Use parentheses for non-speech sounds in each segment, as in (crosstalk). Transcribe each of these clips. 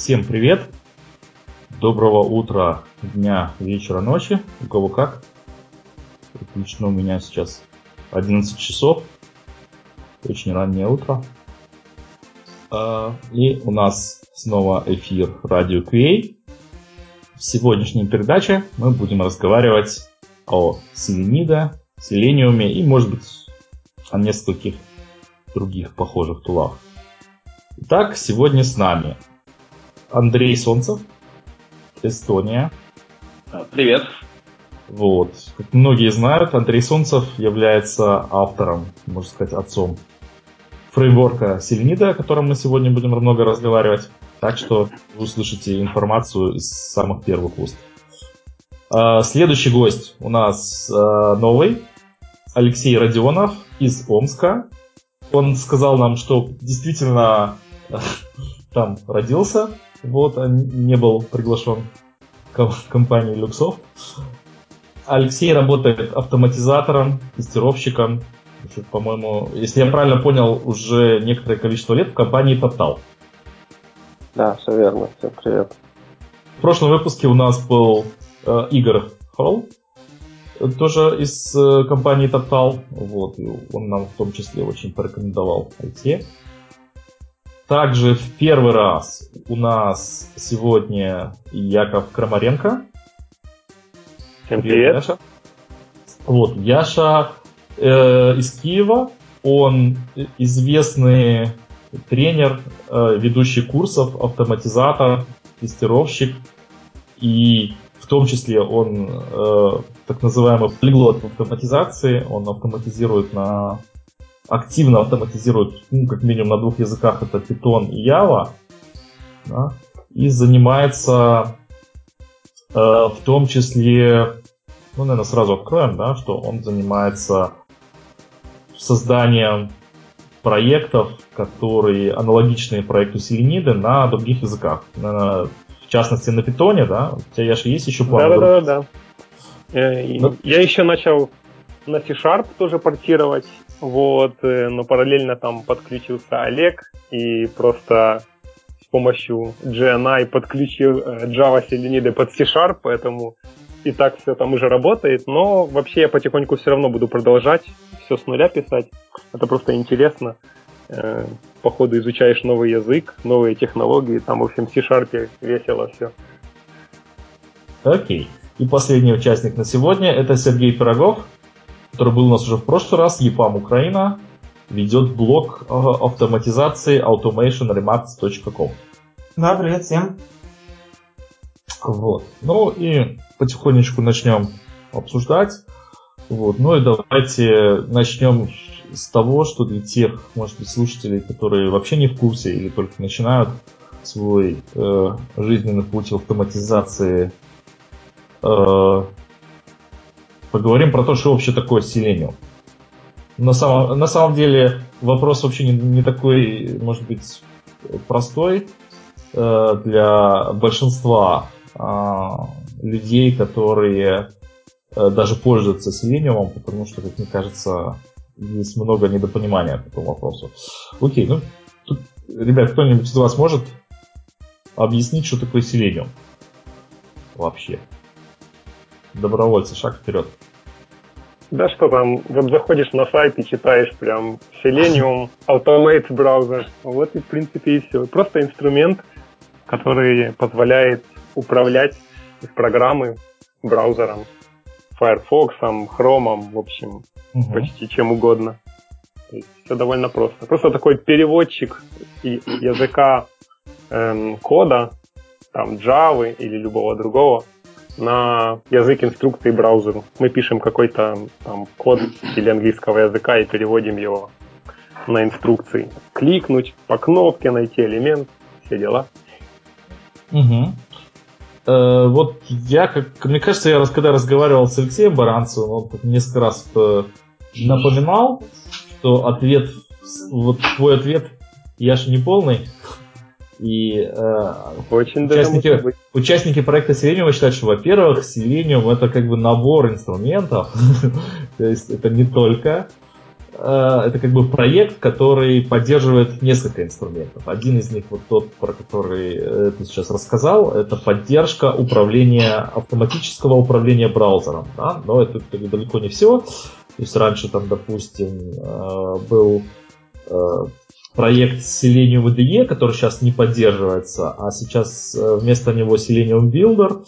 Всем привет. Доброго утра, дня, вечера, ночи. У кого как. Лично у меня сейчас 11 часов. Очень раннее утро. А, и у нас снова эфир Радио QA. В сегодняшней передаче мы будем разговаривать о селенида, селениуме и, может быть, о нескольких других похожих тулах. Итак, сегодня с нами Андрей Солнцев, Эстония. Привет. Вот. Как многие знают, Андрей Солнцев является автором, можно сказать, отцом фреймворка Селенида, о котором мы сегодня будем много разговаривать. Так что вы услышите информацию из самых первых уст. А, следующий гость у нас а, новый, Алексей Родионов из Омска. Он сказал нам, что действительно (laughs) там родился, вот, а не был приглашен к компании Люксов. Алексей работает автоматизатором, тестировщиком, по-моему, если я правильно понял, уже некоторое количество лет в компании Total. Да, все верно, все привет. В прошлом выпуске у нас был э, Игорь Холл, тоже из э, компании Total, вот, и он нам в том числе очень порекомендовал Алексея. Также в первый раз у нас сегодня Яков Крамаренко. Всем привет. Яша. Вот, Яша э, из Киева. Он известный тренер, э, ведущий курсов, автоматизатор, тестировщик. И в том числе он э, так называемый полиглот автоматизации. Он автоматизирует на активно автоматизирует, ну, как минимум на двух языках, это Python и Java, да, и занимается э, в том числе, ну, наверное, сразу откроем, да, что он занимается созданием проектов, которые аналогичные проекту Селениды на других языках. На, в частности, на Питоне, да? У тебя, Яша, есть еще план? Да, да, да, да. Я еще начал на C-Sharp тоже портировать, вот, э, но параллельно там подключился Олег и просто с помощью GNI подключил э, Java Selenidy под C-Sharp, поэтому и так все там уже работает, но вообще я потихоньку все равно буду продолжать все с нуля писать. Это просто интересно. Э, по ходу изучаешь новый язык, новые технологии, там, в общем, в C-Sharp весело все. Окей. И последний участник на сегодня это Сергей Пирогов, который был у нас уже в прошлый раз, EPAM Украина, ведет блог автоматизации automationremarks.com. Да, привет всем. Вот. Ну и потихонечку начнем обсуждать. Вот. Ну и давайте начнем с того, что для тех, может быть, слушателей, которые вообще не в курсе или только начинают свой э, жизненный путь автоматизации э, поговорим про то, что вообще такое селениум. На самом, на самом деле вопрос вообще не, не такой, может быть, простой э, для большинства э, людей, которые э, даже пользуются селениумом, потому что, как мне кажется, есть много недопонимания по этому вопросу. Окей, ну, тут, ребят, кто-нибудь из вас может объяснить, что такое селениум вообще? Добровольцы, шаг вперед. Да что там, вот заходишь на сайт и читаешь прям Selenium, (laughs) Automate браузер. Вот и в принципе и все. Просто инструмент, который позволяет управлять из программы браузером. Firefox, Chrome, в общем, угу. почти чем угодно. То есть все довольно просто. Просто такой переводчик языка эм, кода, там Java или любого другого, на язык инструкции браузеру. Мы пишем какой-то там код или английского языка и переводим его на инструкции. Кликнуть по кнопке, найти элемент, все дела. Угу. Э, вот я, как мне кажется, я когда разговаривал с Алексеем Баранцевым, он несколько раз э, напоминал, что ответ, вот твой ответ, я же не полный, и э, Очень участники, участники проекта Selenium считают, что, во-первых, Selenium это как бы набор инструментов, (laughs) то есть это не только э, это как бы проект, который поддерживает несколько инструментов. Один из них, вот тот, про который э, ты сейчас рассказал, это поддержка управления, автоматического управления браузером. Да? Но это как бы, далеко не все. То есть раньше там, допустим, э, был проект Selenium IDE, который сейчас не поддерживается, а сейчас вместо него Selenium Builder.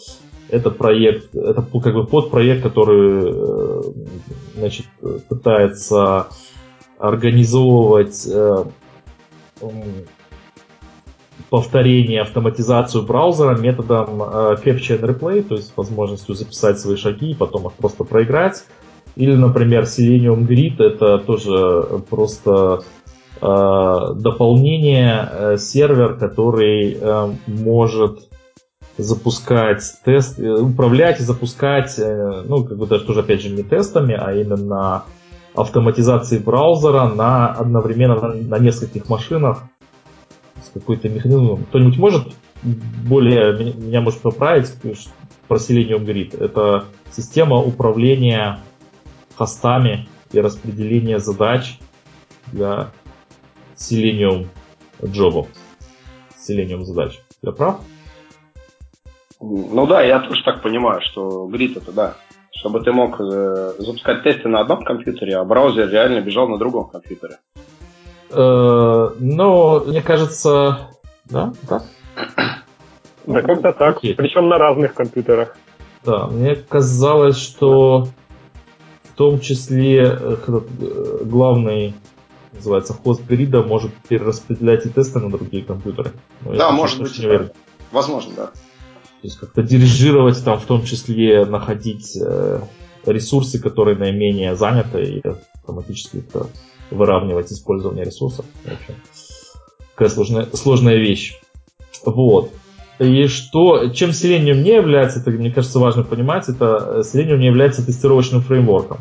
Это проект, это как бы подпроект, который значит, пытается организовывать э, повторение, автоматизацию браузера методом э, Capture and Replay, то есть возможностью записать свои шаги и потом их просто проиграть. Или, например, Selenium Grid это тоже просто э, дополнение, э, сервер, который э, может запускать тест, э, управлять и запускать, э, ну, как бы даже тоже, опять же, не тестами, а именно автоматизации браузера на одновременно на, на нескольких машинах с какой-то механизмом. Кто-нибудь может более меня может поправить про Selenium Grid? Это система управления хостами и распределения задач для Selenium джобов. Selenium задач. Я прав? Ну да, я тоже так понимаю, что Grid это да. Чтобы ты мог э, запускать тесты на одном компьютере, а браузер реально бежал на другом компьютере. Э, ну, мне кажется, да, так? (clears throat) Да, как-то так. Окей. Причем на разных компьютерах. Да, мне казалось, что в том числе э, э, главный называется хост грида может перераспределять и тесты на другие компьютеры. Но да, может быть. Возможно, да. То есть как-то дирижировать там, в том числе находить э, ресурсы, которые наименее заняты, и автоматически это выравнивать использование ресурсов. В общем, такая сложная, сложная вещь. Вот. И что, чем Selenium не является, это, мне кажется, важно понимать, это Selenium не является тестировочным фреймворком,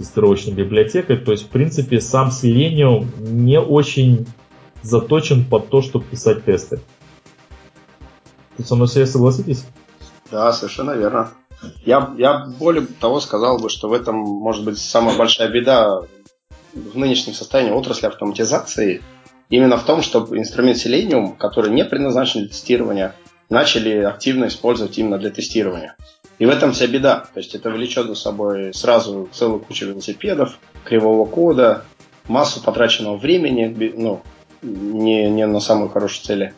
тестировочной библиотекой. То есть, в принципе, сам Selenium не очень заточен под то, чтобы писать тесты. Вы со мной все согласитесь? Да, совершенно верно. Я, я более того сказал бы, что в этом может быть самая большая беда в нынешнем состоянии отрасли автоматизации именно в том, чтобы инструмент Selenium, который не предназначен для тестирования, начали активно использовать именно для тестирования. И в этом вся беда. То есть это влечет за собой сразу целую кучу велосипедов, кривого кода, массу потраченного времени, ну, не, не на самые хорошие цели.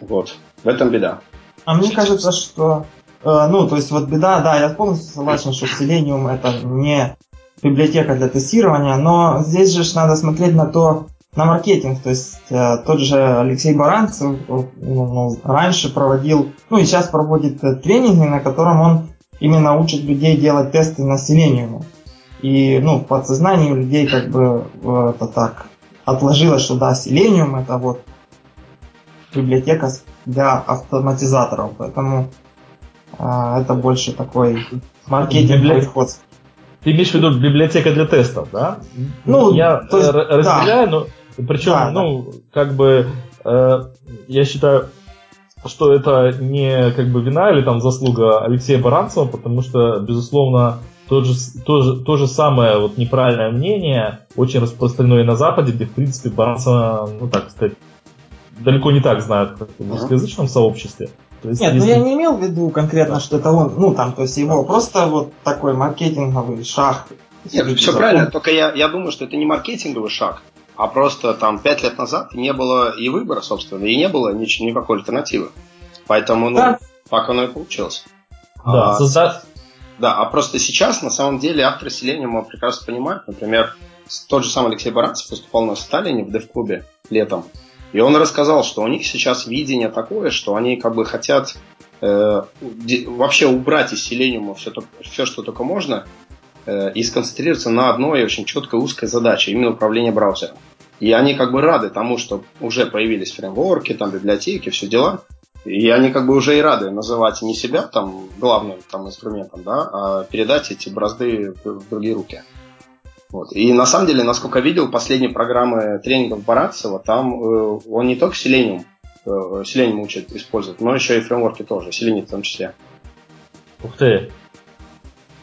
Вот. В этом беда. А мне кажется, что э, ну, то есть вот беда, да, я полностью согласен, что Selenium это не библиотека для тестирования, но здесь же надо смотреть на то, на маркетинг, то есть э, тот же Алексей Баранцев э, ну, раньше проводил, ну и сейчас проводит э, тренинги, на котором он именно учит людей делать тесты на Selenium. И ну, в подсознании у людей как бы э, это так отложилось, что да, Selenium это вот библиотека для автоматизаторов, поэтому а, это больше такой маркетинговый ход. Ты имеешь в виду библиотека для тестов, да? Ну, я есть, разделяю, да. но причем, да, ну, да. как бы э, я считаю, что это не как бы вина или там заслуга Алексея Баранцева, потому что, безусловно, то же, то, же, то же самое вот неправильное мнение очень распространено и на Западе, где, в принципе, Баранцева, ну, так сказать, далеко не так знают, как в русскоязычном сообществе. То есть, Нет, ну, если... ну я не имел в виду конкретно, да. что это он, ну там, то есть его просто вот такой маркетинговый шаг. Нет, все закон. правильно, только я, я думаю, что это не маркетинговый шаг, а просто там пять лет назад не было и выбора, собственно, и не было ничего, никакой альтернативы. Поэтому, ну, да. так оно и получилось. Да, а, созда... да, а просто сейчас, на самом деле, авторы Selenium прекрасно понимают, например, тот же самый Алексей Баранцев выступал на Сталине в Дев-клубе летом, и он рассказал, что у них сейчас видение такое, что они как бы хотят э, вообще убрать из селениума все, все что только можно, э, и сконцентрироваться на одной очень четкой узкой задаче, именно управление браузером. И они как бы рады тому, что уже появились фреймворки, там библиотеки, все дела. И они как бы уже и рады называть не себя там главным там, инструментом, да, а передать эти бразды в другие руки. Вот. И на самом деле, насколько видел, последние программы тренингов Барацева, там э, он не только Selenium, э, Selenium учит использовать, но еще и фреймворки тоже, Selenium в том числе. Ух ты!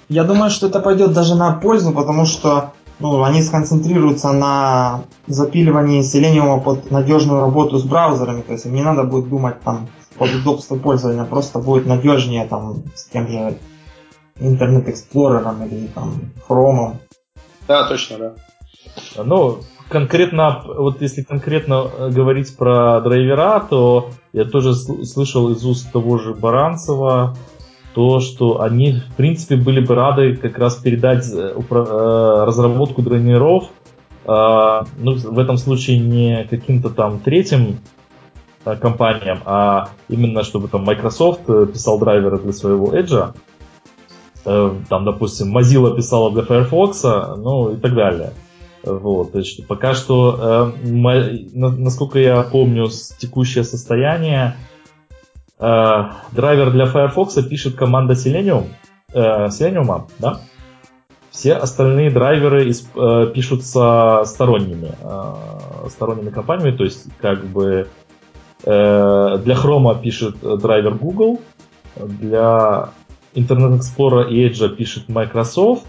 Я думаю, что это пойдет даже на пользу, потому что ну, они сконцентрируются на запиливании Selenium под надежную работу с браузерами, то есть им не надо будет думать там под удобство пользования, просто будет надежнее там с тем же Internet Explorer или там Chrome. Да, точно, да. Ну, конкретно, вот если конкретно э, говорить про драйвера, то я тоже слышал из уст того же Баранцева, то, что они, в принципе, были бы рады как раз передать э, э, разработку драйверов, ну, в этом случае не каким-то там третьим компаниям, а именно чтобы там Microsoft писал драйверы для своего Edge, там, допустим, Mozilla писала для Firefox, ну и так далее. Вот, то есть пока что, э, насколько я помню, текущее состояние, э, драйвер для Firefox пишет команда Selenium, э, Selenium, да? Все остальные драйверы э, пишутся сторонними, э, сторонними компаниями, то есть как бы э, для Chrome пишет драйвер Google, для Internet Explorer и Edge пишет Microsoft,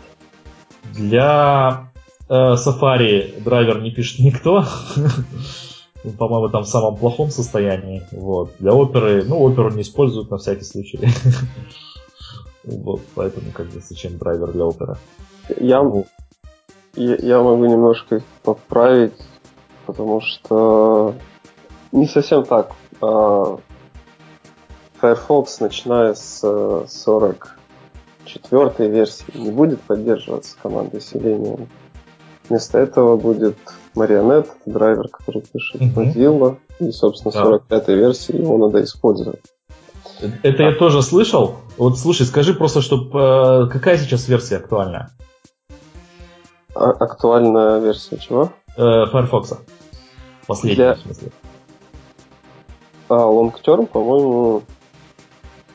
для Э, Safari драйвер не пишет никто. (laughs) По-моему, там в самом плохом состоянии. Вот. Для оперы, ну, оперу не используют на всякий случай. (laughs) Вот, поэтому как бы зачем драйвер для оперы? Я, я, я могу немножко поправить, потому что не совсем так. А, Firefox, начиная с 44 версии, не будет поддерживаться командой Selenium. Вместо этого будет Marionette, драйвер, который пишет. Mozilla, и, собственно, 45-й версии его надо использовать. Это я тоже слышал. Вот слушай, скажи просто, что э, какая сейчас версия актуальная? А, актуальная версия чего? Э, Firefox. Последняя, Для... в смысле. А, long term, по-моему,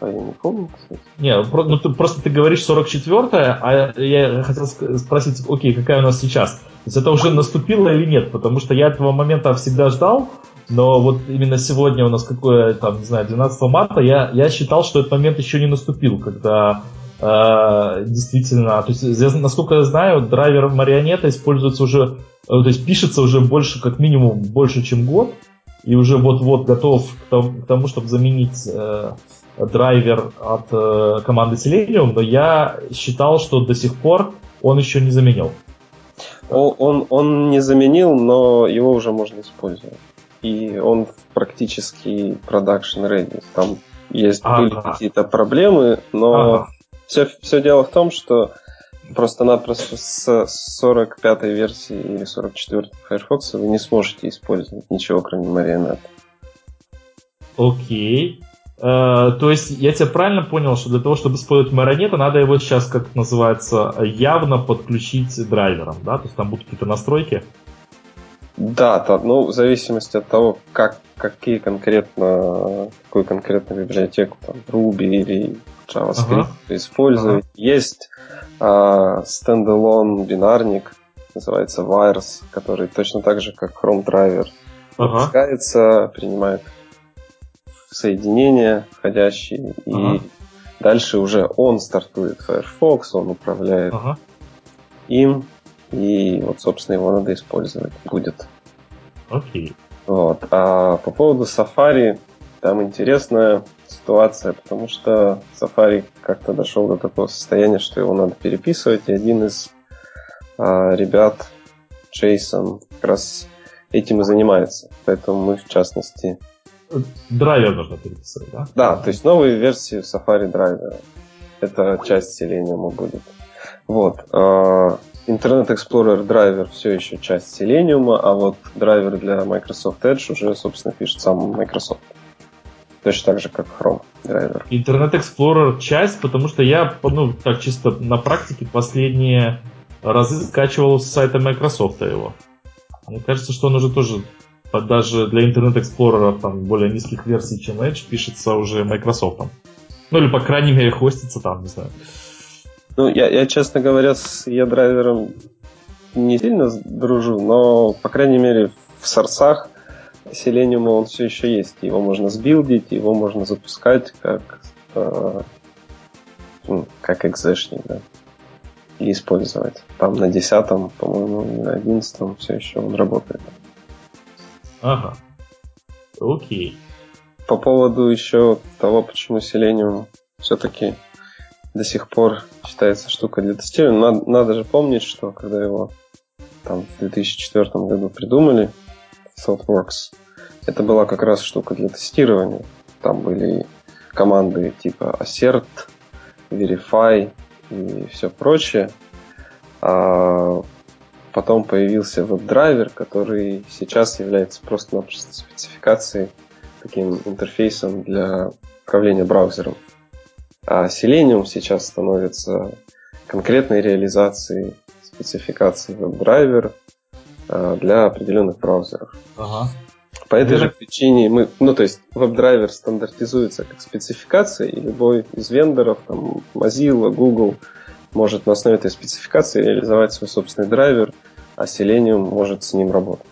а я не помню, кстати. Не, ну, ты, просто ты говоришь 44-я, а я хотел спросить, окей, какая у нас сейчас? То есть это уже наступило или нет? Потому что я этого момента всегда ждал, но вот именно сегодня у нас какое, там, не знаю, 12 марта, я, я считал, что этот момент еще не наступил, когда э, действительно, то есть, насколько я знаю, драйвер марионета используется уже, э, то есть пишется уже больше, как минимум, больше, чем год, и уже вот-вот готов к тому чтобы заменить э, драйвер от э, команды Selenium, но я считал, что до сих пор он еще не заменил. Он, он, он не заменил, но его уже можно использовать. И он практически production ready. Там есть ага. были какие-то проблемы, но ага. все, все дело в том, что просто-напросто с 45-й версии или 44-й Firefox вы не сможете использовать ничего, кроме Marionette. Окей. Э, то есть я тебя правильно понял, что для того, чтобы использовать Марионета, надо его сейчас, как называется, явно подключить драйвером, да? То есть там будут какие-то настройки? Да, то, ну, в зависимости от того, как, какие конкретно, какую конкретную библиотеку, там, Ruby или JavaScript ага. использовать. Ага. Есть э, стендалон бинарник, называется Wires, который точно так же, как Chrome Driver, ага. принимает соединения входящие, ага. и дальше уже он стартует Firefox, он управляет ага. им, и вот, собственно, его надо использовать будет. Окей. Вот. А по поводу Safari, там интересная ситуация, потому что Safari как-то дошел до такого состояния, что его надо переписывать, и один из а, ребят, Джейсон, как раз этим и занимается. Поэтому мы, в частности, драйвер нужно переписать, да? Да, то есть новые версии Safari драйвера. Это часть Selenium будет. Вот. А, Internet Explorer драйвер все еще часть Selenium, а вот драйвер для Microsoft Edge уже, собственно, пишет сам Microsoft. Точно так же, как Chrome драйвер. Internet Explorer часть, потому что я, ну, так чисто на практике последние разы скачивал с сайта Microsoft его. Мне кажется, что он уже тоже даже для Internet Explorer там более низких версий, чем Edge, пишется уже Microsoft. Ну или, по крайней мере, хостится там, не знаю. Ну, я, я честно говоря, с e-драйвером не сильно дружу, но, по крайней мере, в сорсах Selenium он все еще есть. Его можно сбилдить, его можно запускать как, э, ну, как экзешник, да. и использовать. Там на десятом, по-моему, на одиннадцатом все еще он работает. Ага. Окей. По поводу еще того, почему Selenium все-таки до сих пор считается штукой для тестирования, надо, надо же помнить, что когда его там в 2004 году придумали, ThoughtWorks, это была как раз штука для тестирования. Там были команды типа assert, verify и все прочее. А потом появился веб-драйвер, который сейчас является просто-напросто спецификацией, таким интерфейсом для управления браузером. А Selenium сейчас становится конкретной реализацией спецификации WebDriver а, для определенных браузеров. Ага. По этой же причине мы, ну то есть WebDriver стандартизуется как спецификация, и любой из вендоров, там, Mozilla, Google, может на основе этой спецификации реализовать свой собственный драйвер, а Selenium может с ним работать.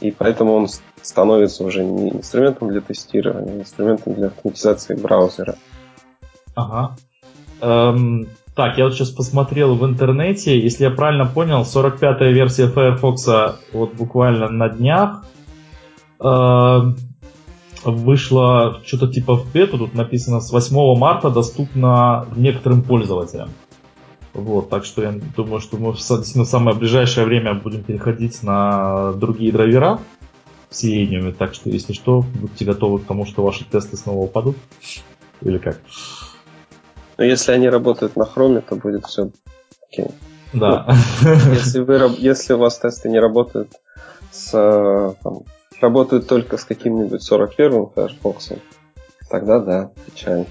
И поэтому он становится уже не инструментом для тестирования, а инструментом для автоматизации браузера. Ага. Эм, так, я вот сейчас посмотрел в интернете, если я правильно понял, 45-я версия Firefox вот буквально на днях э, вышла что-то типа в бету, тут написано с 8 марта доступно некоторым пользователям. Вот, так что я думаю, что мы в, самое ближайшее время будем переходить на другие драйвера в Selenium, так что, если что, будьте готовы к тому, что ваши тесты снова упадут. Или как? Но если они работают на Chrome, то будет все окей. Да. Ну, если, вы, если у вас тесты не работают с там, работают только с каким-нибудь 41-м Firefox, тогда да, печально.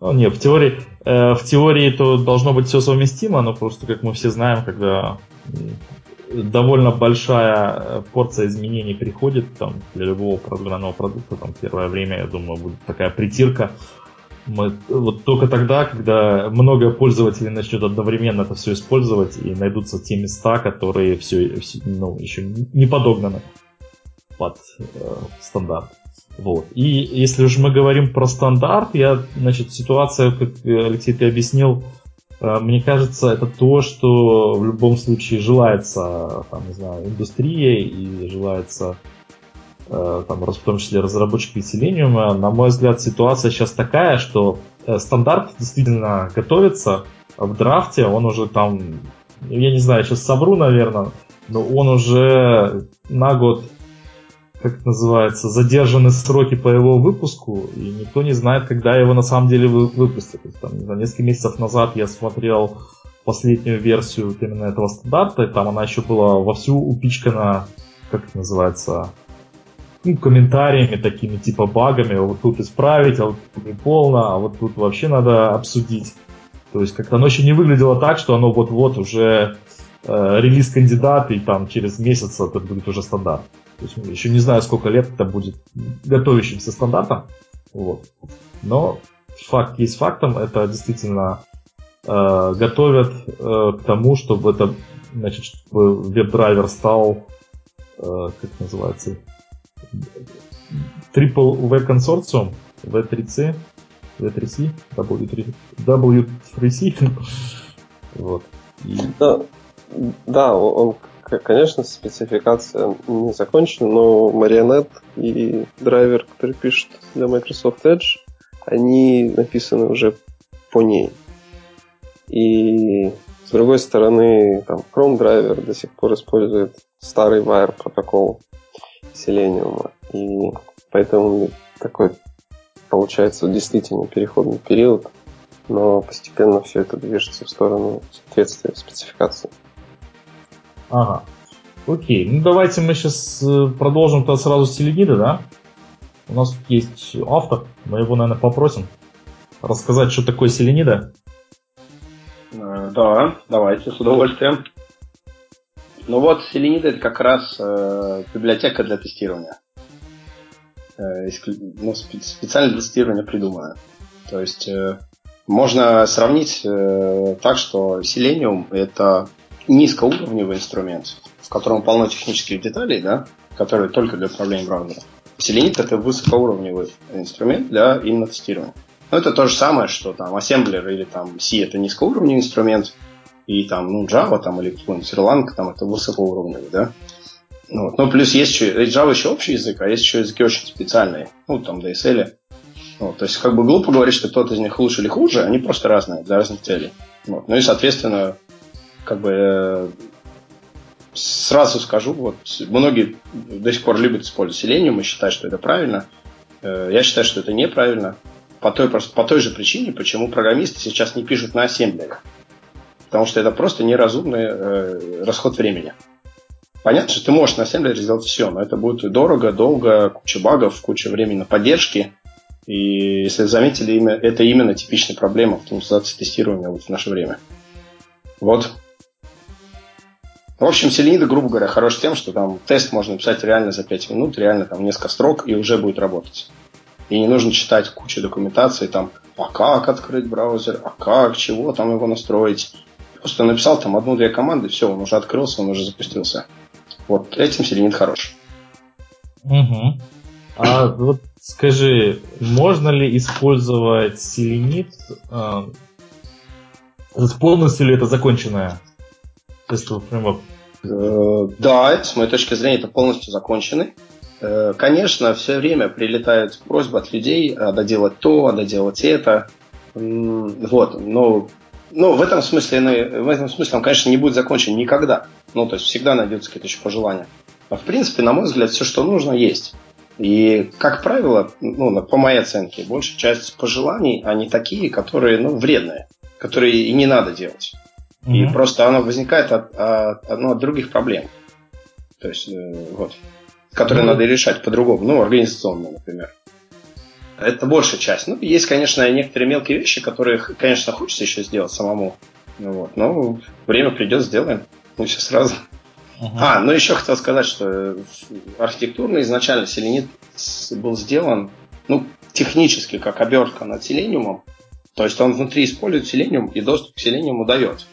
Ну, нет, в теории, э, в теории то должно быть все совместимо, но просто, как мы все знаем, когда довольно большая э, порция изменений приходит там, для любого программного продукта, там первое время, я думаю, будет такая притирка. Мы, вот только тогда, когда много пользователей начнет одновременно это все использовать и найдутся те места, которые все, все ну, еще не подогнаны под э, стандарт. Вот. И если уж мы говорим про стандарт, я, значит, ситуация, как Алексей ты объяснил, э, мне кажется, это то, что в любом случае желается, там, не знаю, индустрия и желается э, там, в том числе разработчики Selenium. На мой взгляд, ситуация сейчас такая, что э, стандарт действительно готовится в драфте, он уже там, я не знаю, сейчас собру, наверное, но он уже на год как это называется, задержаны сроки по его выпуску, и никто не знает, когда его на самом деле выпустят. То есть, там, за несколько месяцев назад я смотрел последнюю версию именно этого стандарта, и там она еще была вовсю упичкана, как это называется, ну, комментариями такими, типа багами, а вот тут исправить, а вот тут не полно, а вот тут вообще надо обсудить. То есть как-то оно еще не выглядело так, что оно вот-вот уже э, релиз кандидат, и там через месяц это будет уже стандарт. То есть еще не знаю, сколько лет это будет готовящимся стандартом. Вот. Но факт есть фактом, это действительно э, готовят э, к тому, чтобы это, значит, чтобы веб-драйвер стал, э, как называется, Triple V консорциум, V3C, V3C, W3, W3C. вот. И... Да, да, конечно, спецификация не закончена, но Marionette и драйвер, который пишет для Microsoft Edge, они написаны уже по ней. И с другой стороны, там, Chrome драйвер до сих пор использует старый Wire протокол Selenium. И поэтому такой получается действительно переходный период, но постепенно все это движется в сторону соответствия спецификации. Ага. Окей, ну давайте мы сейчас э, продолжим то сразу с Селенида, да? У нас есть автор, мы его, наверное, попросим рассказать, что такое Селенида. Э, да, давайте, с удовольствием. Ну вот, Селенида это как раз э, библиотека для тестирования. Э, ну, специально для тестирования придумана. То есть э, можно сравнить э, так, что Selenium это низкоуровневый инструмент, в котором полно технических деталей, да, которые только для управления браузером. Selenium это высокоуровневый инструмент для именно тестирования. Ну, это то же самое, что там ассемблер или там C это низкоуровневый инструмент, и там, ну, Java там, или какой-нибудь Erlang там это высокоуровневый, да. Ну, вот. Ну, плюс есть еще, Java еще общий язык, а есть еще языки очень специальные, ну, там, DSL. Вот. То есть, как бы глупо говорить, что кто-то из них лучше или хуже, они просто разные для разных целей. Вот. Ну и, соответственно, как бы э, сразу скажу, вот многие до сих пор любят использовать Selenium и считают, что это правильно. Э, я считаю, что это неправильно. По той, по той же причине, почему программисты сейчас не пишут на ассемблерах. Потому что это просто неразумный э, расход времени. Понятно, что ты можешь на ассемблере сделать все, но это будет дорого, долго, куча багов, куча времени на поддержки. И если заметили, это именно типичная проблема автоматизации тестирования вот в наше время. Вот. В общем, Селенида, грубо говоря, хорош тем, что там тест можно написать реально за 5 минут, реально там несколько строк, и уже будет работать. И не нужно читать кучу документации, там, а как открыть браузер, а как, чего там его настроить. Просто написал там одну-две команды, все, он уже открылся, он уже запустился. Вот этим Селенид хорош. Угу. А вот скажи, можно ли использовать селенит? Э, полностью ли это законченная тестовый фреймворк? Э, да, с моей точки зрения, это полностью законченный. Э, конечно, все время прилетают просьбы от людей а доделать то, а доделать это. Вот, но ну, в этом смысле, в этом смысле он, конечно, не будет закончен никогда. Ну, то есть всегда найдется какие-то еще пожелания. А в принципе, на мой взгляд, все, что нужно, есть. И, как правило, ну, по моей оценке, большая часть пожеланий, они такие, которые, ну, вредные, которые и не надо делать. И просто оно возникает от, от, ну, от других проблем. То есть, э, вот. Которые mm надо решать по-другому. Ну, организационно, например. Это большая часть. Ну, есть, конечно, некоторые мелкие вещи, которые, конечно, хочется еще сделать самому. Ну, вот. Но время придет, сделаем. Ну, все сразу. Uh-huh. А, ну еще хотел сказать, что архитектурно изначально селенит был сделан, ну, технически, как обертка над селениумом. То есть он внутри использует селениум и доступ к селениуму дает.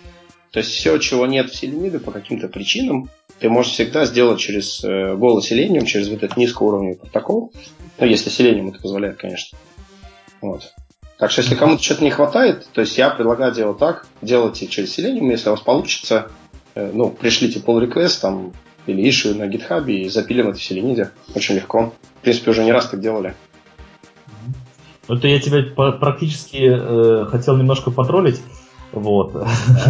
То есть все, чего нет в селениде по каким-то причинам, ты можешь всегда сделать через э, голый селениум, через вот этот низкоуровневый протокол. Ну, если селениум это позволяет, конечно. Вот. Так что, если кому-то что-то не хватает, то есть я предлагаю делать так, делайте через селениум, если у вас получится, э, ну, пришлите pull request там, или issue на GitHub и запилим это в селениде. Очень легко. В принципе, уже не раз так делали. Это я тебя практически э, хотел немножко потроллить. Вот.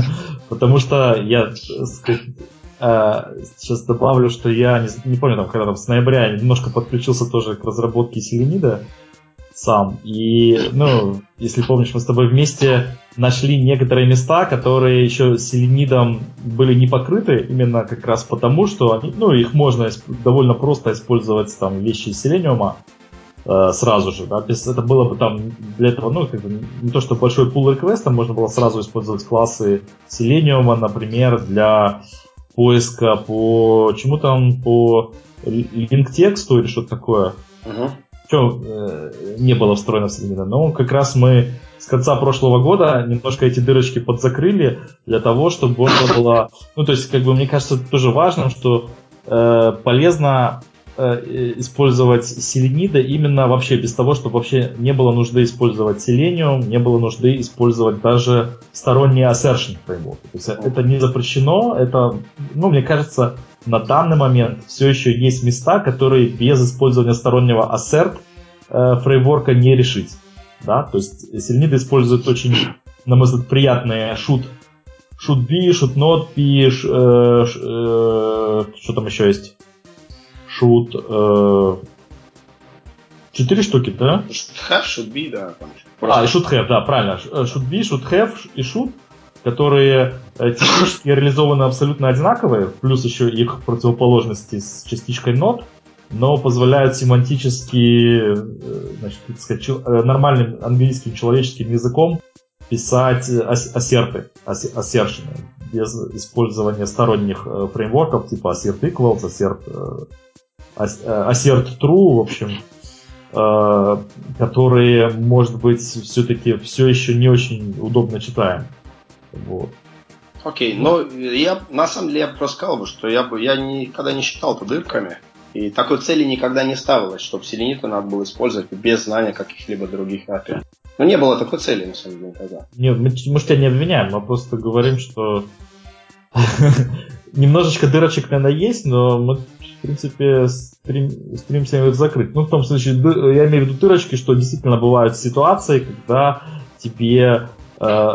(laughs) Потому что я сейчас добавлю, что я не, помню, там, когда там с ноября немножко подключился тоже к разработке Селенида сам. И, ну, если помнишь, мы с тобой вместе нашли некоторые места, которые еще селенидом были не покрыты, именно как раз потому, что они, ну, их можно довольно просто использовать там вещи из селениума, Э, сразу же, да, это было бы там для этого, ну, как бы не то, что большой пул реквеста, можно было сразу использовать классы Selenium, например, для поиска по чему там, по линк тексту или что-то такое. Uh-huh. Что э, не было встроено в Selenium. Но как раз мы с конца прошлого года немножко эти дырочки подзакрыли для того, чтобы можно было... Ну, то есть, как бы, мне кажется, тоже важно, что э, полезно Э, использовать селенида именно вообще без того, чтобы вообще не было нужды использовать Selenium, не было нужды использовать даже сторонние assertion фреймворки. То есть это не запрещено, это, ну, мне кажется, на данный момент все еще есть места, которые без использования стороннего assert э, фреймворка не решить. Да? То есть Selenid использует очень, на мой взгляд, приятные shoot should be, should not be, э, э, что там еще есть? Should... Э, четыре штуки, да? Have, should be, да. А, и should have, да, правильно. Э, should be, should have и should, которые э, технически реализованы абсолютно одинаковые, плюс еще их противоположности с частичкой not, но позволяют семантически, значит, так сказать, нормальным английским человеческим языком писать ассерты, ассершины, без использования сторонних фреймворков типа assert equals, assert assert э, true, в общем, э, которые, может быть, все-таки все еще не очень удобно читаем. Вот. Окей, но я на самом деле я просто сказал бы, что я бы я никогда не считал это дырками. И такой цели никогда не ставилось, чтобы селениты надо было использовать без знания каких-либо других API. Ну, не было такой цели, на самом деле, никогда. Не, мы, мы же тебя не обвиняем, мы просто говорим, что (laughs) немножечко дырочек, наверное, есть, но мы, принципе, стрем, стремимся их закрыть. Ну, в том случае, я имею в виду дырочки, что действительно бывают ситуации, когда тебе э,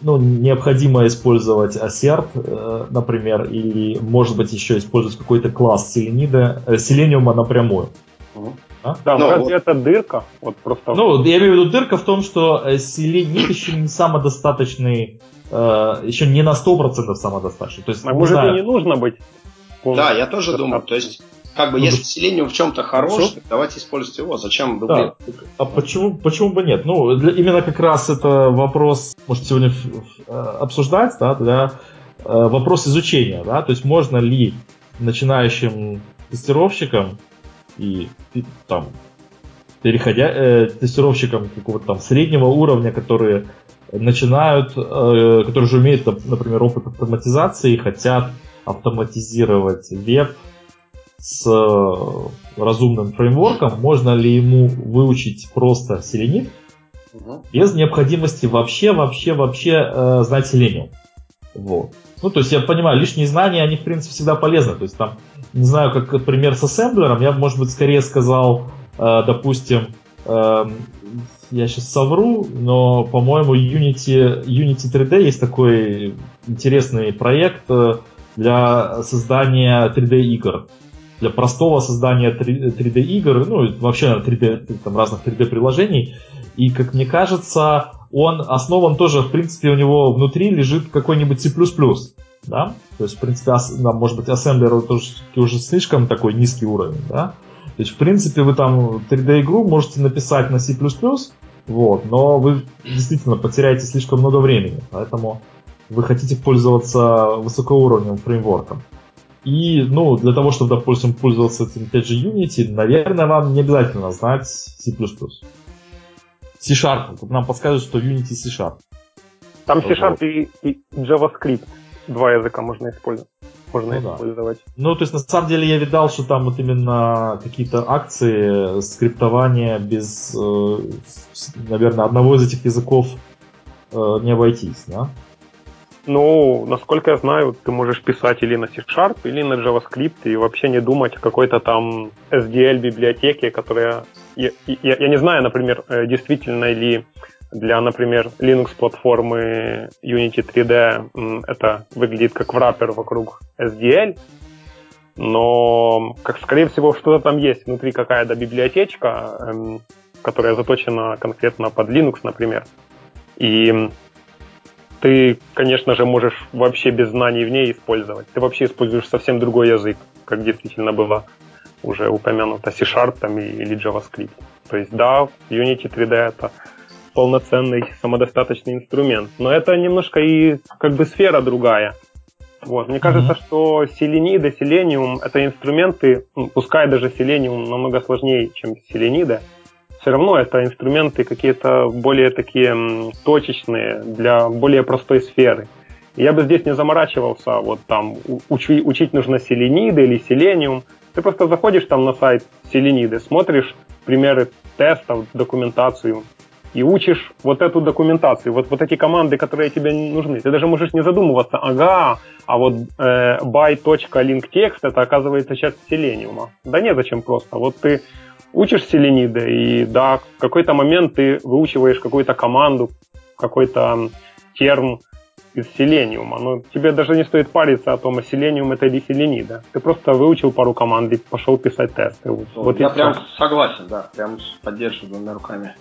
ну, необходимо использовать ассерт, э, например, или, может быть, еще использовать какой-то класс селенида, э, селениума напрямую. А? Да, ну, разве вот. это дырка? Вот просто... Ну, я имею в виду дырка в том, что селенит еще не самодостаточный, э, еще не на 100% самодостаточный. То есть, а может знаю... и не нужно быть? Да, я тоже думаю. То есть, как бы, ну, если селениум в чем-то хорош, так давайте использовать его. Зачем дублировать? Да. А почему, почему бы нет? Ну, для, именно как раз это вопрос, может, сегодня э, обсуждать, да, для э, вопрос изучения, да, то есть можно ли начинающим тестировщикам и, и там переходя э, тестировщикам какого-то там среднего уровня, которые начинают, э, которые уже имеют, например, опыт автоматизации и хотят автоматизировать веб с э, разумным фреймворком, можно ли ему выучить просто Selenium угу. без необходимости вообще, вообще, вообще э, знать Selenium. Вот. Ну, то есть я понимаю, лишние знания, они, в принципе, всегда полезны. То есть там не знаю, как пример с ассемблером, я, может быть, скорее сказал, э, допустим, э, я сейчас совру, но, по-моему, Unity, Unity 3D есть такой интересный проект э, для создания 3D игр. Для простого создания 3D игр, ну, вообще 3D, там, разных 3D приложений. И, как мне кажется, он основан тоже, в принципе, у него внутри лежит какой-нибудь C++ да, то есть, в принципе, да, может быть, ассемблер это уже слишком такой низкий уровень, да, то есть, в принципе, вы там 3D-игру можете написать на C++, вот, но вы действительно потеряете слишком много времени, поэтому вы хотите пользоваться высокоуровневым фреймворком. И, ну, для того, чтобы, допустим, пользоваться этим, опять же, Unity, наверное, вам не обязательно знать C++. C-Sharp. Нам подсказывают, что Unity C-Sharp. Там C-Sharp и, и JavaScript два языка можно использовать. Можно ну, использовать. Да. Ну, то есть, на самом деле, я видал, что там вот именно какие-то акции скриптования без, э, наверное, одного из этих языков э, не обойтись, да? Ну, насколько я знаю, ты можешь писать или на C-Sharp, или на JavaScript, и вообще не думать о какой-то там SDL-библиотеке, которая... Я, я, я не знаю, например, э, действительно ли для, например, Linux-платформы Unity 3D это выглядит как враппер вокруг SDL, но, как скорее всего, что-то там есть внутри какая-то библиотечка, эм, которая заточена конкретно под Linux, например. И ты, конечно же, можешь вообще без знаний в ней использовать. Ты вообще используешь совсем другой язык, как действительно было уже упомянуто, C-Sharp там, или JavaScript. То есть, да, Unity 3D это полноценный самодостаточный инструмент. Но это немножко и как бы сфера другая. Вот. Мне кажется, mm-hmm. что селениды, селениум — это инструменты, ну, пускай даже селениум намного сложнее, чем селениды, все равно это инструменты какие-то более такие точечные для более простой сферы. Я бы здесь не заморачивался, вот там учи, учить нужно селениды или селениум. Ты просто заходишь там на сайт селениды, смотришь примеры тестов, документацию, и учишь вот эту документацию, вот, вот эти команды, которые тебе нужны. Ты даже можешь не задумываться, ага, а вот э, by.linktext это оказывается часть селениума. Да не зачем просто. Вот ты учишь селениды, и да, в какой-то момент ты выучиваешь какую-то команду, какой-то терм из селениума. Но тебе даже не стоит париться о том, а селениум это или селенида. Ты просто выучил пару команд и пошел писать тесты. Вот, вот я прям согласен, да, прям поддерживаю двумя руками.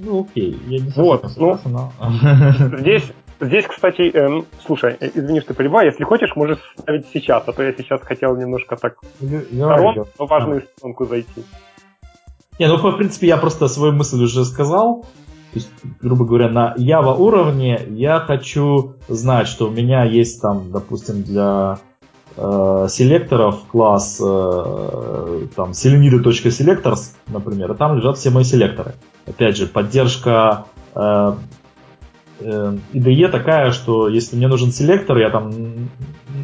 Ну, окей, я не вот, ну, но... (laughs) Здесь, здесь, кстати, э, слушай, э, извини, что перебиваю, если хочешь, можешь ставить сейчас, а то я сейчас хотел немножко так сторон, но важную струнку зайти. Не, ну, в принципе, я просто свою мысль уже сказал. То есть, грубо говоря, на Java уровне я хочу знать, что у меня есть там, допустим, для э, селекторов класс э, там selenido.selectors, например, и там лежат все мои селекторы. Опять же, поддержка э, IDE такая, что если мне нужен селектор, я там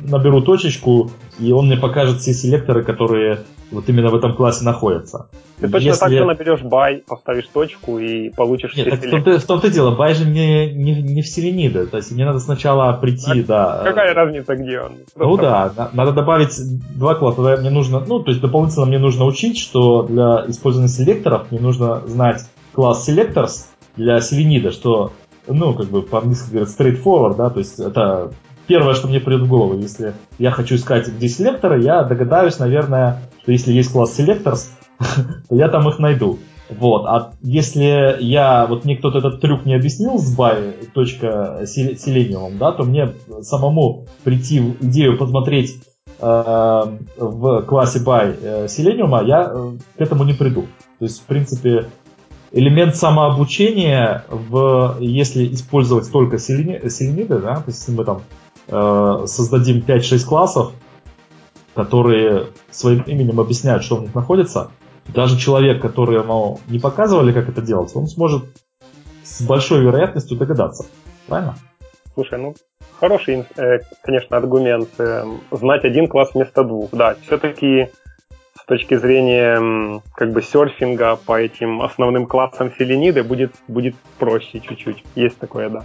наберу точечку, и он мне покажет все селекторы, которые вот именно в этом классе находятся. Ты точно Если... так же наберешь бай, поставишь точку и получишь Нет, все так селекторы. в том-то, дело, бай же не, не, не в селениды, то есть мне надо сначала прийти, а да. Какая разница, где он? Просто ну да, надо добавить два класса, мне нужно, ну, то есть дополнительно мне нужно учить, что для использования селекторов мне нужно знать класс selectors для селенида, что ну, как бы по-английски говорят straightforward, да, то есть это первое, что мне придет в голову. Если я хочу искать где селекторы, я догадаюсь, наверное, что если есть класс selectors, (laughs) то я там их найду. Вот. А если я, вот мне кто-то этот трюк не объяснил с by точка selenium, да, то мне самому прийти в идею посмотреть э, в классе by э, selenium, я э, к этому не приду. То есть, в принципе, элемент самообучения, в, если использовать только селениды, да, то есть мы там э, создадим 5-6 классов, которые своим именем объясняют, что в них находится, даже человек, который ему не показывали, как это делать, он сможет с большой вероятностью догадаться. Правильно? Слушай, ну, хороший, э, конечно, аргумент. Э, знать один класс вместо двух. Да, все-таки с точки зрения как бы серфинга по этим основным классам селениды будет, будет проще чуть-чуть. Есть такое, да.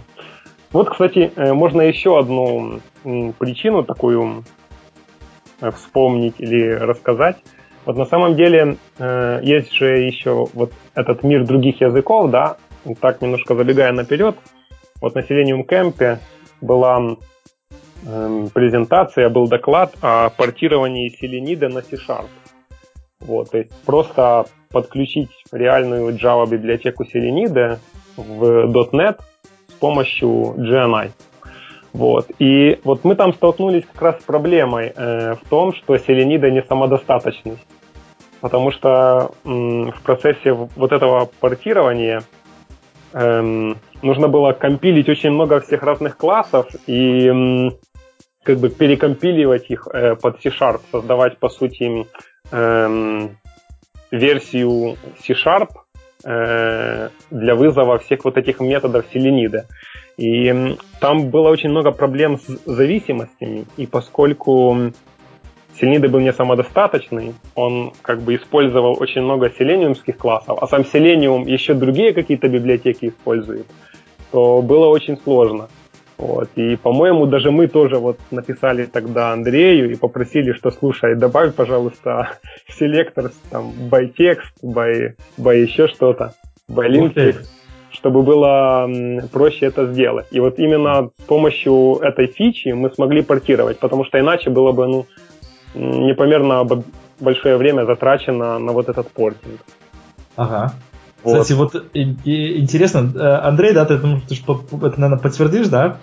Вот, кстати, э, можно еще одну причину такую э, вспомнить или рассказать. Вот на самом деле э, есть же еще вот этот мир других языков, да, так немножко забегая наперед. Вот на Selenium Camp была эм, презентация, был доклад о портировании селенида на C-Sharp. Вот, то есть просто подключить реальную Java библиотеку Selenide в .NET с помощью GNI. Вот. И вот мы там столкнулись как раз с проблемой э, в том, что Selenide не самодостаточный. Потому что м, в процессе вот этого портирования эм, нужно было компилить очень много всех разных классов и м, как бы перекомпиливать их э, под C-Sharp, создавать, по сути, эм, версию C-Sharp э, для вызова всех вот этих методов селенида. И там было очень много проблем с зависимостями, и поскольку Селенида был не самодостаточный, он как бы использовал очень много селениумских классов, а сам селениум еще другие какие-то библиотеки использует, то было очень сложно. Вот. И, по-моему, даже мы тоже вот написали тогда Андрею и попросили, что, слушай, добавь, пожалуйста, (laughs) селектор там by text, by, by еще что-то, by link text, чтобы было проще это сделать. И вот именно с помощью этой фичи мы смогли портировать, потому что иначе было бы, ну, непомерно большое время затрачено на вот этот портинг. Ага. Вот. Кстати, вот и, и, интересно, э, Андрей, да, ты, ты ж, это, наверное, подтвердишь, да?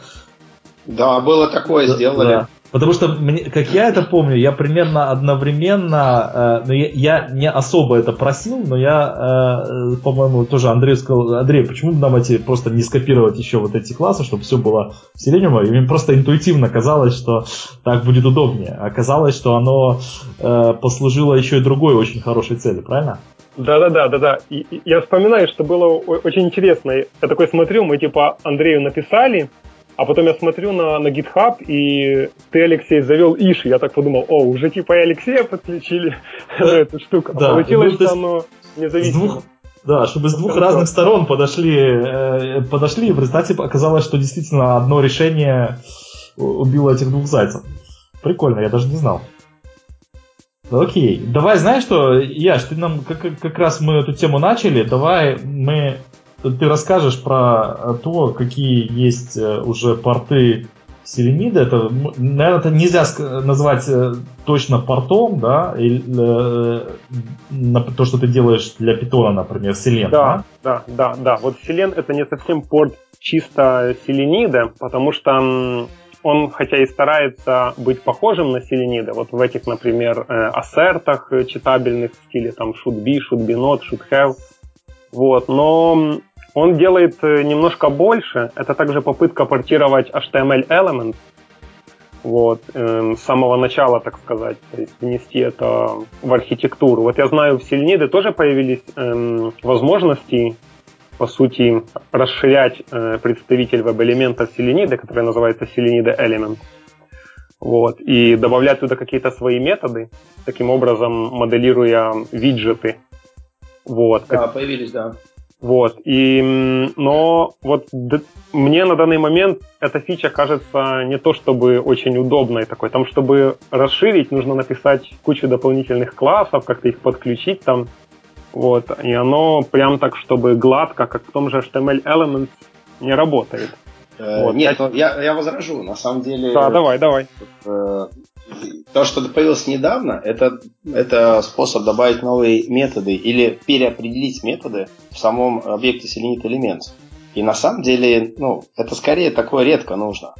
Да, было такое, сделали. Да. Потому что, мне, как я это помню, я примерно одновременно, э, ну, я, я не особо это просил, но я, э, по-моему, тоже Андрей сказал, Андрей, почему бы нам эти просто не скопировать еще вот эти классы, чтобы все было в Selenium, и мне просто интуитивно казалось, что так будет удобнее. Оказалось, что оно э, послужило еще и другой очень хорошей цели, правильно? Да, да, да, да, да. И, и я вспоминаю, что было очень интересно. Я такой смотрю, мы типа Андрею написали, а потом я смотрю на, на GitHub, и ты, Алексей, завел Иш. Я так подумал, о, уже типа и Алексея подключили (laughs) на эту штуку. А получилось, ну, что оно независимо. Да, чтобы с двух разных сторон подошли, э, подошли, и в результате оказалось, что действительно одно решение убило этих двух зайцев. Прикольно, я даже не знал. Окей, давай, знаешь что, Яш, ты нам как, как раз мы эту тему начали, давай мы ты расскажешь про то, какие есть э, уже порты Селенида. Это, наверное, это нельзя назвать э, точно портом, да, или, э, то, что ты делаешь для питона, например, Селен. Да, да, да, да. Вот Селен это не совсем порт чисто Селенида, потому что он, хотя и старается быть похожим на Селенида, вот в этих, например, э, ассертах читабельных в стиле там should be, should be not, should have, вот, но он делает э, немножко больше. Это также попытка портировать HTML element, вот, э, с самого начала, так сказать, то есть внести это в архитектуру. Вот я знаю, в Selenium тоже появились э, возможности по сути, расширять э, представитель веб-элемента Selenide, который называется Selenide Element. вот, и добавлять туда какие-то свои методы, таким образом моделируя виджеты. Вот. Да, появились, да. Вот. И, но вот д- мне на данный момент эта фича кажется не то чтобы очень удобной такой. Там, чтобы расширить, нужно написать кучу дополнительных классов, как-то их подключить там. Вот. И оно прям так, чтобы гладко, как в том же HTML Elements, не работает. Э, вот. Нет, ну, я, я возражу. На самом деле... Да, давай, давай. Э, то, что появилось недавно, это, это способ добавить новые методы или переопределить методы в самом объекте Selenit Elements. И на самом деле, ну, это скорее такое редко нужно.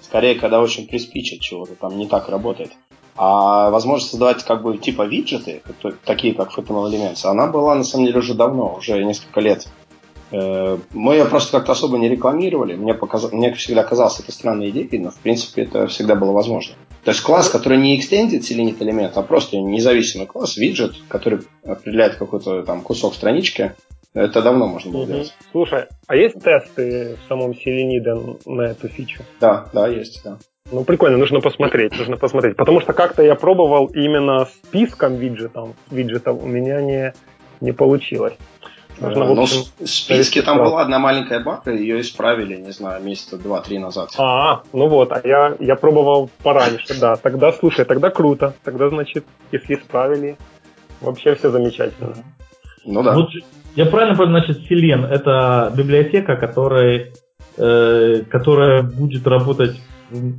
Скорее, когда очень приспичат чего-то, там не так работает. А возможность создавать как бы типа виджеты, такие как FTML Elements, она была на самом деле уже давно, уже несколько лет. Э, мы ее просто как-то особо не рекламировали. Мне, показ... Мне всегда казалось это странной идеей, но в принципе это всегда было возможно. То есть класс, который не extended Selenit элемент, а просто независимый класс, виджет, который определяет какой-то там кусок странички, это давно можно было угу. делать. Слушай, а есть тесты в самом Selenide на эту фичу? Да, да, есть, да. Ну, прикольно, нужно посмотреть, нужно посмотреть. Потому что как-то я пробовал именно списком виджетов, виджетов у меня не, не получилось. Нужно, в ну, общем, в списке там была одна маленькая бака, ее исправили, не знаю, месяца два-три назад. А, ну вот, а я, я пробовал пораньше, да. Тогда, слушай, тогда круто. Тогда, значит, если исправили, вообще все замечательно. Ну да. Вот, я правильно понял, значит, Селен это библиотека, которая, э, которая будет работать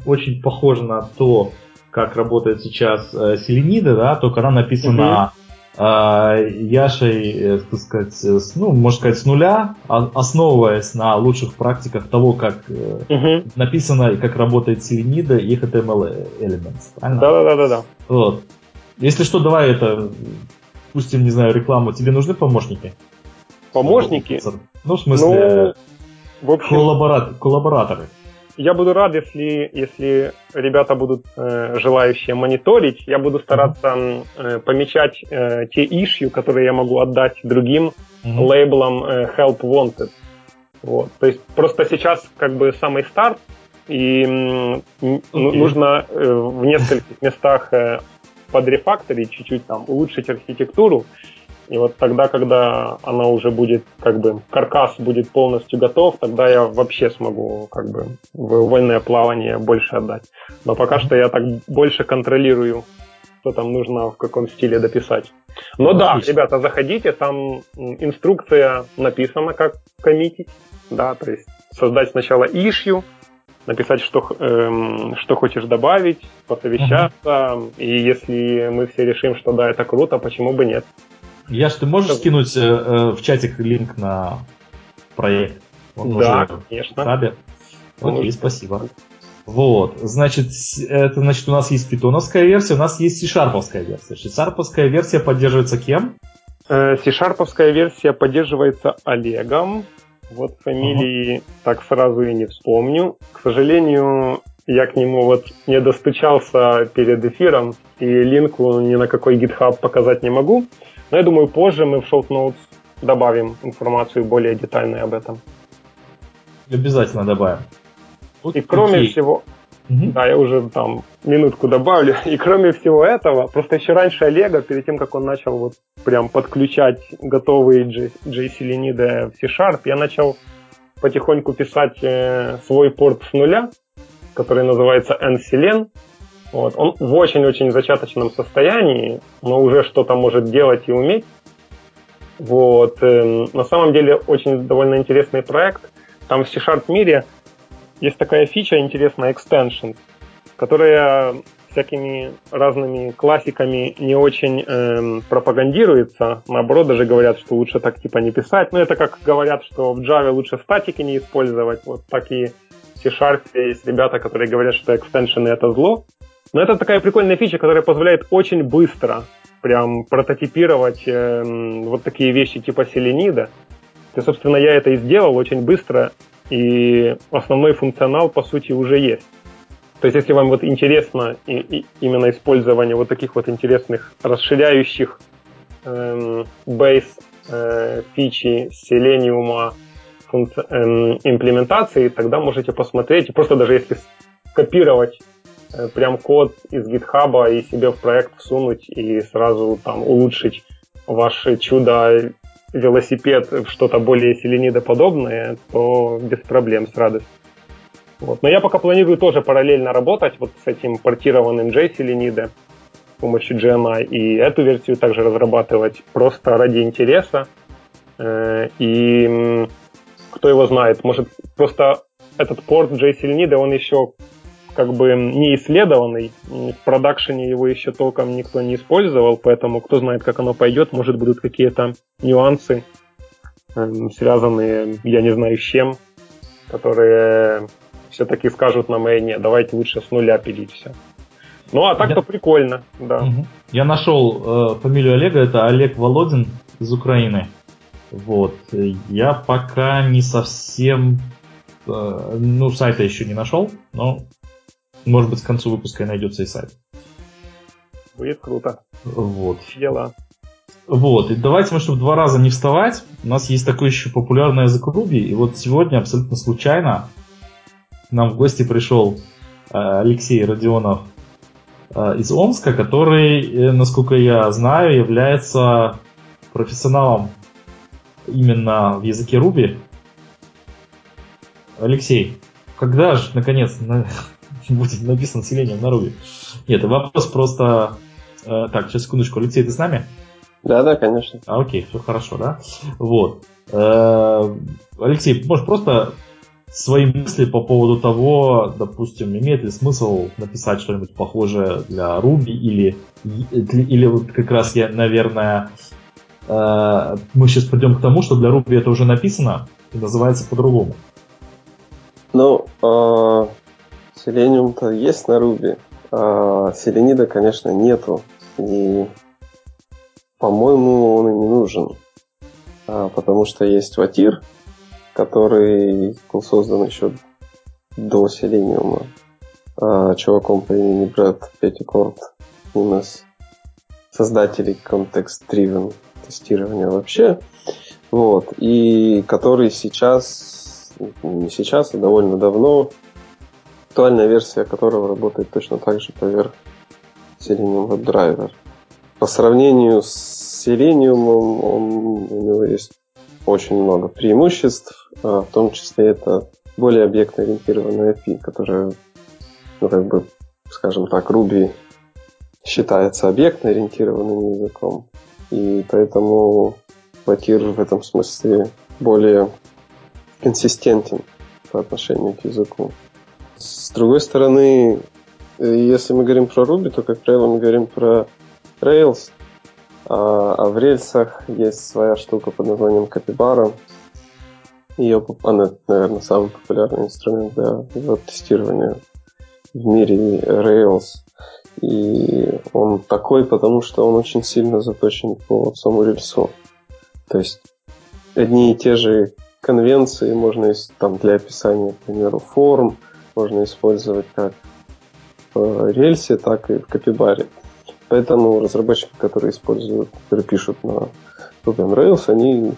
очень похоже на то, как работает сейчас э, Селенида, да, только она написана угу а, Яшей, э, так сказать, ну, можно сказать, с нуля, а, основываясь на лучших практиках того, как угу. написано и как работает Selenido и HTML Elements. Правильно? Да, да, да, да. Вот. Если что, давай это, пустим, не знаю, рекламу. Тебе нужны помощники? Помощники? Ну, в смысле, ну, в общем... коллабора... коллабораторы я буду рад, если, если ребята будут э, желающие мониторить. Я буду стараться э, помечать э, те ишью, которые я могу отдать другим mm-hmm. лейблам э, Help Wanted. Вот. То есть просто сейчас как бы самый старт, и okay. нужно э, в нескольких местах э, подрефакторить, чуть-чуть там улучшить архитектуру. И вот тогда, когда она уже будет, как бы, каркас будет полностью готов, тогда я вообще смогу, как бы, в вольное плавание больше отдать. Но пока что я так больше контролирую, что там нужно в каком стиле дописать. Но да, ребята, заходите, там инструкция написана, как коммитить, да, то есть создать сначала ишью, написать, что, эм, что хочешь добавить, посовещаться, uh-huh. и если мы все решим, что да, это круто, почему бы нет. Яш, ты можешь скинуть э, э, в чатик линк на проект? Он да, уже конечно. В хабе. Окей, спасибо. Вот, значит, это значит у нас есть питоновская версия, у нас есть C-шарповская версия. C-шарповская версия поддерживается кем? Э, C-шарповская версия поддерживается Олегом. Вот фамилии uh-huh. так сразу и не вспомню. К сожалению, я к нему вот не достучался перед эфиром, и линку ни на какой GitHub показать не могу. Но я думаю, позже мы в Short Notes добавим информацию более детальную об этом. Обязательно добавим. Вот и кроме окей. всего, угу. да, я уже там минутку добавлю, (laughs) и кроме всего этого, просто еще раньше Олега, перед тем, как он начал вот прям подключать готовые JCLinide в C-Sharp, я начал потихоньку писать э, свой порт с нуля, который называется NCLen, вот. Он в очень-очень зачаточном состоянии, но уже что-то может делать и уметь. Вот. Эм, на самом деле очень довольно интересный проект. Там в C-Sharp мире есть такая фича интересная, extension, которая всякими разными классиками не очень эм, пропагандируется. Наоборот, даже говорят, что лучше так типа не писать. Ну, это как говорят, что в Java лучше статики не использовать. Вот так и в C-Sharp есть ребята, которые говорят, что экстеншены это зло. Но это такая прикольная фича, которая позволяет очень быстро прям прототипировать э, вот такие вещи типа селенида. И, собственно, я это и сделал очень быстро, и основной функционал, по сути, уже есть. То есть, если вам вот интересно и, и именно использование вот таких вот интересных расширяющих эм, бейс э, фичи Selenium функци- эм, имплементации, тогда можете посмотреть, просто даже если копировать э, прям код из GitHub и себе в проект всунуть и сразу там улучшить ваше чудо велосипед в что-то более селенидоподобное, то без проблем, с радостью. Вот. Но я пока планирую тоже параллельно работать вот с этим портированным JSelenide с помощью GNI и эту версию также разрабатывать просто ради интереса. Э, и кто его знает, может просто этот порт JSelenide, он еще как бы не исследованный, в продакшене его еще толком никто не использовал, поэтому кто знает, как оно пойдет, может будут какие-то нюансы, эм, связанные, я не знаю с чем, которые все-таки скажут нам, эй, нет, давайте лучше с нуля пилить все. Ну, а так-то Я... прикольно, да. Я нашел э, фамилию Олега, это Олег Володин из Украины. Вот. Я пока не совсем... Э, ну, сайта еще не нашел, но, может быть, к концу выпуска и найдется и сайт. Будет круто. Вот. Дела. Вот, и давайте мы, чтобы два раза не вставать, у нас есть такой еще популярный язык Ruby, и вот сегодня абсолютно случайно нам в гости пришел э, Алексей Родионов э, из Омска, который, э, насколько я знаю, является профессионалом именно в языке Ruby. Алексей, когда же, наконец, на, (laughs) (laughs) будет написано населением на Ruby? Нет, вопрос просто... Так, сейчас секундочку. Алексей, ты с нами? Да, да, конечно. А, окей, все хорошо, да? Вот. Алексей, можешь просто свои мысли по поводу того, допустим, имеет ли смысл написать что-нибудь похожее для Ruby или, или вот как раз я, наверное, э, мы сейчас придем к тому, что для Ruby это уже написано и называется по-другому. Ну, э, Selenium-то есть на Ruby, а Селенида, конечно, нету. И, по-моему, он и не нужен. А, потому что есть Ватир, который был создан еще до Selenium а, чуваком по имени Брэд Петтикорт, один из создателей контекст-driven тестирования вообще. Вот. И который сейчас, не сейчас, а довольно давно, актуальная версия которого работает точно так же поверх Selenium WebDriver. По сравнению с Selenium он, у него есть очень много преимуществ, а в том числе это более объектно-ориентированная API, которая, ну, как бы, скажем так, Ruby считается объектно-ориентированным языком, и поэтому Ватир в этом смысле более консистентен по отношению к языку. С другой стороны, если мы говорим про Ruby, то, как правило, мы говорим про Rails, а, а в рельсах есть своя штука под названием Capybara. Ее, она, наверное, самый популярный инструмент для веб-тестирования в мире Rails. И он такой, потому что он очень сильно заточен по самому рельсу. То есть одни и те же конвенции можно там, для описания, к примеру, форм можно использовать как в рельсе, так и в капибаре. Поэтому разработчики, которые используют, которые пишут на Ruby on Rails, они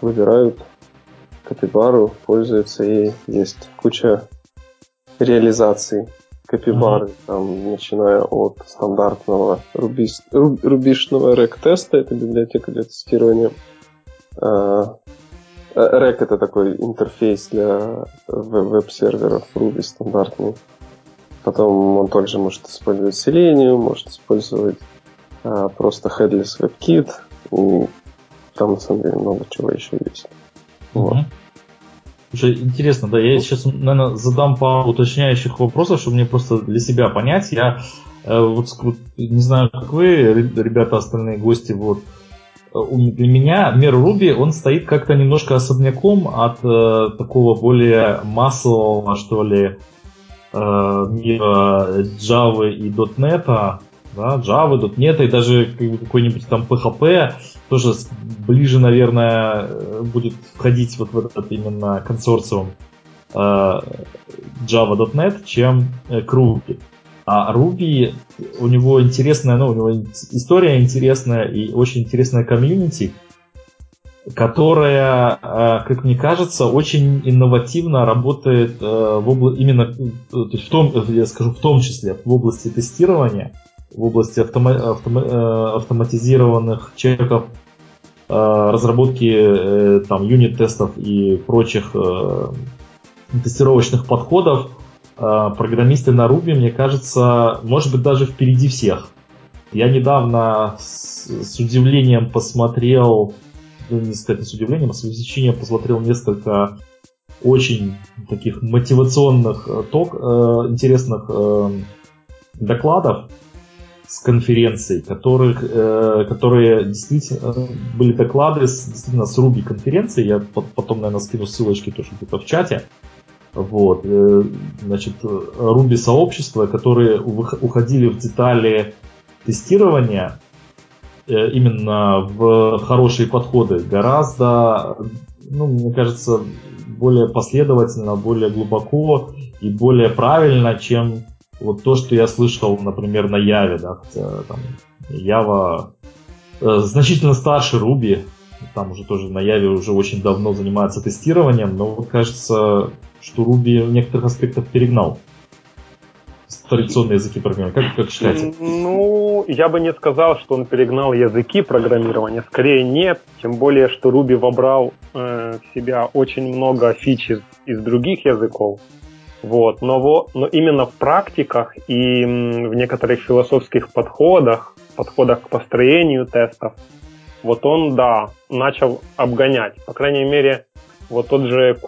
выбирают капибару, пользуются и есть куча реализаций капибары, mm-hmm. там, начиная от стандартного рубис, рубишного рек-теста, это библиотека для тестирования. А, рек это такой интерфейс для веб-серверов Ruby стандартный. Потом он также может использовать Selenium, может использовать а, просто Headless WebKit. И там на самом деле много чего еще есть. Вот. Слушай, интересно, да, я сейчас, наверное, задам пару уточняющих вопросов, чтобы мне просто для себя понять. Я э, вот, не знаю, как вы, ребята, остальные гости, вот, э, для меня мир Ruby, он стоит как-то немножко особняком от э, такого более массового, что ли, Э, мира Java и .NET, да, Java, .NET и даже какой-нибудь там PHP тоже ближе, наверное, будет входить вот в этот именно консорциум э, Java.NET, чем э, к Ruby. А Ruby, у него интересная, ну, у него история интересная и очень интересная комьюнити. которая, как мне кажется, очень инновативно работает в обла- именно то есть в том, я скажу, в том числе в области тестирования, в области автома- автома- автоматизированных чеков разработки там юнит-тестов и прочих тестировочных подходов э, программисты на Ruby, мне кажется, может быть даже впереди всех. Я недавно с, с удивлением посмотрел, ну, не сказать с удивлением, а с восхищением посмотрел несколько очень таких мотивационных, э, ток, э, интересных э, докладов с конференций, которых, э, которые действительно были доклады с, действительно с Ruby конференции. Я потом, наверное, скину ссылочки тоже где-то в чате. Вот, э, значит, Ruby сообщества, которые уходили в детали тестирования э, именно в хорошие подходы, гораздо, ну, мне кажется, более последовательно, более глубоко и более правильно, чем вот то, что я слышал, например, на Яве, да, хотя там Ява э, значительно старше Ruby, там уже тоже на Яве уже очень давно занимается тестированием, но вот кажется, что Ruby в некоторых аспектах перегнал традиционные языки программирования. Как, как считаете? Ну, я бы не сказал, что он перегнал языки программирования. Скорее нет. Тем более, что Ruby вобрал э, в себя очень много фич из, из других языков. Вот. Но, но именно в практиках и в некоторых философских подходах, подходах к построению тестов, вот он, да, начал обгонять. По крайней мере, вот тот же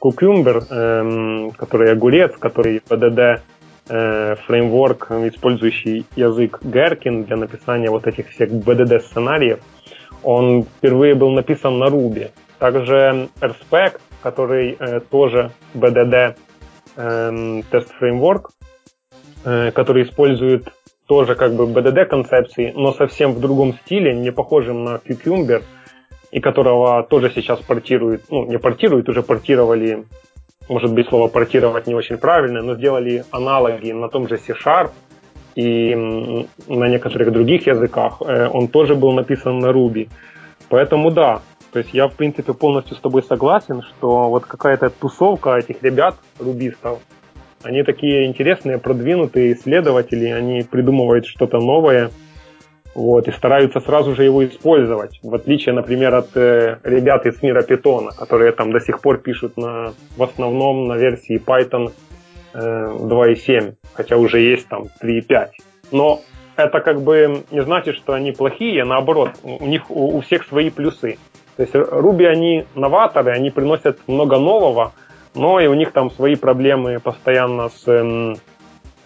Cucumber, эм, который огурец, который PDD э, фреймворк, использующий язык Gherkin для написания вот этих всех BDD сценариев, он впервые был написан на Ruby. Также RSpec, который э, тоже BDD э, тест фреймворк, э, который использует тоже как бы BDD концепции, но совсем в другом стиле, не похожим на Cucumber – и которого тоже сейчас портируют, ну, не портируют, уже портировали, может быть, слово портировать не очень правильно, но сделали аналоги на том же C-Sharp и на некоторых других языках. Э, он тоже был написан на Ruby. Поэтому да, то есть я, в принципе, полностью с тобой согласен, что вот какая-то тусовка этих ребят, рубистов, они такие интересные, продвинутые исследователи, они придумывают что-то новое – вот, и стараются сразу же его использовать, в отличие, например, от э, ребят из мира питона, которые там до сих пор пишут на, в основном на версии Python э, 2.7, хотя уже есть там 3.5. Но это как бы не значит, что они плохие, наоборот, у них у, у всех свои плюсы. То есть Ruby они новаторы, они приносят много нового, но и у них там свои проблемы постоянно с, эм,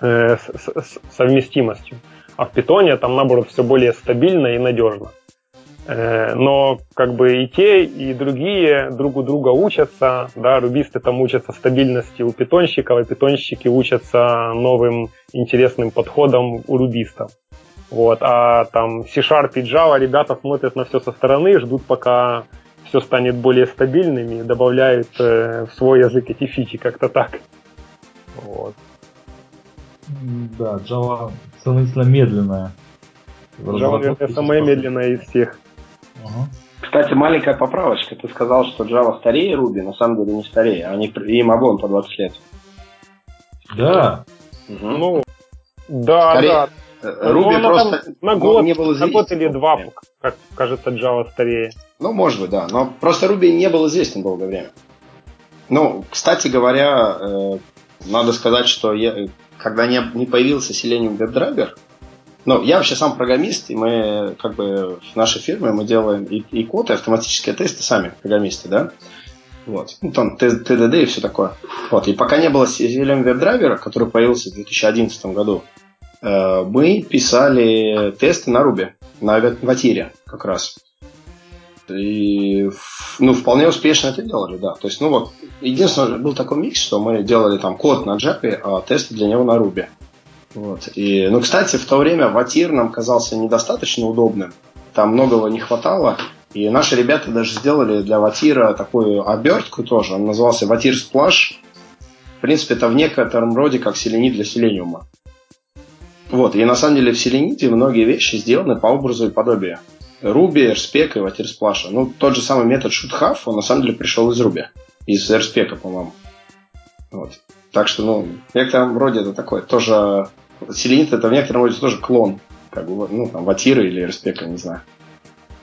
э, с, с, с совместимостью. А в питоне там, наоборот, все более стабильно и надежно. Э, но как бы и те, и другие друг у друга учатся, да, рубисты там учатся стабильности у питонщиков, а питонщики учатся новым интересным подходам у рубистов. Вот, а там C-Sharp и Java ребята смотрят на все со стороны, ждут, пока все станет более стабильным и добавляют э, в свой язык эти фичи, как-то так. Вот. Да, Java сравнительно медленная. Java, наверное, самая медленная из всех. Ага. Кстати, маленькая поправочка. Ты сказал, что Java старее Ruby, на самом деле не старее. Они, им обоим по 20 лет. Да. Угу. Ну, да, Скорее, да. Э, Ruby ну, просто на год, не был известен. На год или два, как кажется, Java старее. Ну, может быть, да. Но просто Ruby не был известен долгое время. Ну, кстати говоря, э, надо сказать, что я, когда не, не появился Selenium WebDriver, ну, я вообще сам программист, и мы, как бы, в нашей фирме мы делаем и, и код, и автоматические тесты сами, программисты, да? Вот. Ну, там TDD и все такое. Вот. И пока не было Selenium WebDriver, который появился в 2011 году, э, мы писали тесты на Ruby, на Ватире как раз. И ну, вполне успешно это делали, да. То есть, ну вот, единственное, был такой микс, что мы делали там код на Java, а тесты для него на Ruby. Вот. И, ну, кстати, в то время Ватир нам казался недостаточно удобным. Там многого не хватало. И наши ребята даже сделали для Ватира такую обертку тоже. Он назывался Ватир Splash. В принципе, это в некотором роде как селенит для селениума. Вот. И на самом деле в селените многие вещи сделаны по образу и подобию. Ruby, RSpec и Vatir Splash. Ну, тот же самый метод should он на самом деле пришел из Ruby. Из RSpec, по-моему. Вот. Так что, ну, в некотором роде это такое тоже... Селенит это в некотором роде тоже клон. Как бы, ну, там, Ватира или RSpec, не знаю.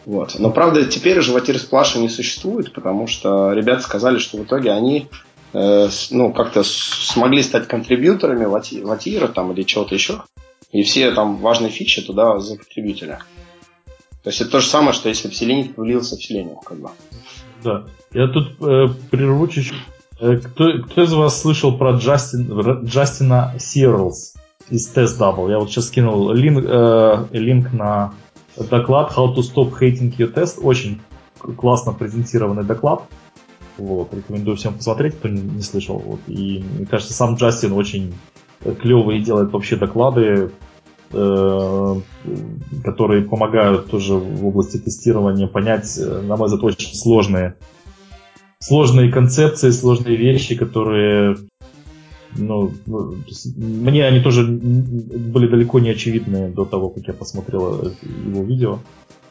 Вот. Но, правда, теперь уже Ватир Сплаша не существует, потому что ребята сказали, что в итоге они э, ну, как-то смогли стать контрибьюторами Ватира там, или чего-то еще. И все там важные фичи туда законтрибьютили. То есть это то же самое, что если бы Селенит влился в Селениум, как бы. Да. Я тут э, прерву чуть-чуть. Э, кто, кто из вас слышал про Джастин, Джастина Сирлс из Test Double? Я вот сейчас скинул линк, э, линк на доклад How to Stop Hating Your Test. Очень классно презентированный доклад. Вот, рекомендую всем посмотреть, кто не, не слышал. Вот. И мне кажется, сам Джастин очень клевые делает вообще доклады которые помогают тоже в области тестирования понять, э, на мой взгляд, очень сложные, сложные концепции, сложные вещи, которые ну, мне они тоже были далеко не очевидны до того, как я посмотрел его видео.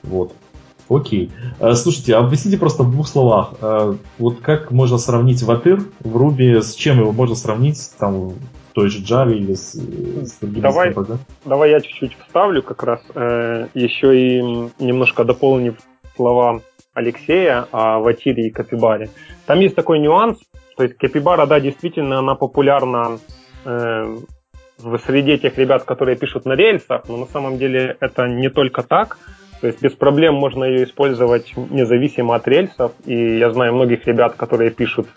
Вот. Окей. Э, слушайте, объясните просто в двух словах, вот как можно сравнить ватыр в Ruby, с чем его можно сравнить там той же Java или с, с давай, давай я чуть-чуть вставлю как раз, э, еще и немножко дополнив слова Алексея о Ватире и Капибаре. Там есть такой нюанс, то есть Капибара, да, действительно, она популярна э, в среде тех ребят, которые пишут на рельсах, но на самом деле это не только так. То есть без проблем можно ее использовать независимо от рельсов. И я знаю многих ребят, которые пишут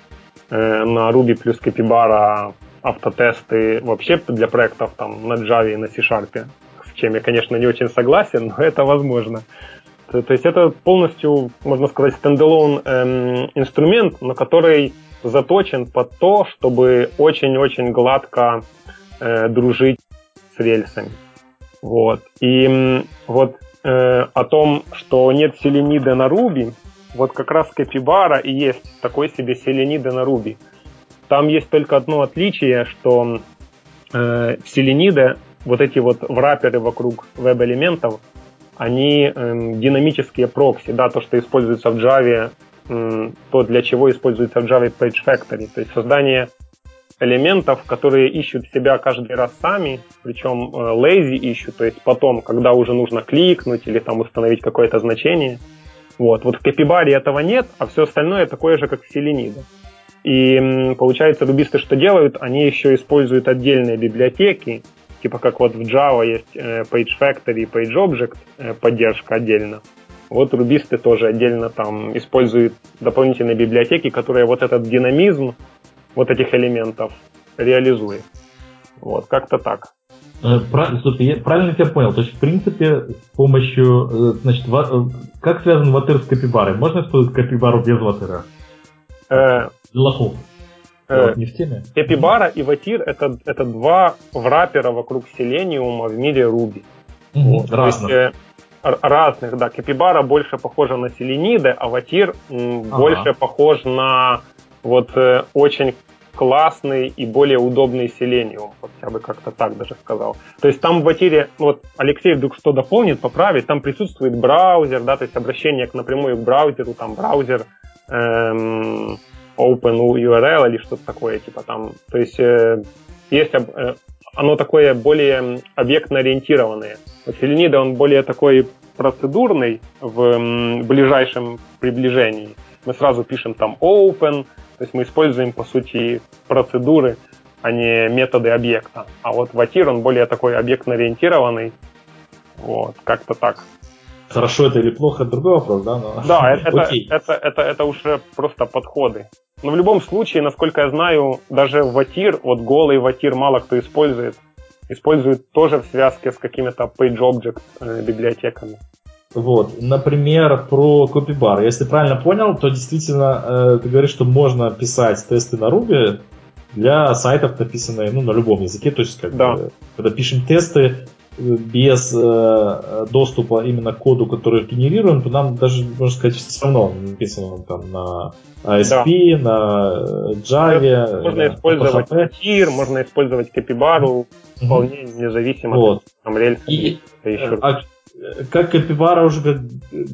э, на Ruby плюс Capybara автотесты вообще для проектов там на Java и на C-Sharp, с чем я, конечно, не очень согласен, но это возможно. То, есть это полностью, можно сказать, стендалон эм, инструмент, на который заточен под то, чтобы очень-очень гладко э, дружить с рельсами. Вот. И вот э, о том, что нет селенида на Ruby, вот как раз Капибара и есть такой себе селенида на Ruby. Там есть только одно отличие, что э, в Селениде вот эти вот враперы вокруг веб-элементов, они э, динамические прокси, да, то, что используется в Java, э, то, для чего используется в Java Page Factory, то есть создание элементов, которые ищут себя каждый раз сами, причем э, lazy ищут, то есть потом, когда уже нужно кликнуть или там установить какое-то значение. Вот, вот в Капибаре этого нет, а все остальное такое же, как в Селениде. И получается, рубисты что делают? Они еще используют отдельные библиотеки, типа как вот в Java есть э, Page Factory Page Object э, поддержка отдельно. Вот рубисты тоже отдельно там используют дополнительные библиотеки, которые вот этот динамизм вот этих элементов реализует. Вот, как-то так. Э, правильно, я правильно тебя понял. То есть, в принципе, с помощью, значит, как связан ватер с капибарой? Можно использовать капибару без ватера? Лохов. Э, не в теме. Эпибара и Ватир это, это два враппера вокруг Селениума в мире Руби. Угу, вот. Разных. Есть, э, разных, да. Капибара больше похожа на Селениды, а Ватир м, ага. больше похож на вот э, очень классный и более удобный Selenium, вот я бы как-то так даже сказал. То есть там в Ватире, ну вот Алексей вдруг что дополнит, поправит, там присутствует браузер, да, то есть обращение к напрямую к браузеру, там браузер эм, open URL или что-то такое, типа там. То есть э, есть э, оно такое более объектно-ориентированное. Вот Селенида, он более такой процедурный в м, ближайшем приближении. Мы сразу пишем там open, то есть мы используем, по сути, процедуры, а не методы объекта. А вот Ватир, он более такой объектно-ориентированный. Вот, как-то так. Хорошо это или плохо, это другой вопрос, да? Но... Да, это, это, это, это, это уже просто подходы. Но в любом случае, насколько я знаю, даже ватир, вот голый ватир мало кто использует. Используют тоже в связке с какими-то PageObject э, библиотеками. Вот, например, про CopyBar. Если правильно понял, то действительно э, ты говоришь, что можно писать тесты на Ruby для сайтов, написанные ну, на любом языке. То есть, как да. бы, когда пишем тесты, без э, доступа именно к коду, который генерируем, то нам даже, можно сказать, все равно написано там на ASP, да. на Java. Можно на использовать Tier, можно использовать Capybara, вполне независимо вот. от там, рельса. И, еще... а, как Capybara уже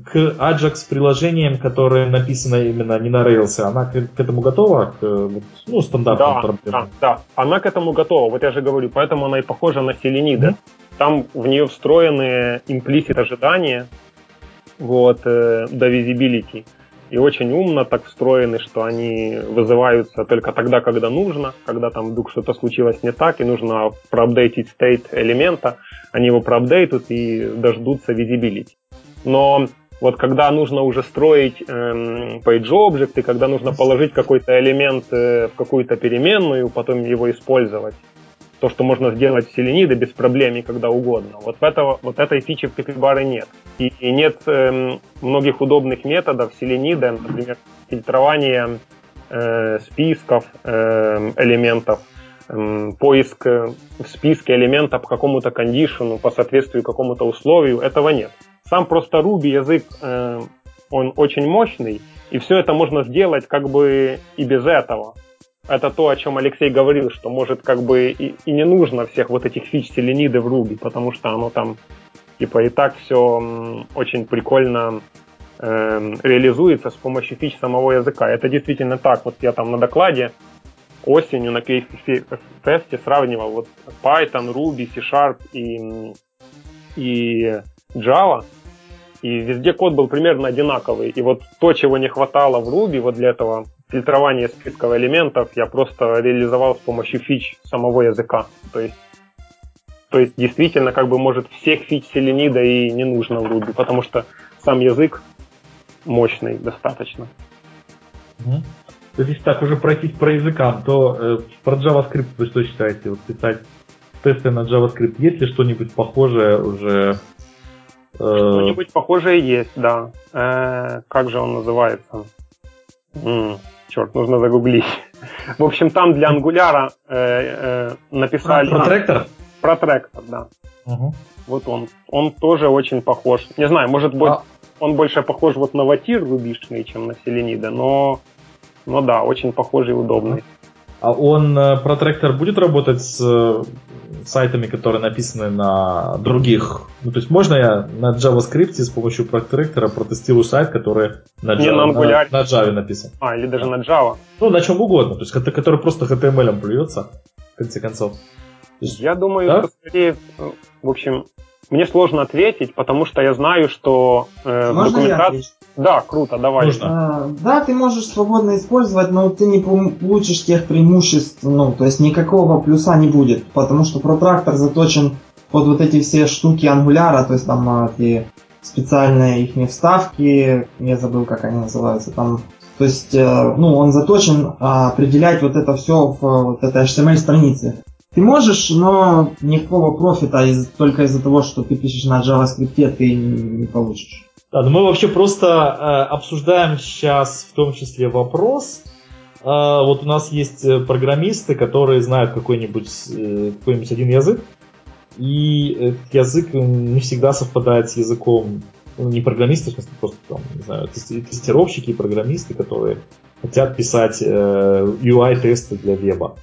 к Ajax приложениям, которые написаны именно не на Rails, она к, к этому готова? К, ну, стандартным да, проблемам? Да, да, она к этому готова. Вот я же говорю, поэтому она и похожа на Селенида. Mm-hmm. Там в нее встроены имплисит ожидания вот, э, до visibility и очень умно так встроены, что они вызываются только тогда, когда нужно, когда там вдруг что-то случилось не так, и нужно проапдейтить стейт элемента, они его проапдейтут и дождутся visibility. Но вот когда нужно уже строить эм, page object, и когда нужно положить какой-то элемент э, в какую-то переменную, потом его использовать, то, что можно сделать в Selenium без проблем и когда угодно. Вот, этого, вот этой фичи в Capybara нет. И, и нет э, многих удобных методов Selenium, например, фильтрование э, списков э, элементов, э, поиск в списке элементов по какому-то кондишену, по соответствию какому-то условию. Этого нет. Сам просто Ruby язык, э, он очень мощный, и все это можно сделать как бы и без этого это то, о чем Алексей говорил, что может как бы и, и не нужно всех вот этих фич селениды в Ruby, потому что оно там типа и так все очень прикольно э, реализуется с помощью фич самого языка. Это действительно так. Вот я там на докладе осенью на кейс-фесте сравнивал вот Python, Ruby, C-Sharp и, и Java, и везде код был примерно одинаковый. И вот то, чего не хватало в Ruby, вот для этого фильтрование списков элементов я просто реализовал с помощью фич самого языка. То есть, то есть действительно как бы может всех фич селенида и не нужно в Ruby, потому что сам язык мощный достаточно. Угу. То есть, если так уже пройтись про языкам, то э, про JavaScript вы что считаете? Вот писать тесты на JavaScript, есть ли что-нибудь похожее уже? Э... Что-нибудь похожее есть, да. Э, как же он называется? Черт, нужно загуглить. В общем, там для ангуляра э, э, написали... Протректор? Протректор, да. Угу. Вот он. Он тоже очень похож. Не знаю, может быть, а... он больше похож вот на ватир рубишный, чем на селенида, но, но да, очень похожий и удобный. А он, э, протректор, будет работать с э, сайтами, которые написаны на других? Ну, то есть можно я на JavaScript с помощью протректора протестирую сайт, который на, Java, Не, на, на, на Java написан? А, или даже на Java? Ну, на чем угодно, то есть который просто HTML плюется, в конце концов. Есть, я думаю, да? что скорее, в общем, мне сложно ответить, потому что я знаю, что э, Можно документации... Да, круто, давай. А, да, ты можешь свободно использовать, но ты не получишь тех преимуществ, ну, то есть никакого плюса не будет, потому что протрактор заточен под вот эти все штуки ангуляра, то есть там а, эти специальные их вставки, я забыл, как они называются, там, то есть, э, ну, он заточен а, определять вот это все в вот этой HTML странице. Ты можешь, но никакого профита из, только из-за того, что ты пишешь на JavaScript, ты не, не получишь. Да, но мы вообще просто э, обсуждаем сейчас в том числе вопрос. Э, вот у нас есть э, программисты, которые знают какой-нибудь э, какой-нибудь один язык, и этот язык не всегда совпадает с языком ну, не программисты, в просто там, не знаю, тестировщики и программисты, которые хотят писать э, UI-тесты для веба.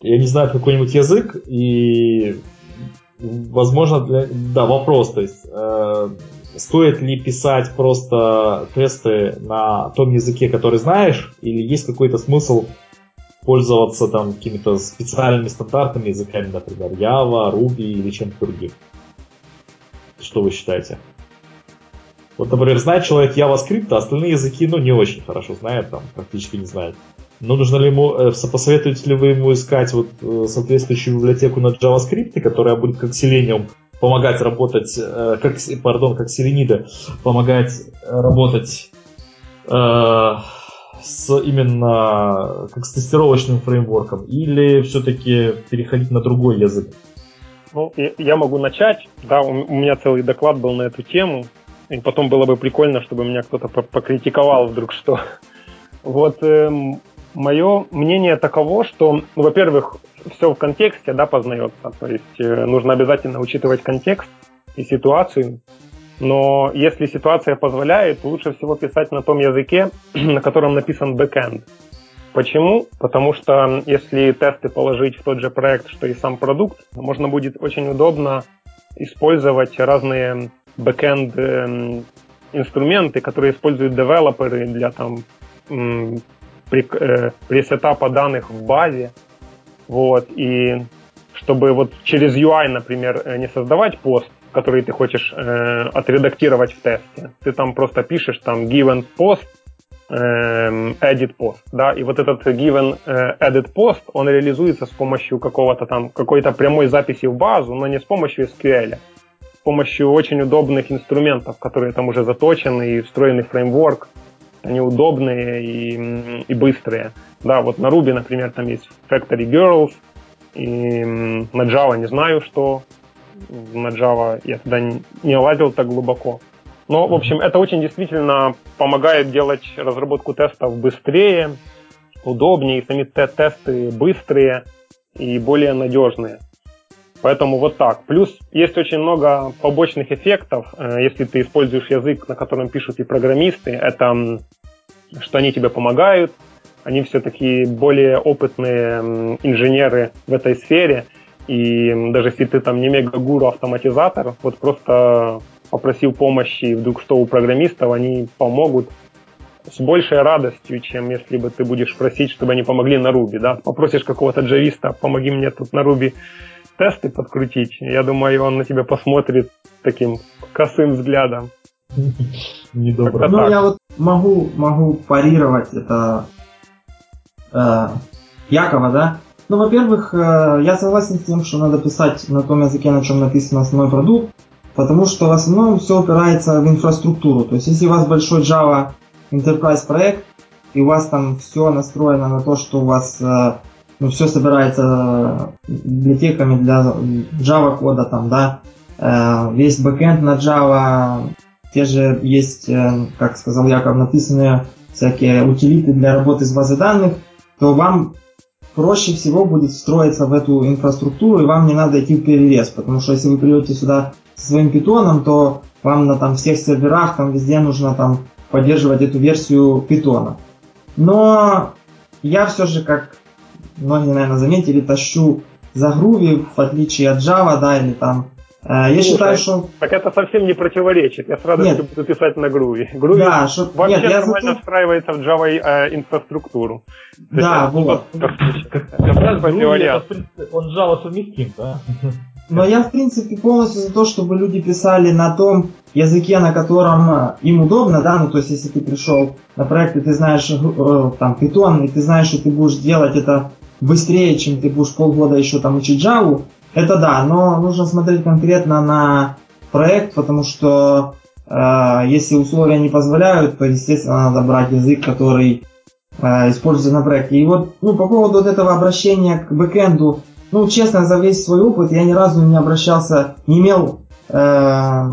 И они знают какой-нибудь язык, и возможно, для... да, вопрос, то есть э, стоит ли писать просто тесты на том языке, который знаешь, или есть какой-то смысл пользоваться там какими-то специальными стандартными языками, например, Java, Ruby или чем-то другим? Что вы считаете? Вот, например, знает человек JavaScript, а остальные языки, ну, не очень хорошо знает, там, практически не знает. Но нужно ли ему, э, посоветуете ли вы ему искать вот э, соответствующую библиотеку на JavaScript, которая будет как Selenium помогать работать, э, как, пардон, как Селенида, помогать работать э, с именно как с тестировочным фреймворком, или все-таки переходить на другой язык? Ну, я могу начать. Да, у меня целый доклад был на эту тему. И потом было бы прикольно, чтобы меня кто-то покритиковал вдруг что. (laughs) Вот эм, мое мнение таково, что, ну, во-первых, все в контексте да, познается. То есть э, нужно обязательно учитывать контекст и ситуацию. Но если ситуация позволяет, лучше всего писать на том языке, (clears throat) на котором написан бэкэнд. Почему? Потому что если тесты положить в тот же проект, что и сам продукт, можно будет очень удобно использовать разные бэкенд эм, инструменты, которые используют девелоперы для там при, э, пресетапа данных в базе. Вот, и чтобы вот через UI, например, э, не создавать пост, который ты хочешь э, отредактировать в тесте. Ты там просто пишешь там given post, э, edit post, да, и вот этот given э, edit post, он реализуется с помощью какого-то там, какой-то прямой записи в базу, но не с помощью SQL, с помощью очень удобных инструментов, которые там уже заточены и встроенный фреймворк, они удобные и, и быстрые. Да, вот на Ruby, например, там есть Factory Girls, и на Java не знаю, что на Java я туда не лазил так глубоко. Но, в общем, это очень действительно помогает делать разработку тестов быстрее, удобнее, и сами тесты быстрые и более надежные. Поэтому вот так. Плюс есть очень много побочных эффектов, э, если ты используешь язык, на котором пишут и программисты. Это что они тебе помогают, они все таки более опытные инженеры в этой сфере. И даже если ты там не мега-гуру автоматизатор, вот просто попросил помощи, вдруг что у программистов, они помогут с большей радостью, чем если бы ты будешь просить, чтобы они помогли на Руби, да, попросишь какого-то джависта, помоги мне тут на Руби тесты подкрутить, я думаю, он на тебя посмотрит таким косым взглядом. Недобро. Ну, я вот могу, могу парировать это э, Якова, да? Ну, во-первых, э, я согласен с тем, что надо писать на том языке, на чем написан основной продукт, потому что в основном все упирается в инфраструктуру. То есть, если у вас большой Java Enterprise проект, и у вас там все настроено на то, что у вас э, все собирается библиотеками для Java кода, там, да, э, весь бэкэнд на Java, те же есть, э, как сказал Яков, написанные всякие утилиты для работы с базой данных, то вам проще всего будет встроиться в эту инфраструктуру, и вам не надо идти в перерез, потому что если вы придете сюда со своим питоном, то вам на там всех серверах, там везде нужно там поддерживать эту версию питона. Но я все же, как многие, наверное, заметили, тащу за Groovy, в отличие от Java, да, или там э, я Слушай, считаю, что... Так это совсем не противоречит. Я с радостью нет. буду писать на Groovy. Groovy да, что... вообще нет, нормально зато... встраивается в Java э, инфраструктуру. Да, вот. Как, как, как раз Groovy, это, в принципе, он Java совместим, да? Но я, в принципе, полностью за то, чтобы люди писали на том языке, на котором э, им удобно, да, ну, то есть, если ты пришел на проект, и ты знаешь, э, там, Python, и ты знаешь, что ты будешь делать это быстрее, чем ты будешь полгода еще там учить Java, это да, но нужно смотреть конкретно на проект, потому что э, если условия не позволяют, то, естественно, надо брать язык, который э, используется на проекте. И вот ну, по поводу вот этого обращения к бэкэнду, ну, честно, за весь свой опыт я ни разу не обращался, не имел э,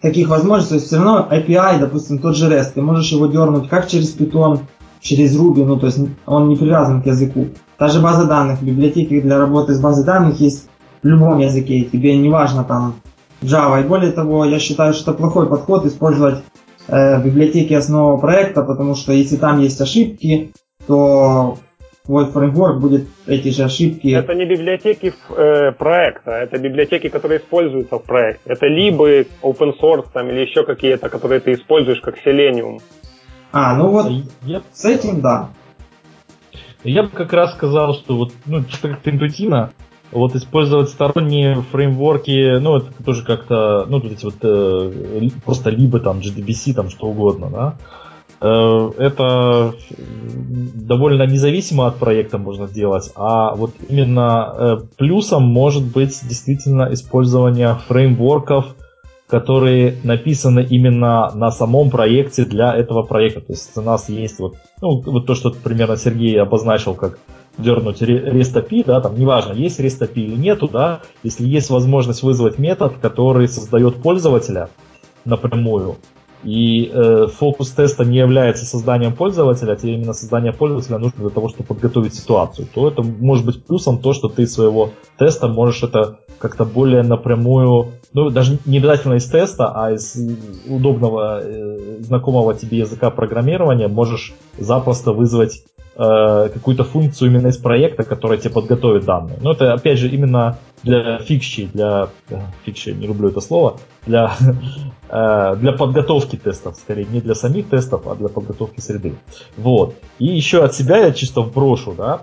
таких возможностей. То есть все равно API, допустим, тот же REST, ты можешь его дернуть как через Python, через Ruby, ну то есть он не привязан к языку. Та же база данных, библиотеки для работы с базой данных есть в любом языке, тебе не важно там Java. И более того, я считаю, что это плохой подход использовать э, библиотеки основного проекта, потому что если там есть ошибки, то твой фреймворк будет эти же ошибки. Это не библиотеки э, проекта, это библиотеки, которые используются в проекте. Это либо open source там, или еще какие-то, которые ты используешь как Selenium. А, ну вот я... с этим да. Я бы как раз сказал, что вот, ну, чисто как-то интуитивно, вот использовать сторонние фреймворки, ну, это тоже как-то, ну, вот эти вот э, просто либо там JDBC, там что угодно, да, э, это довольно независимо от проекта можно делать, а вот именно э, плюсом может быть действительно использование фреймворков, которые написаны именно на самом проекте для этого проекта. То есть у нас есть вот, ну, вот то, что примерно Сергей обозначил как дернуть API, да, там неважно, есть API или нету, да, если есть возможность вызвать метод, который создает пользователя напрямую, и э, фокус теста не является созданием пользователя, а тебе именно создание пользователя нужно для того, чтобы подготовить ситуацию, то это может быть плюсом то, что ты своего теста можешь это как-то более напрямую, ну даже не обязательно из теста, а из удобного, э, знакомого тебе языка программирования можешь запросто вызвать э, какую-то функцию именно из проекта, которая тебе подготовит данные. Но это, опять же, именно для фикши, для э, фикши, не люблю это слово, для, (laughs) э, для подготовки тестов, скорее, не для самих тестов, а для подготовки среды. Вот. И еще от себя я чисто вброшу, да,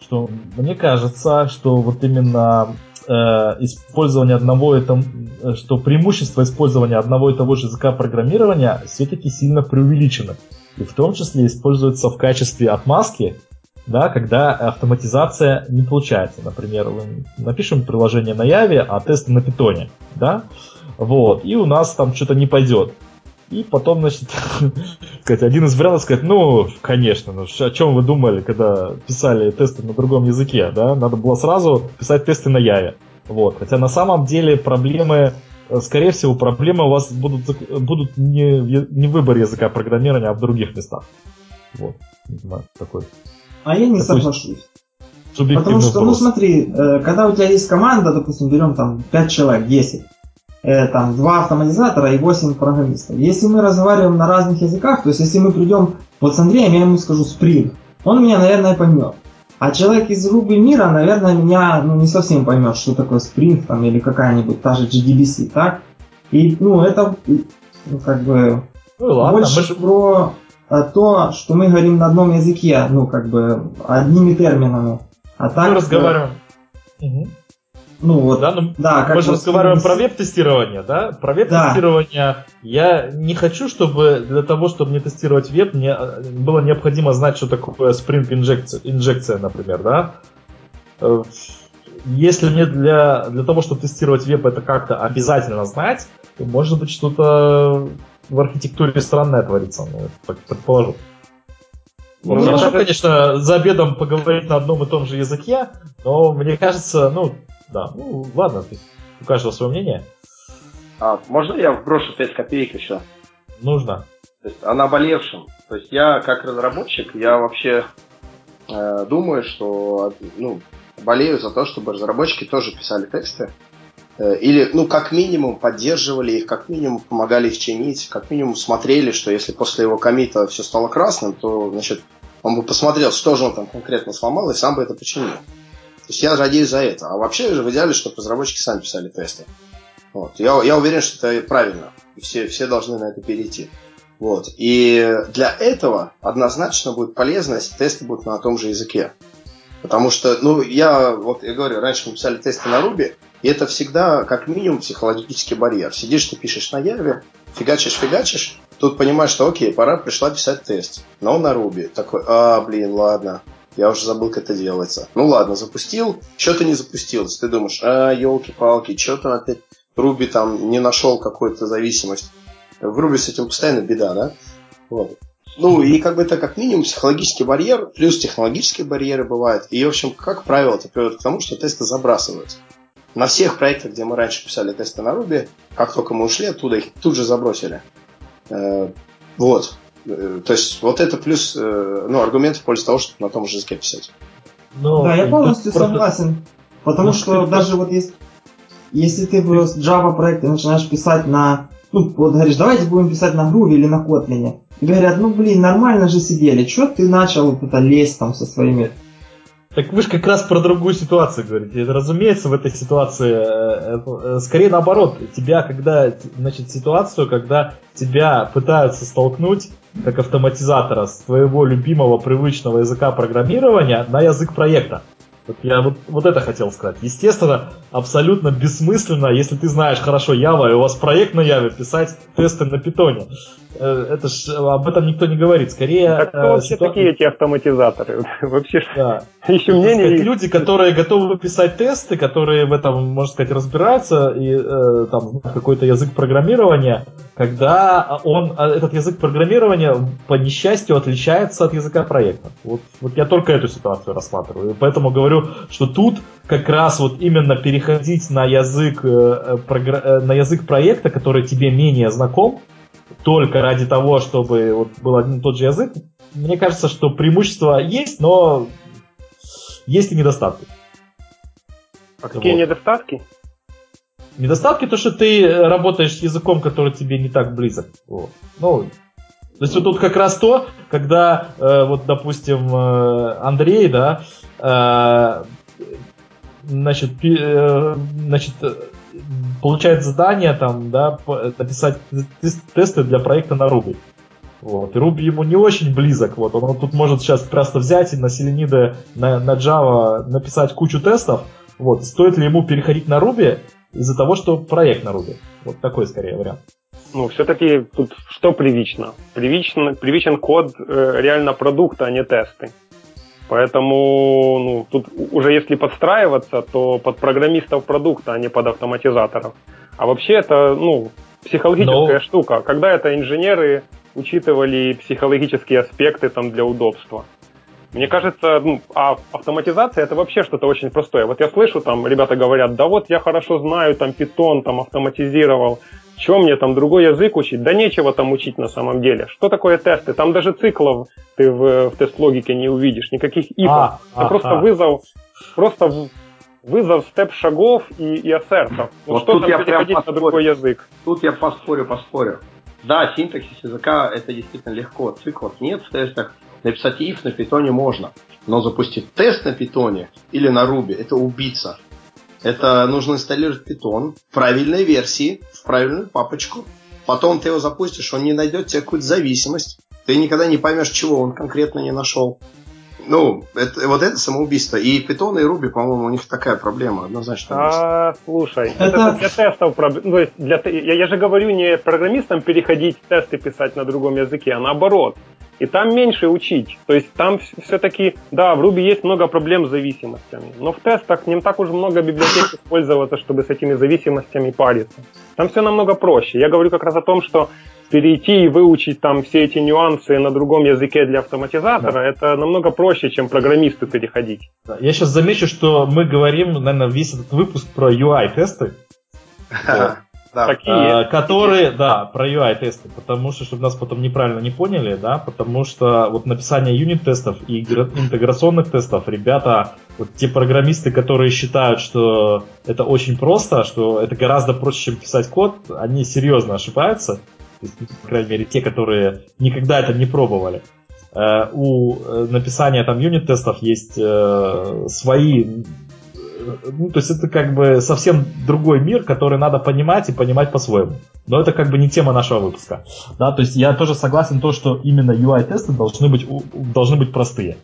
что мне кажется, что вот именно э, использование одного и того, что преимущество использования одного и того же языка программирования все-таки сильно преувеличено. И в том числе используется в качестве отмазки, да, когда автоматизация не получается. Например, мы напишем приложение на Яве, а тесты на питоне, да, вот, и у нас там что-то не пойдет. И потом, значит, (laughs) сказать, один из вариантов сказать, ну, конечно, ну, о чем вы думали, когда писали тесты на другом языке, да, надо было сразу писать тесты на Яве. Вот. Хотя на самом деле проблемы, э, скорее всего, проблемы у вас будут, будут не, не в выборе языка программирования, а в других местах. Вот. Знаю, такой. А я не такой соглашусь. Потому что, ну, вопрос. ну смотри, э, когда у тебя есть команда, допустим, берем там 5 человек, 10, э, там два автоматизатора и 8 программистов. Если мы разговариваем на разных языках, то есть если мы придем вот с Андреем, я ему скажу Spring, он меня, наверное, поймет. А человек из Ruby мира, наверное, меня ну, не совсем поймет, что такое Spring там, или какая-нибудь та же GDBC, так? И, ну, это, ну, как бы, ну, ладно, больше же... про э, то, что мы говорим на одном языке, ну, как бы, одними терминами. А так... Мы разговариваем. Угу. Ну вот, да, ну, да мы же разговариваем про веб-тестирование, да? Про веб-тестирование да. я не хочу, чтобы для того, чтобы мне тестировать веб, мне э, было необходимо знать, что такое Spring инжекция, инжекция например, да? Э, если мне для, для того, чтобы тестировать веб, это как-то обязательно знать, то может быть что-то в архитектуре странное творится, ну, предположу. Ну, Хорошо, конечно, за обедом поговорить на одном и том же языке, но мне кажется, ну, да, ну ладно, у каждого свое мнение. А, можно я вброшу 5 копеек еще? Нужно. То есть о наболевшем. То есть я как разработчик, я вообще э, думаю, что ну, болею за то, чтобы разработчики тоже писали тесты. Э, или, ну, как минимум, поддерживали их, как минимум, помогали их чинить, как минимум смотрели, что если после его комита все стало красным, то, значит, он бы посмотрел, что же он там конкретно сломал, и сам бы это починил. То есть я надеюсь за это. А вообще же в идеале, чтобы разработчики сами писали тесты. Вот. Я, я уверен, что это правильно. И все, все должны на это перейти. Вот. И для этого однозначно будет полезно, если тесты будут на том же языке. Потому что, ну, я, вот я говорю, раньше мы писали тесты на Ruby, и это всегда, как минимум, психологический барьер. Сидишь, ты пишешь на Яве, фигачишь, фигачишь, тут понимаешь, что окей, пора пришла писать тест, но на Ruby. Такой, а, блин, ладно, я уже забыл, как это делается. Ну ладно, запустил, что-то не запустилось. Ты думаешь, а, елки-палки, что-то опять Руби там не нашел какую-то зависимость. В Руби с этим постоянно беда, да? Вот. Ну, и как бы это как минимум психологический барьер, плюс технологические барьеры бывают. И, в общем, как правило, это приводит к тому, что тесты забрасываются. На всех проектах, где мы раньше писали тесты на Руби, как только мы ушли оттуда, их тут же забросили. Э, вот. Э, то есть вот это плюс, э, ну, аргумент в пользу того, чтобы на том же языке писать. Но да, я полностью согласен. Потому ну, что даже вот если, если ты в Java проекте начинаешь писать на, ну, вот говоришь, давайте будем писать на Groovy или на Kotlin. И говорят, ну блин, нормально же сидели, что ты начал вот это лезть там со своими так вы же как раз про другую ситуацию говорите. Разумеется, в этой ситуации э, э, скорее наоборот. Тебя, когда, значит, ситуацию, когда тебя пытаются столкнуть как автоматизатора с твоего любимого привычного языка программирования на язык проекта. Вот я вот, вот это хотел сказать. Естественно, абсолютно бессмысленно, если ты знаешь хорошо Java, и у вас проект на Java, писать тесты на питоне. Э, это ж об этом никто не говорит. Скорее. А кто вообще ситуация... такие эти автоматизаторы? (laughs) Вообще да. (laughs) еще мнение. Сказать, люди, которые готовы писать тесты, которые в этом, можно сказать, разбираются и э, там какой-то язык программирования, когда он этот язык программирования по несчастью отличается от языка проекта. Вот, вот я только эту ситуацию рассматриваю. Поэтому говорю, что тут как раз вот именно переходить на язык, э, програ... на язык проекта, который тебе менее знаком, только ради того, чтобы вот был один и тот же язык, мне кажется, что преимущества есть, но есть и недостатки. А какие вот. недостатки? Недостатки то, что ты работаешь с языком, который тебе не так близок. Вот. Ну, То есть вот тут как раз то, когда, э, вот, допустим, э, Андрей, да, э, значит, э, значит, получает задание там, да, написать тесты для проекта на Ruby. Вот. И Ruby ему не очень близок. Вот. Он тут может сейчас просто взять и на Selenium, на, на Java написать кучу тестов. Вот. Стоит ли ему переходить на Ruby из-за того, что проект на Ruby? Вот такой скорее вариант. Ну, все-таки тут что привично? Привичен, привичен код э, реально продукта, а не тесты. Поэтому ну, тут уже если подстраиваться, то под программистов продукта, а не под автоматизаторов. А вообще это ну, психологическая Но... штука. Когда это инженеры учитывали психологические аспекты там, для удобства. Мне кажется, ну, а автоматизация это вообще что-то очень простое. Вот я слышу, там ребята говорят, да вот я хорошо знаю, там питон там автоматизировал, чем мне там другой язык учить? Да нечего там учить на самом деле. Что такое тесты? Там даже циклов ты в, в тест-логике не увидишь, никаких ифов. А, это а, просто а. вызов, просто вызов степ-шагов и, и ассертов. Ну, вот что тут там я переходить на другой язык? Тут я поспорю, поспорю. Да, синтаксис языка это действительно легко. Циклов нет в тестах. Написать if на питоне можно. Но запустить тест на питоне или на Ruby это убийца. Это нужно инсталлировать питон в правильной версии, в правильную папочку. Потом ты его запустишь, он не найдет тебе какую-то зависимость. Ты никогда не поймешь, чего он конкретно не нашел. Ну, это, вот это самоубийство. И Python и Ruby, по-моему, у них такая проблема однозначно. А, слушай, это... для тестов проблема. Ну, я же говорю не программистам переходить тесты писать на другом языке, а наоборот. И там меньше учить. То есть там все-таки, да, в Ruby есть много проблем с зависимостями, но в тестах не так уж много библиотек использоваться, чтобы с этими зависимостями париться. Там все намного проще. Я говорю как раз о том, что перейти и выучить там все эти нюансы на другом языке для автоматизатора, да. это намного проще, чем программисту переходить. Я сейчас замечу, что мы говорим, наверное, весь этот выпуск про UI-тесты. Да. (laughs) Какие? Которые, да, про UI-тесты, потому что, чтобы нас потом неправильно не поняли, да, потому что вот написание юнит-тестов и интеграционных тестов, ребята, вот те программисты, которые считают, что это очень просто, что это гораздо проще, чем писать код, они серьезно ошибаются, по крайней мере, те, которые никогда это не пробовали. Uh, у э, написания там юнит-тестов есть uh, свои ну, то есть это как бы совсем другой мир, который надо понимать и понимать по-своему. Но это как бы не тема нашего выпуска. Да, то есть я тоже согласен то, что именно UI-тесты должны быть, должны быть простые.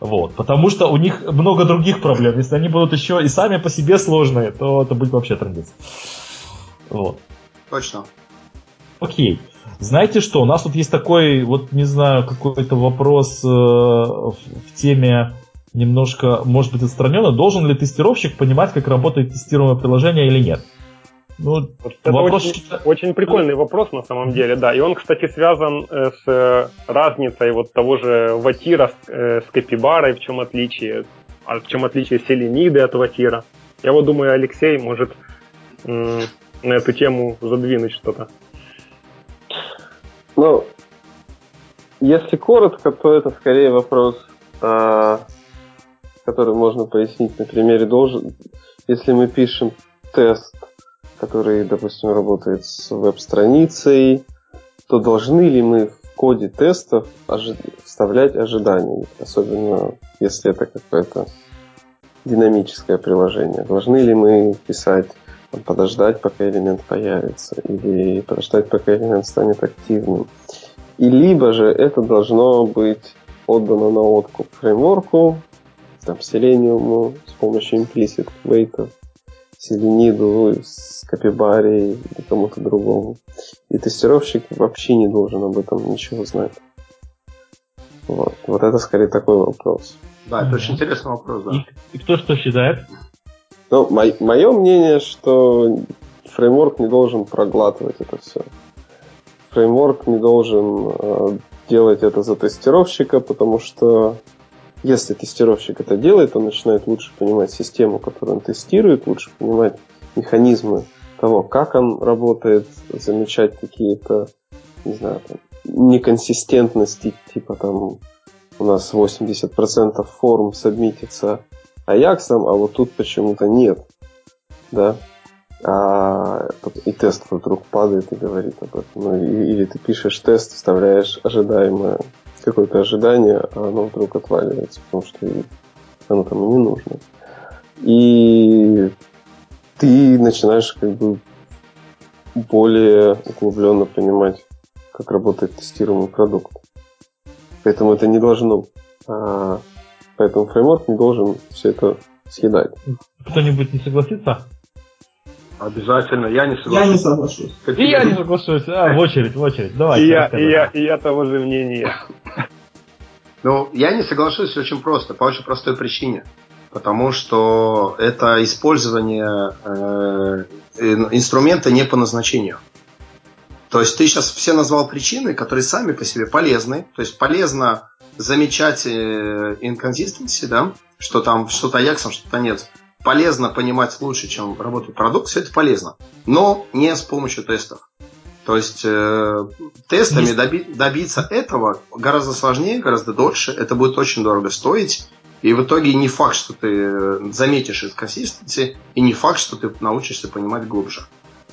Вот, потому что у них много других проблем. Если они будут еще и сами по себе сложные, то это будет вообще трендец. Вот. Точно. Окей. Знаете что, у нас тут есть такой, вот не знаю, какой-то вопрос э, в, в теме немножко, может быть, отстраненно, должен ли тестировщик понимать, как работает тестируемое приложение или нет? Ну, вот это вопрос... очень, очень прикольный вопрос на самом деле, да. И он, кстати, связан э, с э, разницей вот того же ватира с, э, капибарой, в чем отличие, а в чем отличие селениды от ватира. Я вот думаю, Алексей может на эту тему задвинуть что-то. Ну, если коротко, то это скорее вопрос а, который можно пояснить на примере должен. Если мы пишем тест, который, допустим, работает с веб-страницей, то должны ли мы в коде тестов ожи- вставлять ожидания, особенно если это какое-то динамическое приложение. Должны ли мы писать подождать, пока элемент появится, или подождать, пока элемент станет активным. И либо же это должно быть отдано на откуп фреймворку, там, Selenium с помощью implicit weight, Селениду с Капибари и кому-то другому. И тестировщик вообще не должен об этом ничего знать. Вот, вот это скорее такой вопрос. Да, это очень интересный вопрос, да. И, и кто что считает? Ну, мо- мое мнение, что фреймворк не должен проглатывать это все. Фреймворк не должен э, делать это за тестировщика, потому что если тестировщик это делает, он начинает лучше понимать систему, которую он тестирует, лучше понимать механизмы того, как он работает, замечать какие-то, не знаю, там, неконсистентности, типа там у нас 80% форм сабмитится Аяксом, а вот тут почему-то нет. Да? а и тест вдруг падает и говорит об этом. Ну, или ты пишешь тест, вставляешь ожидаемое какое-то ожидание, а оно вдруг отваливается, потому что оно там и не нужно. И ты начинаешь как бы более углубленно понимать, как работает тестируемый продукт. Поэтому это не должно. А, поэтому фреймворк не должен все это съедать. Кто-нибудь не согласится? Обязательно, я не соглашусь. Я не соглашусь. И я не соглашусь. А, в очередь, в очередь. Давай. И я, и, я, и я того же мнения. (laughs) Ну, я не соглашусь очень просто, по очень простой причине. Потому что это использование э, инструмента не по назначению. То есть ты сейчас все назвал причины, которые сами по себе полезны. То есть полезно замечать э, инконсистенции, да, что там что-то Аяксом, что-то нет полезно понимать лучше, чем работает продукт, все это полезно. Но не с помощью тестов. То есть э, тестами доби- добиться этого гораздо сложнее, гораздо дольше. Это будет очень дорого стоить. И в итоге не факт, что ты заметишь инконсистенции, и не факт, что ты научишься понимать глубже.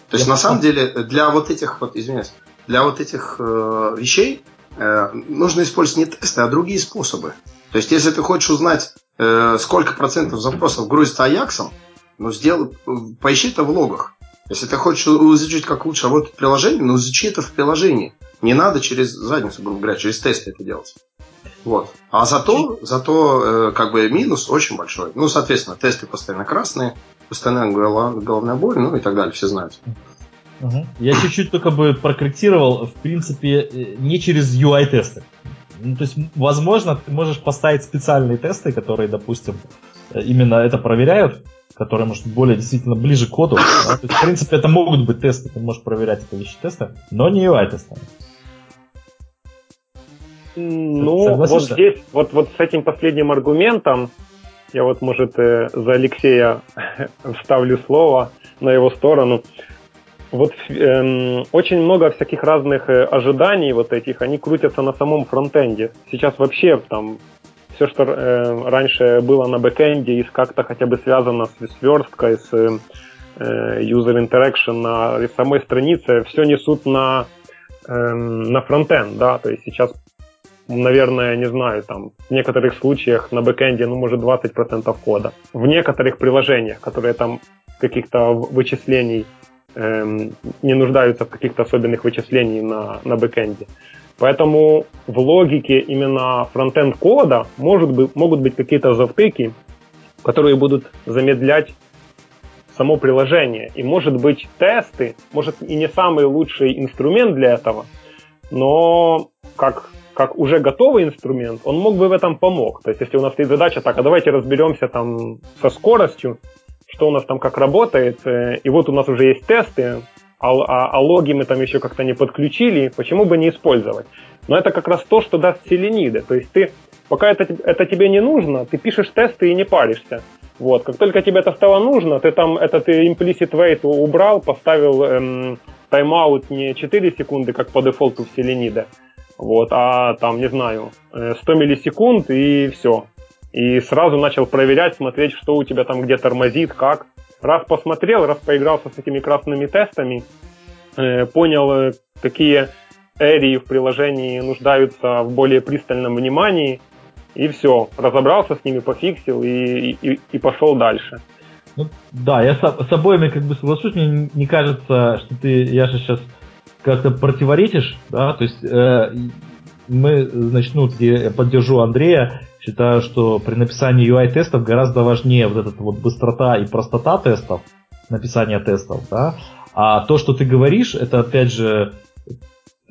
То есть, Я на самом деле, для вот этих, вот, извиняюсь, для вот этих э, вещей э, нужно использовать не тесты, а другие способы. То есть, если ты хочешь узнать, сколько процентов запросов грузится Аяксом, ну, сделай, поищи это в логах. Если ты хочешь изучить, как лучше работает приложение, ну, изучи это в приложении. Не надо через задницу, грубо говоря, через тесты это делать. Вот. А зато, зато э, как бы минус очень большой. Ну, соответственно, тесты постоянно красные, постоянно головная боль, ну и так далее, все знают. Угу. Я чуть-чуть только бы прокорректировал, в принципе, э, не через UI-тесты. Ну, то есть, возможно, ты можешь поставить специальные тесты, которые, допустим, именно это проверяют, которые, может, более действительно ближе к коду. Да? То есть, в принципе, это могут быть тесты, ты можешь проверять это вещи теста, но не UI-тесты. Ну, вот здесь, вот, вот с этим последним аргументом, я вот, может, э, за Алексея (laughs) вставлю слово на его сторону вот эм, очень много всяких разных э, ожиданий вот этих, они крутятся на самом фронтенде. Сейчас вообще там все, что э, раньше было на бэкенде и как-то хотя бы связано с версткой, с э, user interaction на самой странице, все несут на, э, на фронтенд, да, то есть сейчас наверное, не знаю, там, в некоторых случаях на бэкенде, ну, может, 20% кода. В некоторых приложениях, которые там каких-то вычислений эм, не нуждаются в каких-то особенных вычислениях на, на бэкэнде. Поэтому в логике именно фронтенд кода может быть, могут быть какие-то завтыки, которые будут замедлять само приложение. И может быть тесты, может и не самый лучший инструмент для этого, но как, как уже готовый инструмент, он мог бы в этом помог. То есть если у нас стоит задача, так, а давайте разберемся там со скоростью, что у нас там как работает, э, и вот у нас уже есть тесты, а, а, а логи мы там еще как-то не подключили, почему бы не использовать? Но это как раз то, что даст селениды. То есть ты, пока это, это тебе не нужно, ты пишешь тесты и не паришься. Вот, как только тебе это стало нужно, ты там этот implicit wait убрал, поставил эм, тайм-аут не 4 секунды, как по дефолту в Селениде, вот, а там, не знаю, 100 э, миллисекунд и все и сразу начал проверять, смотреть, что у тебя там где тормозит, как. Раз посмотрел, раз поигрался с этими красными тестами, э, понял, э, какие эрии в приложении нуждаются в более пристальном внимании, и все, разобрался с ними, пофиксил и, и, и пошел дальше. Ну, да, я с, с обоими как бы соглашусь, мне не кажется, что ты, Яша, сейчас как-то противоречишь, да, то есть э, мы, значит, ну, я поддержу Андрея, Считаю, что при написании UI-тестов гораздо важнее вот эта вот быстрота и простота тестов, написания тестов, да. А то, что ты говоришь, это опять же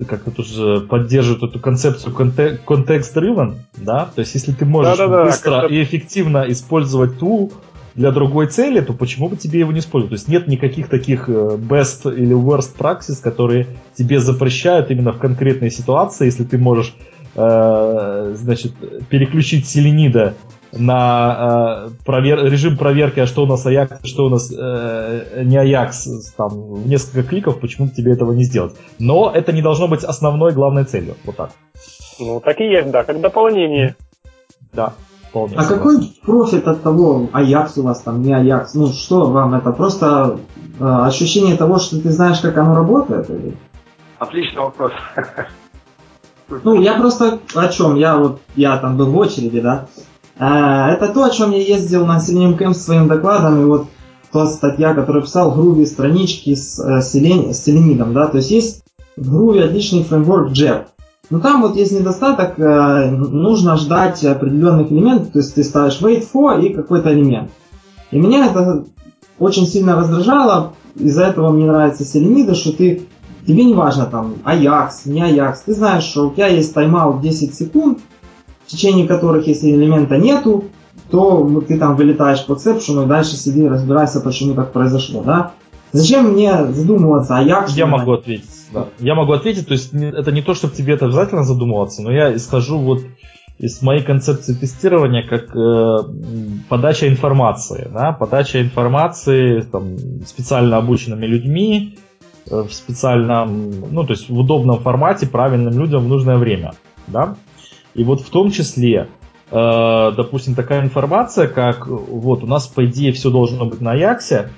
как-то тоже поддерживает эту концепцию контекст-driven, да, то есть если ты можешь да, да, быстро и эффективно использовать тул для другой цели, то почему бы тебе его не использовать? То есть нет никаких таких э, best или worst practice, которые тебе запрещают именно в конкретной ситуации, если ты можешь Э, значит, переключить селенида на э, провер... режим проверки, а что у нас Аякс, что у нас э, не Аякс, там, в несколько кликов, почему тебе этого не сделать. Но это не должно быть основной главной целью. Вот так. Ну, так и есть, да, как дополнение. Да. Вполне а какой профит от того, Аякс у вас там, не Аякс? Ну что вам это? Просто ощущение того, что ты знаешь, как оно работает? Или? Отличный вопрос. Ну, я просто о чем? Я вот, я там был в очереди, да. Э, это то, о чем я ездил на Selenium Camp с своим докладом, и вот та статья, которую писал Groovy, странички с, э, с селенидом, да, то есть есть в Groovy отличный фреймворк JEP. Но там вот есть недостаток, э, нужно ждать определенных элементов, то есть ты ставишь wait for и какой-то элемент. И меня это очень сильно раздражало, из-за этого мне нравится селенида, что ты тебе не важно там Ajax, не Ajax, ты знаешь, что у тебя есть тайм-аут 10 секунд, в течение которых, если элемента нету, то ты там вылетаешь по эксепшену и дальше сиди разбирайся, почему так произошло, да? Зачем мне задумываться, а я... Я могу ответить, да. Я могу ответить, то есть это не то, чтобы тебе это обязательно задумываться, но я исхожу вот из моей концепции тестирования как э, подача информации, да, подача информации там, специально обученными людьми в специальном, ну то есть в удобном формате правильным людям в нужное время, да. И вот в том числе Э, допустим, такая информация, как вот у нас по идее все должно быть на Аяксе,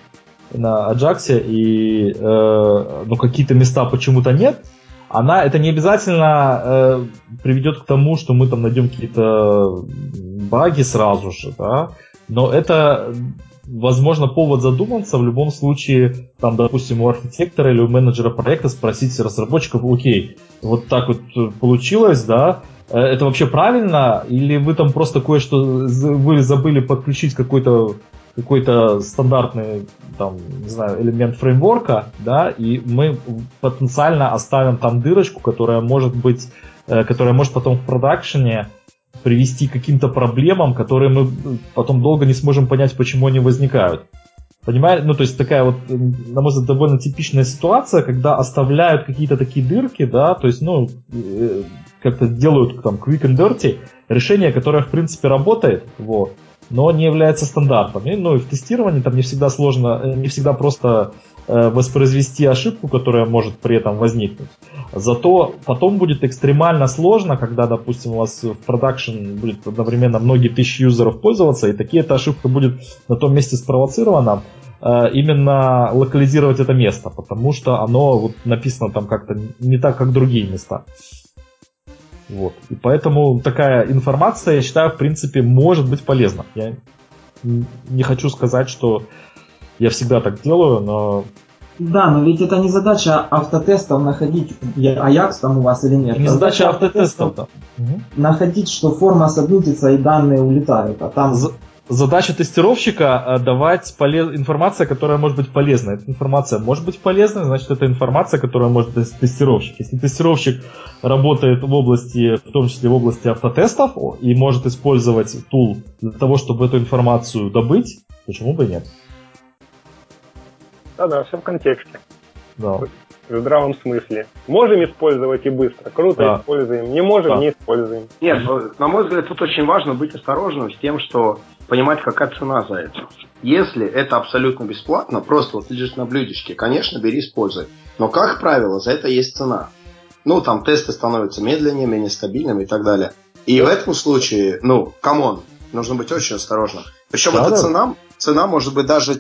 на Аджаксе, и э, ну, какие-то места почему-то нет, она это не обязательно э, приведет к тому, что мы там найдем какие-то баги сразу же, да, но это возможно повод задуматься в любом случае, там, допустим, у архитектора или у менеджера проекта спросить разработчиков, окей, вот так вот получилось, да, Э, это вообще правильно? Или вы там просто кое-что вы забыли подключить какой-то какой-то стандартный там, не знаю, элемент фреймворка, да, и мы потенциально оставим там дырочку, которая может быть, э, которая может потом в продакшене привести к каким-то проблемам, которые мы потом долго не сможем понять, почему они возникают. Понимаете? Ну, то есть такая вот, на мой взгляд, довольно типичная ситуация, когда оставляют какие-то такие дырки, да, то есть, ну, э, как-то делают там quick and dirty решение, которое, в принципе, работает, вот, но не является стандартом. И, ну, и в тестировании там не всегда сложно, э, не всегда просто э, воспроизвести ошибку, которая может при этом возникнуть. Зато потом будет экстремально сложно, когда, допустим, у вас в продакшн будет одновременно многие тысячи юзеров пользоваться, и такие эта ошибка будет на том месте спровоцирована, э, именно локализировать это место, потому что оно вот написано там как-то не так, как другие места. Вот. И поэтому такая информация, я считаю, в принципе, может быть полезна. Я не хочу сказать, что я всегда так делаю, но... Да, но ведь это не задача автотестов находить Аякс там у вас или нет. Не задача автотестов, да. Находить, что форма сабмитится и данные улетают. А там задача тестировщика э, давать полез... информация, которая может быть полезна. Эта информация может быть полезной, значит, это информация, которая может быть тестировщик. Если тестировщик работает в области, в том числе в области автотестов, и может использовать тул для того, чтобы эту информацию добыть, почему бы и нет? Да-да, все в контексте. Да в здравом смысле. Можем использовать и быстро. Круто да. используем. Не можем, да. не используем. Нет, ну, на мой взгляд, тут очень важно быть осторожным с тем, что понимать, какая цена за это. Если это абсолютно бесплатно, просто вот лежит на блюдечке, конечно, бери, используй. Но, как правило, за это есть цена. Ну, там тесты становятся медленнее, менее стабильными и так далее. И в этом случае, ну, come on, нужно быть очень осторожным. Причем да, эта да. цена, цена может быть даже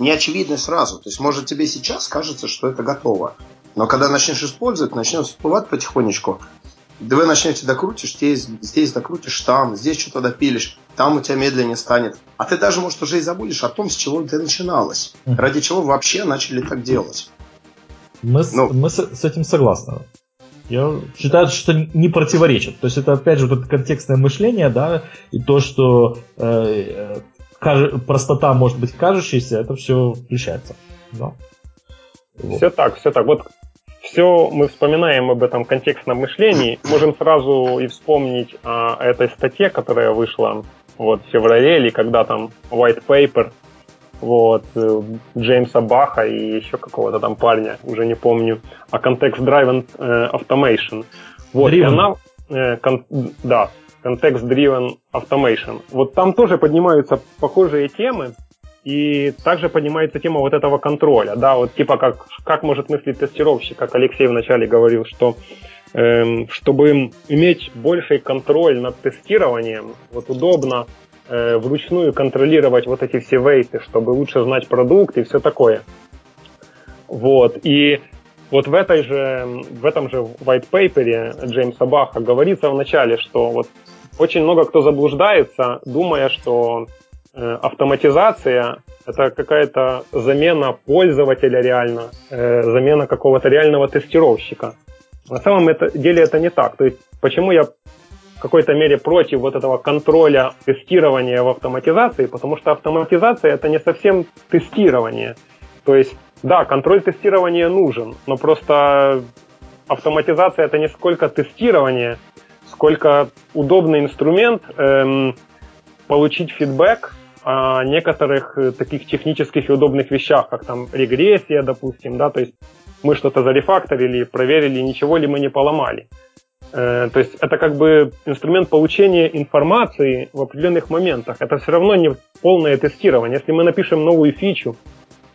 не очевидны сразу. То есть, может, тебе сейчас кажется, что это готово. Но когда начнешь использовать, начнет всплывать потихонечку. Да вы начнете докрутишь, здесь, здесь докрутишь там, здесь что-то допилишь, там у тебя медленнее станет. А ты даже, может, уже и забудешь о том, с чего ты начиналось. Ради чего вообще начали так делать. Мы, ну, мы с, с этим согласны. Я считаю, что не противоречит. То есть это опять же вот это контекстное мышление, да, и то, что э, простота может быть кажущейся, это все включается. Да. Вот. Все так, все так. Вот все мы вспоминаем об этом контекстном мышлении, можем сразу и вспомнить о этой статье, которая вышла вот, в феврале, или когда там white paper вот, э, Джеймса Баха и еще какого-то там парня, уже не помню, о Context Driven э, Automation. Вот, и она, э, кон, да, Context-Driven Automation. Вот там тоже поднимаются похожие темы, и также поднимается тема вот этого контроля, да, вот типа как, как может мыслить тестировщик, как Алексей вначале говорил, что эм, чтобы иметь больший контроль над тестированием, вот удобно э, вручную контролировать вот эти все вейты, чтобы лучше знать продукт и все такое. Вот. И вот в, этой же, в этом же white paper Джеймса Баха говорится в начале, что вот очень много кто заблуждается, думая, что э, автоматизация это какая-то замена пользователя реально, э, замена какого-то реального тестировщика. На самом деле это не так. То есть почему я в какой-то мере против вот этого контроля тестирования в автоматизации, потому что автоматизация это не совсем тестирование. То есть, да, контроль тестирования нужен, но просто автоматизация это не сколько тестирование, сколько удобный инструмент эм, получить фидбэк о некоторых э, таких технических и удобных вещах, как там регрессия, допустим, да, то есть мы что-то зарефакторили, проверили, ничего ли мы не поломали. Э, то есть это как бы инструмент получения информации в определенных моментах. Это все равно не полное тестирование. Если мы напишем новую фичу,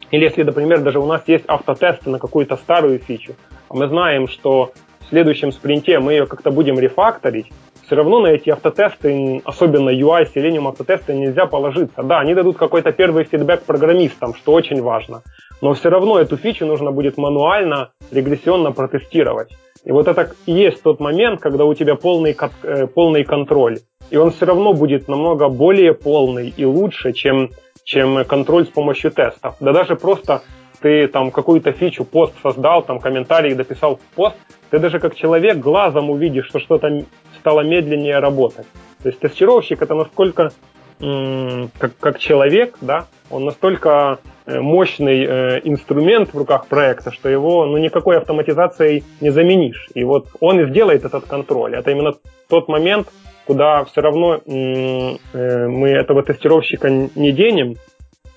или если, например, даже у нас есть автотесты на какую-то старую фичу, а мы знаем, что в следующем спринте мы ее как-то будем рефакторить, все равно на эти автотесты, особенно UI, Selenium автотесты, нельзя положиться. Да, они дадут какой-то первый фидбэк программистам, что очень важно. Но все равно эту фичу нужно будет мануально, регрессионно протестировать. И вот это и есть тот момент, когда у тебя полный, э, полный контроль. И он все равно будет намного более полный и лучше, чем, чем контроль с помощью тестов. Да даже просто ты там какую-то фичу, пост создал, там комментарий дописал в пост, ты даже как человек глазом увидишь, что что-то стало медленнее работать. То есть тестировщик это насколько как, как человек, да, он настолько э, мощный э, инструмент в руках проекта, что его ну, никакой автоматизацией не заменишь. И вот он и сделает этот контроль. Это именно тот момент, куда все равно э, мы этого тестировщика не денем,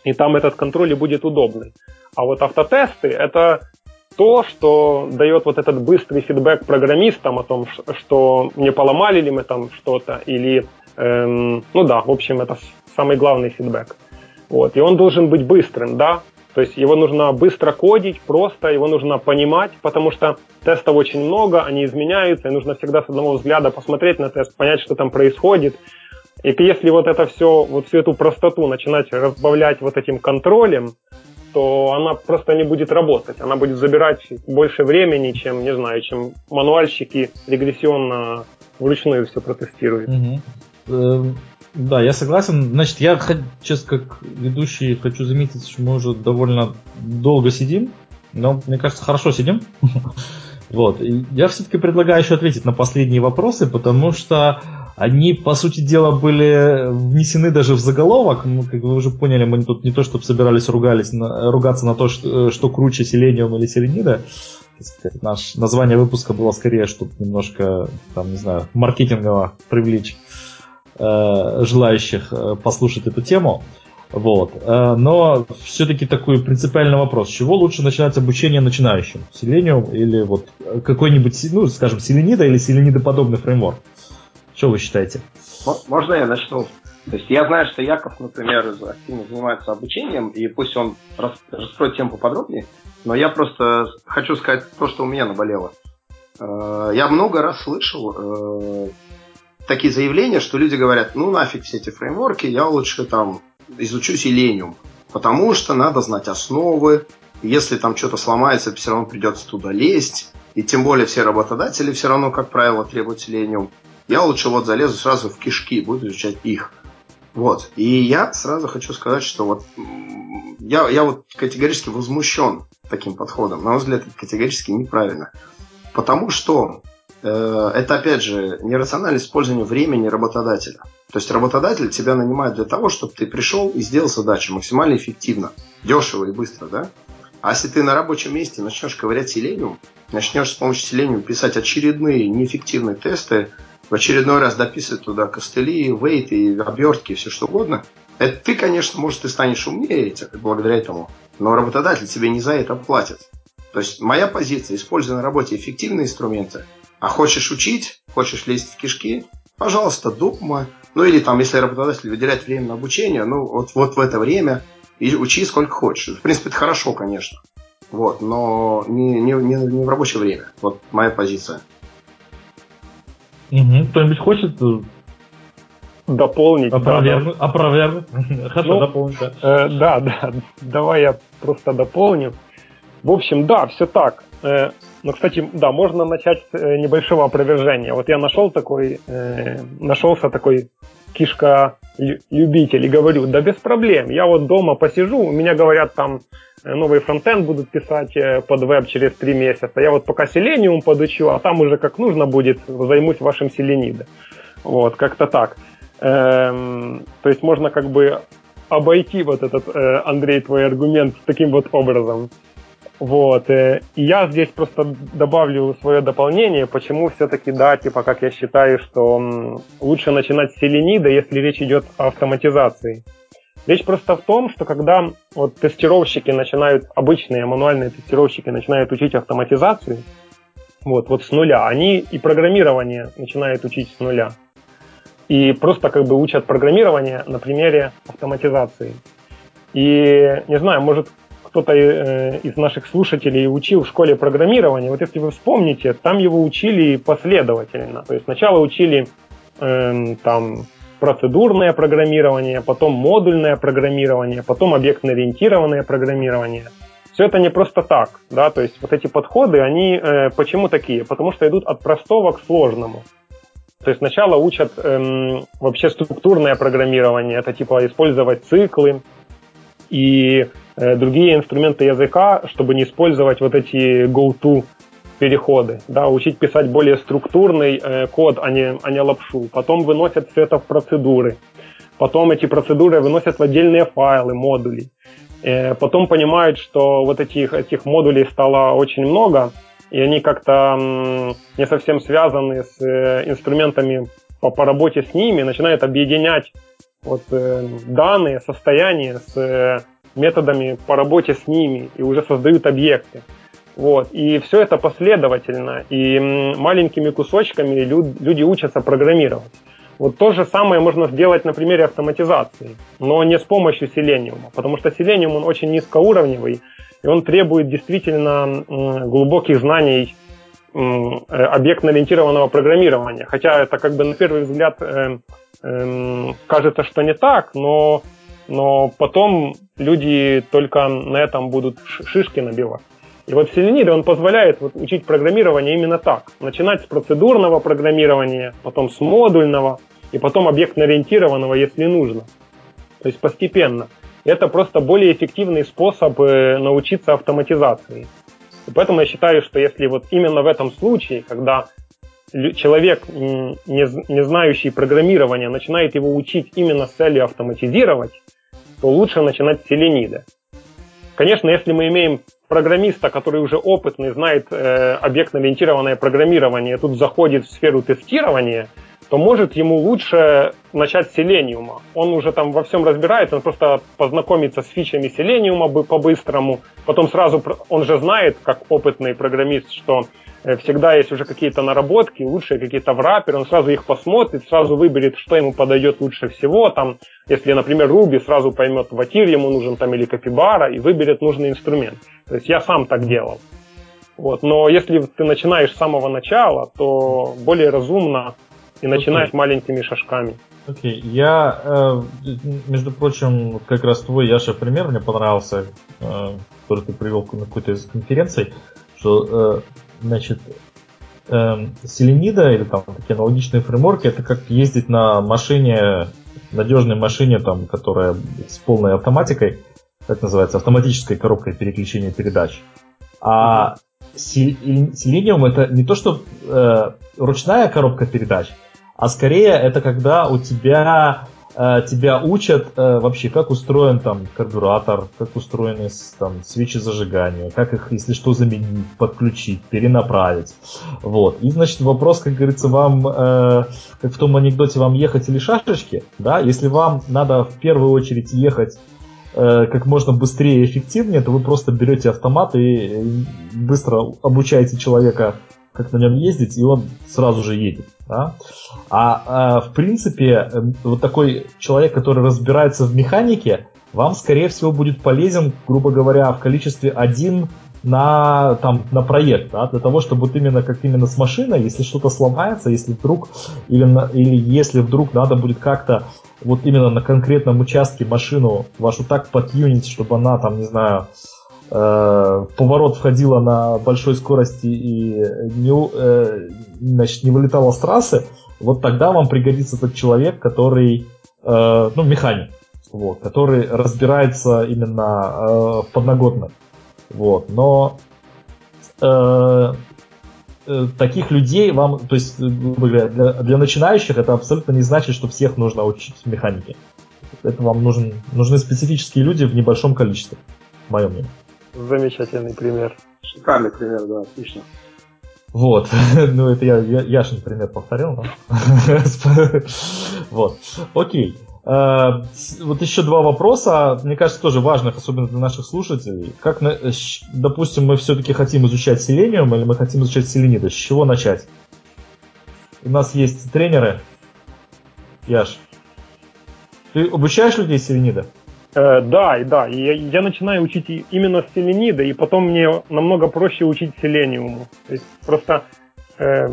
и там этот контроль и будет удобный. А вот автотесты — это то, что дает вот этот быстрый фидбэк программистам о том, что не поломали ли мы там что-то, или, эм, ну да, в общем, это самый главный фидбэк. Вот. И он должен быть быстрым, да, то есть его нужно быстро кодить, просто его нужно понимать, потому что тестов очень много, они изменяются, и нужно всегда с одного взгляда посмотреть на тест, понять, что там происходит. И если вот это все, вот всю эту простоту начинать разбавлять вот этим контролем, то она просто не будет работать. Она будет забирать больше времени, чем, не знаю, чем мануальщики регрессионно вручную все протестируют. Угу. Да, я согласен. Значит, я сейчас как ведущий хочу заметить, что мы уже довольно долго сидим, но мне кажется, хорошо сидим. (laughs) Вот. я все-таки предлагаю еще ответить на последние вопросы, потому что они, по сути дела, были внесены даже в заголовок. Ну, как вы уже поняли, мы тут не то, чтобы собирались ругались, на, ругаться на то, что, что круче Селениум или Селенида. Наше название выпуска было скорее, чтобы немножко, там, не знаю, маркетингово привлечь э, желающих э, послушать эту тему. Вот. Э, но все-таки такой принципиальный вопрос. Чего лучше начинать обучение начинающим? Selenium или вот какой-нибудь, ну, скажем, Селенида или селенидоподобный фреймворк? Что вы считаете? Можно я начну? То есть я знаю, что Яков, например, активно занимается обучением, и пусть он раскроет тему поподробнее, но я просто хочу сказать то, что у меня наболело. Э, я много раз слышал э, такие заявления, что люди говорят, ну нафиг все эти фреймворки, я лучше там изучу Selenium, потому что надо знать основы, если там что-то сломается, все равно придется туда лезть, и тем более все работодатели все равно, как правило, требуют Selenium я лучше вот залезу сразу в кишки, буду изучать их. Вот. И я сразу хочу сказать, что вот я, я вот категорически возмущен таким подходом. На мой взгляд, это категорически неправильно. Потому что э, это, опять же, нерациональное использование времени работодателя. То есть работодатель тебя нанимает для того, чтобы ты пришел и сделал задачу максимально эффективно, дешево и быстро, да? А если ты на рабочем месте начнешь ковырять Selenium, начнешь с помощью Selenium писать очередные неэффективные тесты, в очередной раз дописывать туда костыли, вейты, и обертки, все что угодно, это ты, конечно, может, ты станешь умнее благодаря этому, но работодатель тебе не за это платит. То есть моя позиция, используя на работе эффективные инструменты, а хочешь учить, хочешь лезть в кишки, пожалуйста, дома, ну или там, если работодатель выделяет время на обучение, ну вот, вот в это время и учи сколько хочешь. В принципе, это хорошо, конечно. Вот, но не, не, не, не в рабочее время. Вот моя позиция. Угу. Кто-нибудь хочет э, дополнить. Опровергнуть. Да, Опровергнуть. (laughs) Хорошо, ну, дополнить. Да. Э, да, да. Давай я просто дополню. В общем, да, все так. Э, но, кстати, да, можно начать с э, небольшого опровержения. Вот я нашел такой, э, нашелся такой кишка любитель и говорю, да без проблем, я вот дома посижу, у меня говорят там новый фронтенд будут писать под веб через три месяца, я вот пока Selenium подучу, а там уже как нужно будет, займусь вашим Selenide. Вот, как-то так. Эм, то есть можно как бы обойти вот этот, э, Андрей, твой аргумент таким вот образом. Вот. Э, и я здесь просто добавлю свое дополнение, почему все-таки, да, типа, как я считаю, что лучше начинать с селенида, если речь идет о автоматизации. Речь просто в том, что когда вот тестировщики начинают, обычные мануальные тестировщики начинают учить автоматизацию, вот, вот с нуля, они и программирование начинают учить с нуля. И просто как бы учат программирование на примере автоматизации. И не знаю, может кто-то э, из наших слушателей учил в школе программирования, вот если вы вспомните, там его учили последовательно. То есть сначала учили э, там процедурное программирование, потом модульное программирование, потом объектно-ориентированное программирование. Все это не просто так, да, то есть вот эти подходы, они э, почему такие? Потому что идут от простого к сложному. То есть сначала учат эм, вообще структурное программирование, это типа использовать циклы, и другие инструменты языка, чтобы не использовать вот эти go-to переходы, да, учить писать более структурный э, код, а не, а не лапшу. Потом выносят все это в процедуры. Потом эти процедуры выносят в отдельные файлы, модули. Э, потом понимают, что вот этих, этих модулей стало очень много, и они как-то не совсем связаны с э, инструментами по, по работе с ними, начинают объединять вот, э, данные, состояния с э, методами по работе с ними и уже создают объекты. Вот. И все это последовательно. И маленькими кусочками люди учатся программировать. Вот то же самое можно сделать на примере автоматизации, но не с помощью Selenium, потому что Selenium он очень низкоуровневый, и он требует действительно глубоких знаний э, объектно-ориентированного программирования. Хотя это как бы на первый взгляд э, э, кажется, что не так, но но потом люди только на этом будут шишки набивать. И вот Селениды, он позволяет вот учить программирование именно так. Начинать с процедурного программирования, потом с модульного, и потом объектно-ориентированного, если нужно. То есть постепенно. Это просто более эффективный способ э, научиться автоматизации. И поэтому я считаю, что если вот именно в этом случае, когда человек, не знающий программирования, начинает его учить именно с целью автоматизировать, то лучше начинать с селенида. Конечно, если мы имеем программиста, который уже опытный, знает э, объектно-ориентированное программирование, тут заходит в сферу тестирования, то может ему лучше начать с селениума. Он уже там во всем разбирается, он просто познакомится с фичами селениума по-быстрому, потом сразу, он же знает, как опытный программист, что всегда есть уже какие-то наработки, лучшие какие-то в раппер, он сразу их посмотрит, сразу выберет, что ему подойдет лучше всего, там, если, например, Руби сразу поймет, ватир ему нужен там или капибара, и выберет нужный инструмент. То есть я сам так делал. Вот. Но если ты начинаешь с самого начала, то более разумно и начинаешь okay. маленькими шажками. Окей, okay. я, э, между прочим, как раз твой, Яша, пример мне понравился, э, который ты привел на какой-то из конференций, что э, значит, эм, Селенида или там такие аналогичные фреймворки, это как ездить на машине, надежной машине, там, которая с полной автоматикой, как называется, автоматической коробкой переключения передач. А Selenium это не то, что э, ручная коробка передач, а скорее это когда у тебя тебя учат э, вообще, как устроен там карбюратор, как устроены там свечи зажигания, как их, если что, заменить, подключить, перенаправить. Вот. И, значит, вопрос, как говорится, вам, э, как в том анекдоте, вам ехать или шашечки, да, если вам надо в первую очередь ехать э, как можно быстрее и эффективнее, то вы просто берете автомат и быстро обучаете человека как на нем ездить, и он сразу же едет. Да? А, а в принципе, эм, вот такой человек, который разбирается в механике, вам, скорее всего, будет полезен, грубо говоря, в количестве один на, там, на проект, да, для того, чтобы вот именно как именно с машиной, если что-то сломается, если вдруг, или, на, или если вдруг надо будет как-то вот именно на конкретном участке машину вашу так подюнить, чтобы она там, не знаю, поворот входила на большой скорости и не, э, значит, не вылетала с трассы, вот тогда вам пригодится тот человек, который, э, ну, механик, вот, который разбирается именно э, в подноготной. Вот, но э, э, таких людей вам, то есть, для, для начинающих это абсолютно не значит, что всех нужно учить механике. Это вам нужен, нужны специфические люди в небольшом количестве, мое мнение. Замечательный пример. Шикарный пример, да, отлично. Вот, (laughs) ну это я, я Яшин пример повторил, да? (laughs) Вот, окей. А, вот еще два вопроса, мне кажется, тоже важных, особенно для наших слушателей. Как, допустим, мы все-таки хотим изучать селениум или мы хотим изучать селениды, с чего начать? У нас есть тренеры. Яш, ты обучаешь людей селенида? Э, да, да. Я, я начинаю учить именно селенида, и потом мне намного проще учить селениуму. То есть просто э,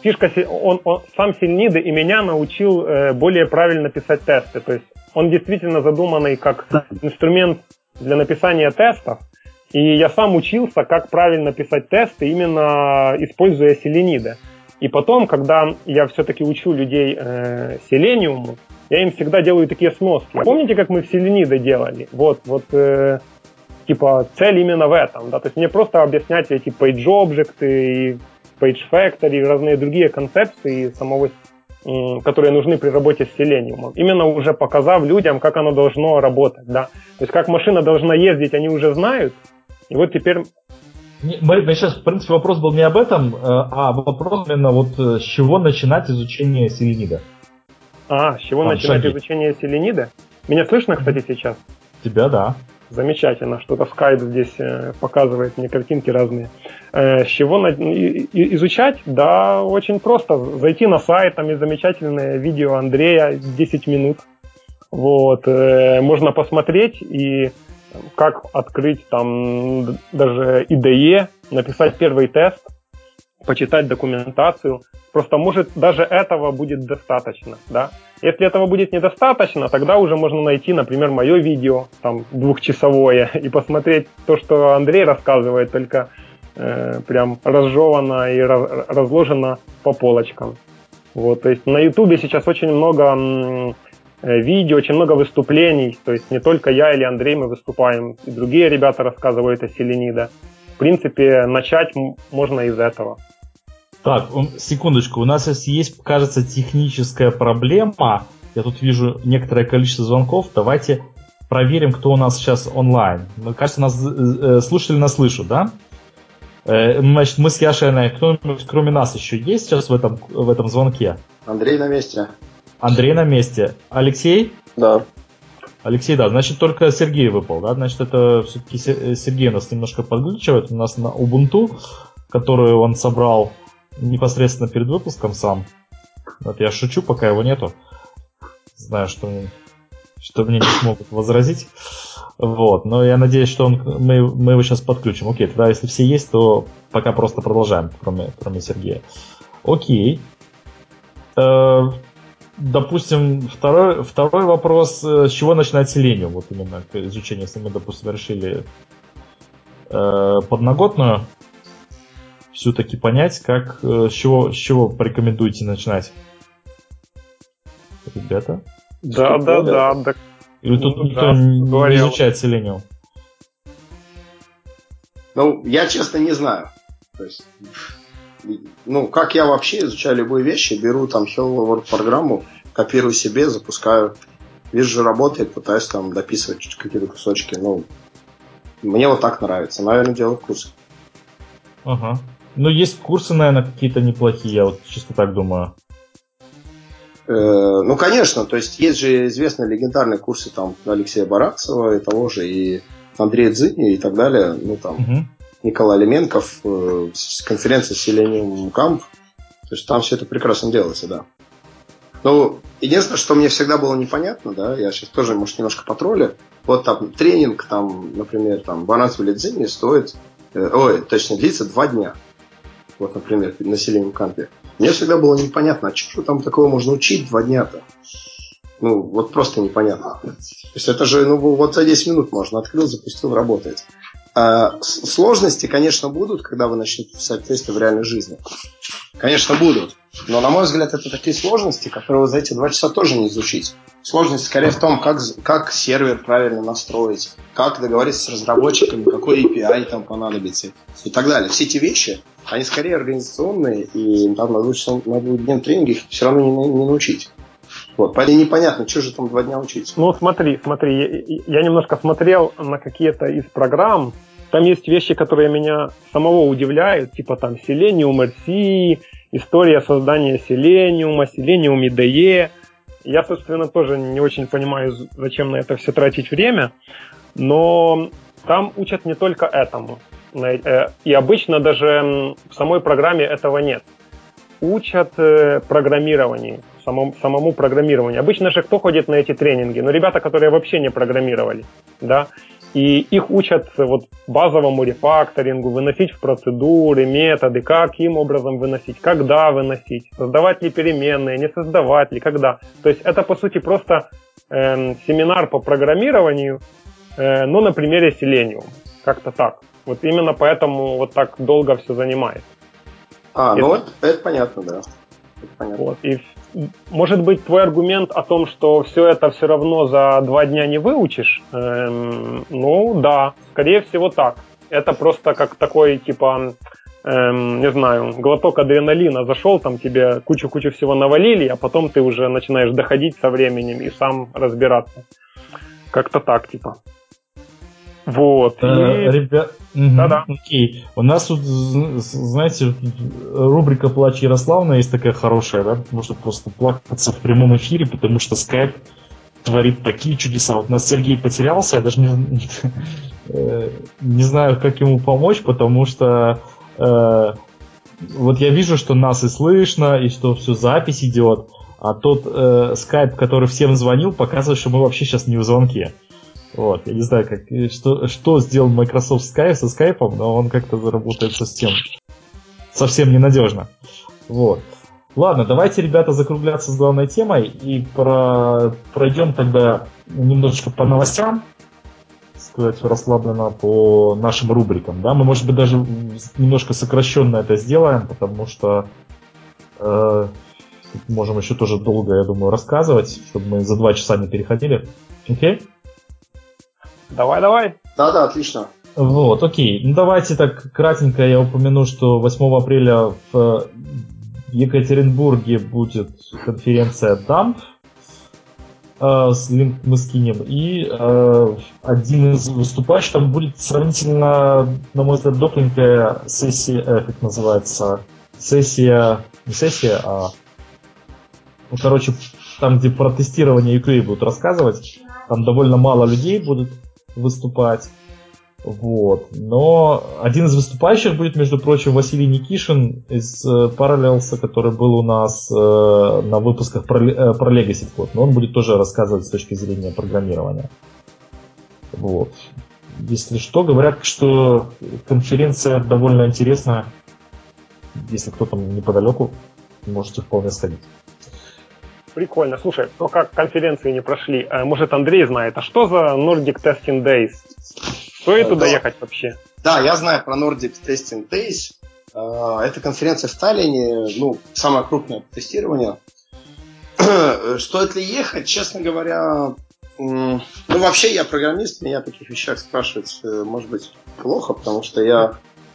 фишка, он, он сам селенида и меня научил э, более правильно писать тесты. То есть он действительно задуманный как инструмент для написания тестов. И я сам учился, как правильно писать тесты, именно используя селенида. И потом, когда я все-таки учу людей э, селениуму, я им всегда делаю такие сноски. Помните, как мы в Селенида делали? Вот, вот, э, типа, цель именно в этом, да, то есть мне просто объяснять эти page objects и page factory и разные другие концепции самого которые нужны при работе с Selenium. Именно уже показав людям, как оно должно работать, да. То есть как машина должна ездить, они уже знают. И вот теперь мы сейчас, в принципе, вопрос был не об этом, э, а вопрос именно вот э, с чего начинать изучение селенида. А, с чего Там начинать шаги. изучение селенида? Меня слышно, кстати, сейчас? Тебя, да. Замечательно, что-то скайп здесь э, показывает мне картинки разные. Э, с чего изучать? Да, очень просто. Зайти на сайт, там есть замечательное видео Андрея, 10 минут. Вот, э, можно посмотреть и как открыть там даже IDE, написать первый тест, почитать документацию. Просто может даже этого будет достаточно, да. Если этого будет недостаточно, тогда уже можно найти, например, мое видео, там, двухчасовое, (laughs) и посмотреть то, что Андрей рассказывает, только э, прям разжевано и раз, разложено по полочкам. Вот, то есть на Ютубе сейчас очень много э, видео, очень много выступлений, то есть не только я или Андрей мы выступаем, и другие ребята рассказывают о Селенида. В принципе, начать можно из этого. Так, секундочку, у нас есть, кажется, техническая проблема. Я тут вижу некоторое количество звонков. Давайте проверим, кто у нас сейчас онлайн. Мне кажется, нас э, слушатели нас слышат, да? Э, значит, мы с Яшей, кто-нибудь кроме нас еще есть сейчас в этом, в этом звонке? Андрей на месте. Андрей на месте. Алексей? Да. Алексей, да, значит, только Сергей выпал, да? Значит, это все-таки Сергей нас немножко подглючивает. У нас на Ubuntu, которую он собрал непосредственно перед выпуском сам. Вот я шучу, пока его нету. Знаю, что, что мне не смогут возразить. Вот, но я надеюсь, что он, мы, мы его сейчас подключим. Окей, тогда если все есть, то пока просто продолжаем, кроме, кроме Сергея. Окей. Э, допустим, второй, второй вопрос, э, с чего начинать селению, вот именно к изучению, если мы, допустим, решили э, подноготную все-таки понять, как, э, с чего, с чего порекомендуете начинать? Ребята? Да, да, да, да. Или тут ну, никто да, не изучает Selenium? Ну, я честно не знаю. То есть, ну, как я вообще изучаю любые вещи, беру там Hello World программу, копирую себе, запускаю, вижу, работает, пытаюсь там дописывать какие-то кусочки. Ну, мне вот так нравится. Наверное, делаю вкус. Ага. Ну, есть курсы, наверное, какие-то неплохие, я вот чисто так думаю. Э, ну, конечно, то есть есть же известные легендарные курсы там Алексея Баракцева и того же, и Андрея Дзыни и так далее. Ну, там, угу. Николай Леменков, э, конференция Selenium Camp. То есть там все это прекрасно делается, да. Ну, единственное, что мне всегда было непонятно, да, я сейчас тоже, может, немножко потроллю. Вот там тренинг, там, например, там, Баранцев или Дзыни стоит, э, ой, точнее, длится два дня вот, например, населением кампе, мне всегда было непонятно, а что там такого можно учить два дня-то? Ну, вот просто непонятно. То есть это же, ну, вот за 10 минут можно открыл, запустил, работает. А, сложности, конечно, будут, когда вы начнете писать тесты в реальной жизни. Конечно, будут. Но, на мой взгляд, это такие сложности, которые за эти два часа тоже не изучить. Сложность скорее в том, как, как сервер правильно настроить, как договориться с разработчиками, какой API там понадобится и так далее. Все эти вещи, они скорее организационные, и там на двухдневном тренинге их все равно не, не научить. Вот, поэтому непонятно, что же там два дня учить. Ну, смотри, смотри, я, я немножко смотрел на какие-то из программ, там есть вещи, которые меня самого удивляют, типа там Selenium RC, история создания Selenium, Selenium IDE. Я, собственно, тоже не очень понимаю, зачем на это все тратить время, но там учат не только этому. Э, и обычно даже в самой программе этого нет. Учат э, программированию, самому, самому программированию. Обычно же кто ходит на эти тренинги? Ну, ребята, которые вообще не программировали, да. И их учат вот базовому рефакторингу, выносить в процедуры, методы, каким образом выносить, когда выносить, создавать ли переменные, не создавать ли, когда. То есть это по сути просто э, семинар по программированию, э, но на примере Selenium. Как-то так. Вот именно поэтому вот так долго все занимает. А, ну это, это понятно, да. Это понятно. Вот, и может быть, твой аргумент о том, что все это все равно за два дня не выучишь, эм, ну да, скорее всего так. Это просто как такой, типа, эм, не знаю, глоток адреналина зашел, там тебе кучу-кучу всего навалили, а потом ты уже начинаешь доходить со временем и сам разбираться. Как-то так, типа. Вот. Э, и... Ребят, да-да. Окей. У нас тут, знаете, рубрика «Плач Ярославна» есть такая хорошая, да? Можно просто плакаться в прямом эфире, потому что скайп творит такие чудеса. Вот у нас Сергей потерялся, я даже не, (laughs) э, не знаю, как ему помочь, потому что э, вот я вижу, что нас и слышно, и что все запись идет, а тот э, скайп, который всем звонил, показывает, что мы вообще сейчас не в звонке. Вот, я не знаю, как, что, что сделал Microsoft Skype со Skype, но он как-то заработает совсем, совсем ненадежно. Вот. Ладно, давайте, ребята, закругляться с главной темой и про... пройдем тогда немножечко по новостям, сказать, расслабленно по нашим рубрикам. Да? Мы, может быть, даже немножко сокращенно это сделаем, потому что э, можем еще тоже долго, я думаю, рассказывать, чтобы мы за два часа не переходили. Окей? Okay? Давай, давай. Да-да, отлично. Вот, окей. Ну давайте так кратенько я упомяну, что 8 апреля в Екатеринбурге будет конференция DAMP, э, с линк мы скинем. И э, один из выступающих там будет сравнительно, на мой взгляд, дохленькая сессия, э, как называется, сессия, не сессия, а ну, короче, там, где про тестирование UQA будут рассказывать, там довольно мало людей будут выступать. Вот. Но один из выступающих будет, между прочим, Василий Никишин из э, Parallels, который был у нас э, на выпусках про, э, про Legacy Code. Но он будет тоже рассказывать с точки зрения программирования. Вот. Если что, говорят, что конференция довольно интересная. Если кто там неподалеку, можете вполне сходить. Прикольно. Слушай, то как конференции не прошли, э, может Андрей знает, а что за Nordic Testing Days? Стоит туда ехать вообще? Да, я знаю про Nordic Testing Days. Э, это конференция в Таллине, ну, самое крупное тестирование. (clears throat) Стоит ли ехать, честно говоря, ну, вообще я программист, меня о таких вещах спрашивать, э, может быть, плохо, потому что я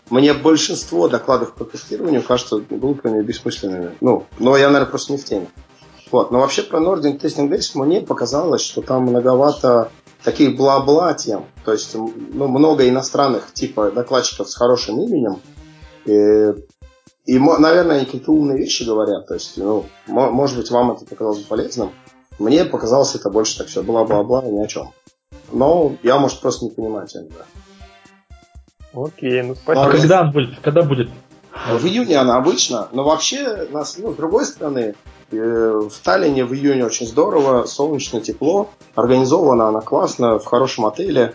мне большинство докладов по тестированию кажутся глупыми и бессмысленными. Ну, но я, наверное, просто не в теме. Вот. Но вообще про Nordic Testing Days мне показалось, что там многовато таких бла-бла тем. То есть ну, много иностранных типа докладчиков с хорошим именем. И, и наверное, они какие-то умные вещи говорят. То есть, ну, может быть, вам это показалось полезным. Мне показалось это больше так все бла-бла-бла ни о чем. Но я, может, просто не понимаю тему, да. Окей, ну спасибо. А когда он будет? Когда будет? В июне она обычно, но вообще, нас, ну, с другой стороны, в Таллине в июне очень здорово, солнечно, тепло, организована она классно, в хорошем отеле.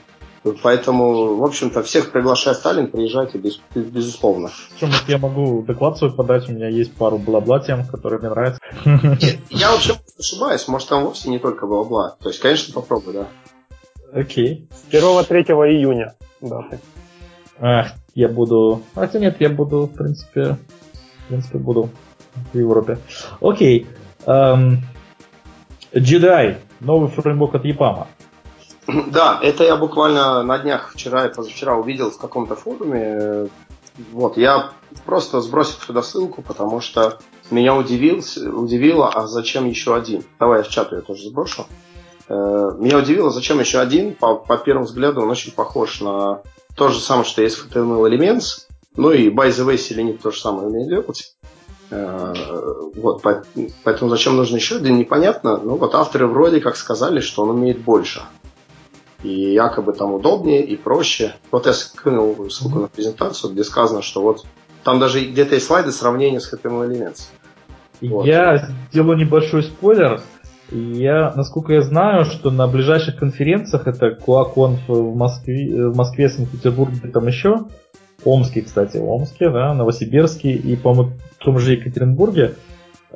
Поэтому, в общем-то, всех приглашаю в Таллин, приезжайте, без, безусловно. Причем я могу доклад свой подать, у меня есть пару бла-бла тем, которые мне нравятся. Нет, я вообще ошибаюсь, может там вовсе не только бла-бла. То есть, конечно, попробуй, да. Окей. С 1-3 июня даты. Ах, я буду... Хотя нет, я буду, в принципе... В принципе, буду в Европе. Окей. Эм, Jedi. Новый фреймворк от Япама. Да, это я буквально на днях вчера и позавчера увидел в каком-то форуме. Вот, я просто сбросил сюда ссылку, потому что меня удивил, удивило, а зачем еще один? Давай я в чат ее тоже сброшу. Э, меня удивило, зачем еще один. По, по первому взгляду он очень похож на то же самое, что есть в HTML Elements. Ну и by the way, Selenit то же самое умеет делать. Э, вот, поэтому зачем нужно еще один, непонятно. Ну вот авторы вроде как сказали, что он умеет больше и якобы там удобнее и проще. Вот я скинул ссылку на презентацию, где сказано, что вот там даже где-то есть слайды сравнения с HTML Elements. Вот. Я сделаю небольшой спойлер. Я, насколько я знаю, что на ближайших конференциях, это QA в Москве, в Москве, Санкт-Петербурге, там еще, Омске, кстати, Омске, да, Новосибирске и, по-моему, в том же Екатеринбурге,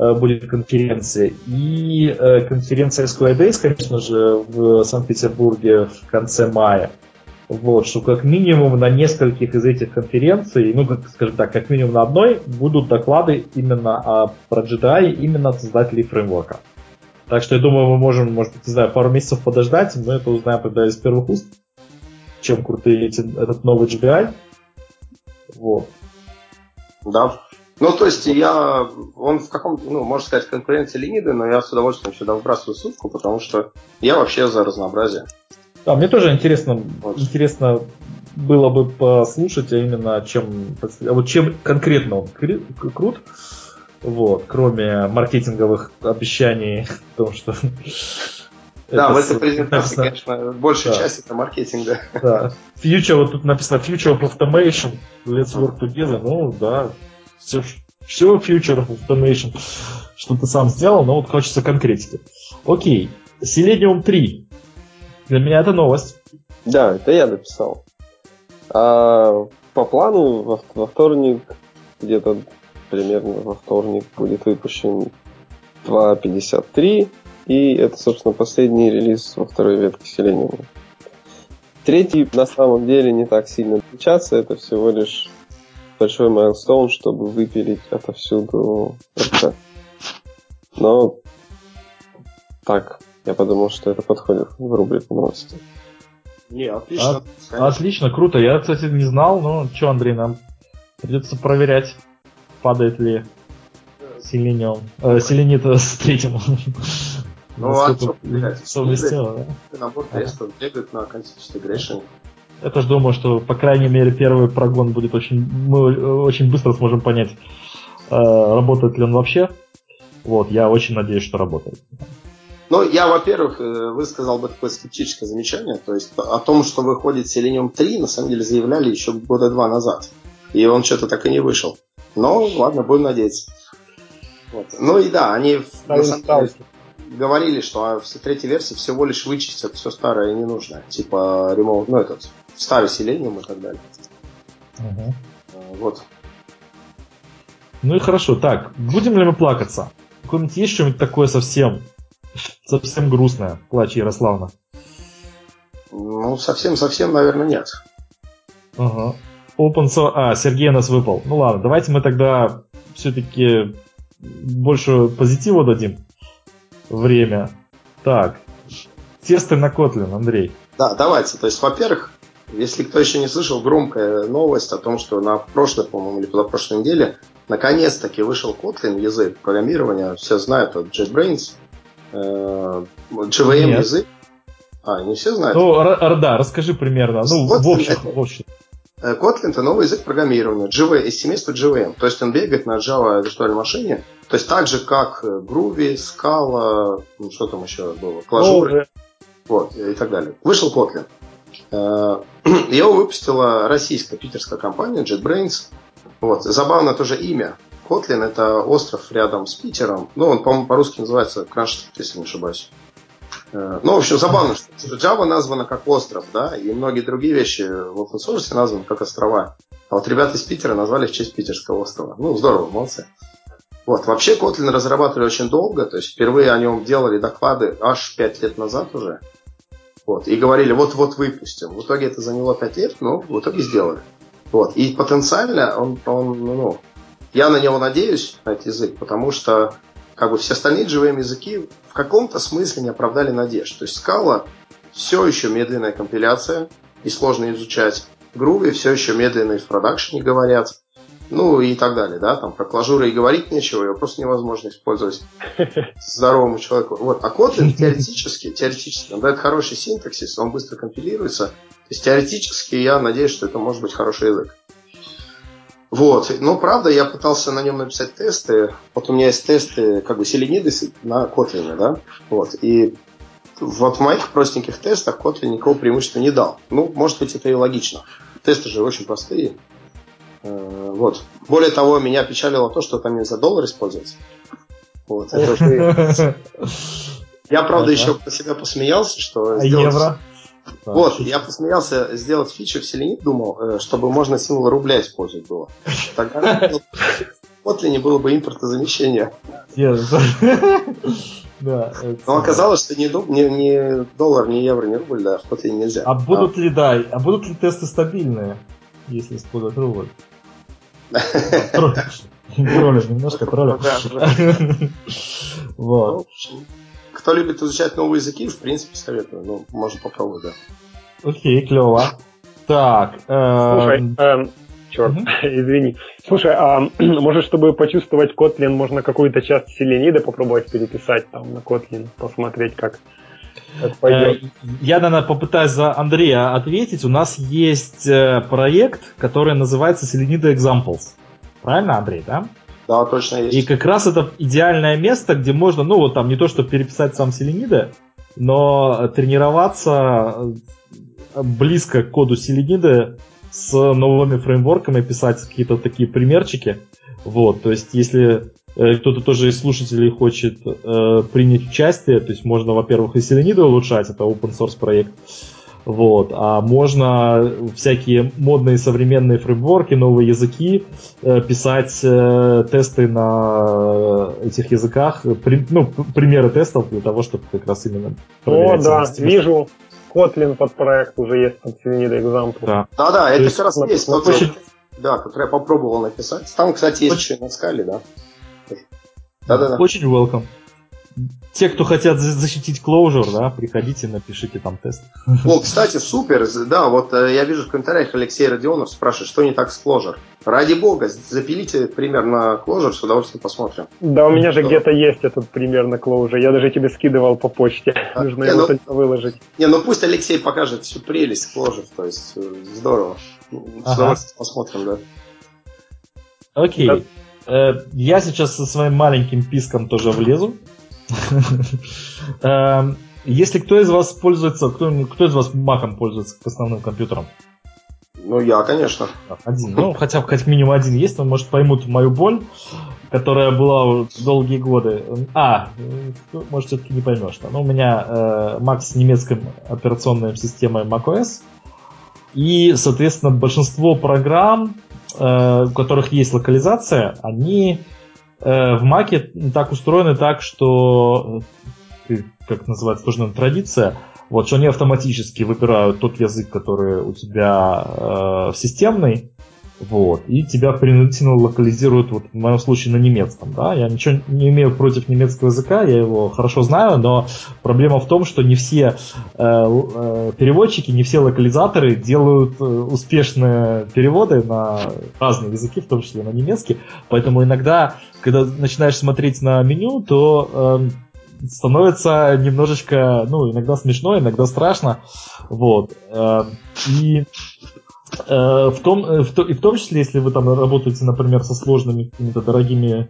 Э, будет конференция. И э, конференция Square Days, конечно же, в Санкт-Петербурге в конце мая. Вот, что как минимум на нескольких из этих конференций, ну, как, скажем так, как минимум на одной, будут доклады именно о, про GDI, именно от создателей фреймворка. Так что я думаю, мы можем, может быть, не знаю, пару месяцев подождать, мы это узнаем тогда из первых уст, чем крутые эти, этот новый GDI. Вот. Да, ну, то есть я, он в каком ну, можно сказать, конкуренции Лениды, но я с удовольствием сюда вбрасываю ссылку, потому что я вообще за разнообразие. Да, мне тоже интересно, вот. интересно было бы послушать, а именно чем, вот чем конкретно он крут, вот, кроме маркетинговых обещаний том, что да, в этой презентации, конечно, большая да. часть это маркетинг, да. Да. Future, вот тут написано Future of Automation, Let's Work Together, ну да, все, все Future of Automation, что ты сам сделал, но вот хочется конкретики. Окей, Selenium 3. Для меня это новость. Да, это я написал. А по плану во, во вторник, где-то примерно во вторник будет выпущен 2.53, и это, собственно, последний релиз во второй ветке Selenium. Третий на самом деле не так сильно отличаться, это всего лишь большой майлстоун, чтобы выпилить отовсюду РЦ. Но так, я подумал, что это подходит в рубрику новости. Не, отлично. А, отлично, круто. Я, кстати, не знал, но что, Андрей, нам придется проверять, падает ли селениум, э, селенит с третьим. Ну, а что, совместимо, да? Набор тестов бегают на контексте грешения. Я тоже думаю, что, по крайней мере, первый прогон будет очень... Мы очень быстро сможем понять, э, работает ли он вообще. Вот, я очень надеюсь, что работает. Ну, я, во-первых, э, высказал бы такое скептическое замечание. То есть о том, что выходит Selenium 3, на самом деле заявляли еще года два назад. И он что-то так и не вышел. Но, ладно, будем надеяться. Вот. Ну и да, они на самом деле, говорили, что в третьей версии всего лишь вычистят все старое и ненужное. Типа ремоут, ну этот, старый Selenium и так далее. Угу. Вот. Ну и хорошо. Так, будем ли мы плакаться? Какое-нибудь есть что-нибудь такое совсем, совсем грустное? Плачь, Ярославна. Ну, совсем-совсем, наверное, нет. Ага. Open source... А, Сергей нас выпал. Ну ладно, давайте мы тогда все-таки больше позитива дадим время. Так. Тесты на Kotlin, Андрей. Да, давайте. То есть, во-первых, если кто еще не слышал, громкая новость о том, что на прошлой, по-моему, или позапрошлой неделе наконец-таки вышел Kotlin, язык программирования. Все знают, это JetBrains, э, JVM Нет. язык. А, не все знают? Ну, да, расскажи примерно. Ну, в общем. Это, в общем. Э, Kotlin это новый язык программирования, JV, из семейства JVM. То есть он бегает на Java виртуальной машине. То есть так же, как Groovy, Scala, ну, что там еще было, Clojure, вот, и так далее. Вышел Kotlin. Э, (clears throat) его выпустила российская питерская компания JetBrains. Вот. Забавно тоже имя. Котлин это остров рядом с Питером. Ну, он, по-моему, по-русски называется Кронштадт, если не ошибаюсь. Э, ну, в общем, забавно, что Java названа как остров, да, и многие другие вещи в open source названы как острова. А вот ребята из Питера назвали в честь Питерского острова. Ну, здорово, молодцы. Вот. Вообще Kotlin разрабатывали очень долго, то есть впервые о нем делали доклады аж 5 лет назад уже. Вот, и говорили, вот-вот выпустим. В итоге это заняло 5 лет, но в итоге сделали. Вот. И потенциально он, он ну, я на него надеюсь, на этот язык, потому что как бы все остальные JVM языки в каком-то смысле не оправдали надежд. То есть Scala все еще медленная компиляция и сложно изучать. Groovy все еще медленные в продакшене говорят. Ну и так далее, да, там про клажуры и говорить нечего, его просто невозможно использовать (laughs) здоровому человеку. Вот. А Kotlin теоретически, теоретически, он дает хороший синтаксис, он быстро компилируется. То есть теоретически я надеюсь, что это может быть хороший язык. Вот. Но, правда, я пытался на нем написать тесты. Вот у меня есть тесты, как бы, селениды на Kotlin, да? Вот. И вот в моих простеньких тестах Kotlin никакого преимущества не дал. Ну, может быть, это и логично. Тесты же очень простые. Э, вот. Более того, меня печалило то, что там нельзя доллар использовать. Вот. Это (laughs) (laughs) Я, правда, еще про себя посмеялся, что... А евро? Вот, я посмеялся сделать фичу в Селенит, думал, э, чтобы можно символ рубля использовать было. Тогда (laughs) в Kotlin было бы импортозамещение. (laughs) Да, Но оказалось, что ни, ни, ни доллар, ни евро, ни рубль, да, в Kotlin нельзя. А будут ли, да, а будут ли тесты стабильные, если использовать рубль? (laughs) Троллинг, немножко троллинг. Вот. Кто любит изучать новые языки, в принципе, советую. Ну, можно попробовать, да. Окей, клево. Так. Слушай, эм, черт, (laughs) извини. Слушай, а (clears throat) может, чтобы почувствовать Kotlin, можно какую-то часть Селенида попробовать переписать там на Kotlin, посмотреть, как э, я, наверное, попытаюсь за Андрея ответить. У нас есть э, проект, который называется Selenida Examples. Правильно, Андрей, да? Да, точно есть. И как раз это идеальное место, где можно, ну вот там не то, чтобы переписать сам Селенида, но тренироваться близко к коду Селенида с новыми фреймворками, писать какие-то такие примерчики. Вот, то есть если э, кто-то тоже из слушателей хочет э, принять участие, то есть можно, во-первых, и Селенида улучшать, это open source проект, вот. А можно всякие модные современные фреймворки, новые языки, э, писать э, тесты на этих языках, при, ну, примеры тестов для того, чтобы как раз именно О, да, вижу. Kotlin под проект уже есть, там Selenida Example. Да, да, да это есть, как раз есть. Тот, очень... Да, который я попробовал написать. Там, кстати, есть очень... еще на скале, да. Да-да-да. Очень welcome те, кто хотят защитить Clojure, да, приходите, напишите там тест. О, кстати, супер, да, вот э, я вижу в комментариях Алексей Родионов спрашивает, что не так с Clojure. Ради бога, запилите пример на Clojure, с удовольствием посмотрим. Да, у меня же где-то есть этот пример на Clojure, я даже тебе скидывал по почте, а, нужно не, его ну, выложить. Не, ну пусть Алексей покажет всю прелесть Clojure, то есть э, здорово. С удовольствием посмотрим, да. Окей. Да. Э, я сейчас со своим маленьким писком тоже влезу. (laughs) Эм, если кто из вас пользуется, кто, кто из вас маком пользуется к основным компьютерам? Ну, я, конечно. Один. Ну, хотя бы как минимум один есть, он может поймут мою боль, которая была долгие годы. А, может, все-таки не поймешь. Но ну, у меня э, Mac с немецкой операционной системой macOS. И, соответственно, большинство программ, э, у которых есть локализация, они в Маке так устроены так, что э, как называется, тоже наверное, традиция, вот, что они автоматически выбирают тот язык, который у тебя э, системный, вот, и тебя принудительно локализируют, вот в моем случае, на немецком, да, я ничего не имею против немецкого языка, я его хорошо знаю, но проблема в том, что не все э, э, переводчики, не все локализаторы делают э, успешные переводы на разные языки, в том числе на немецкий, поэтому иногда, когда начинаешь смотреть на меню, то э, становится немножечко, ну, иногда смешно, иногда страшно, вот, э, и в том, э, в, и в том числе, если вы там работаете, например, со сложными какими-то дорогими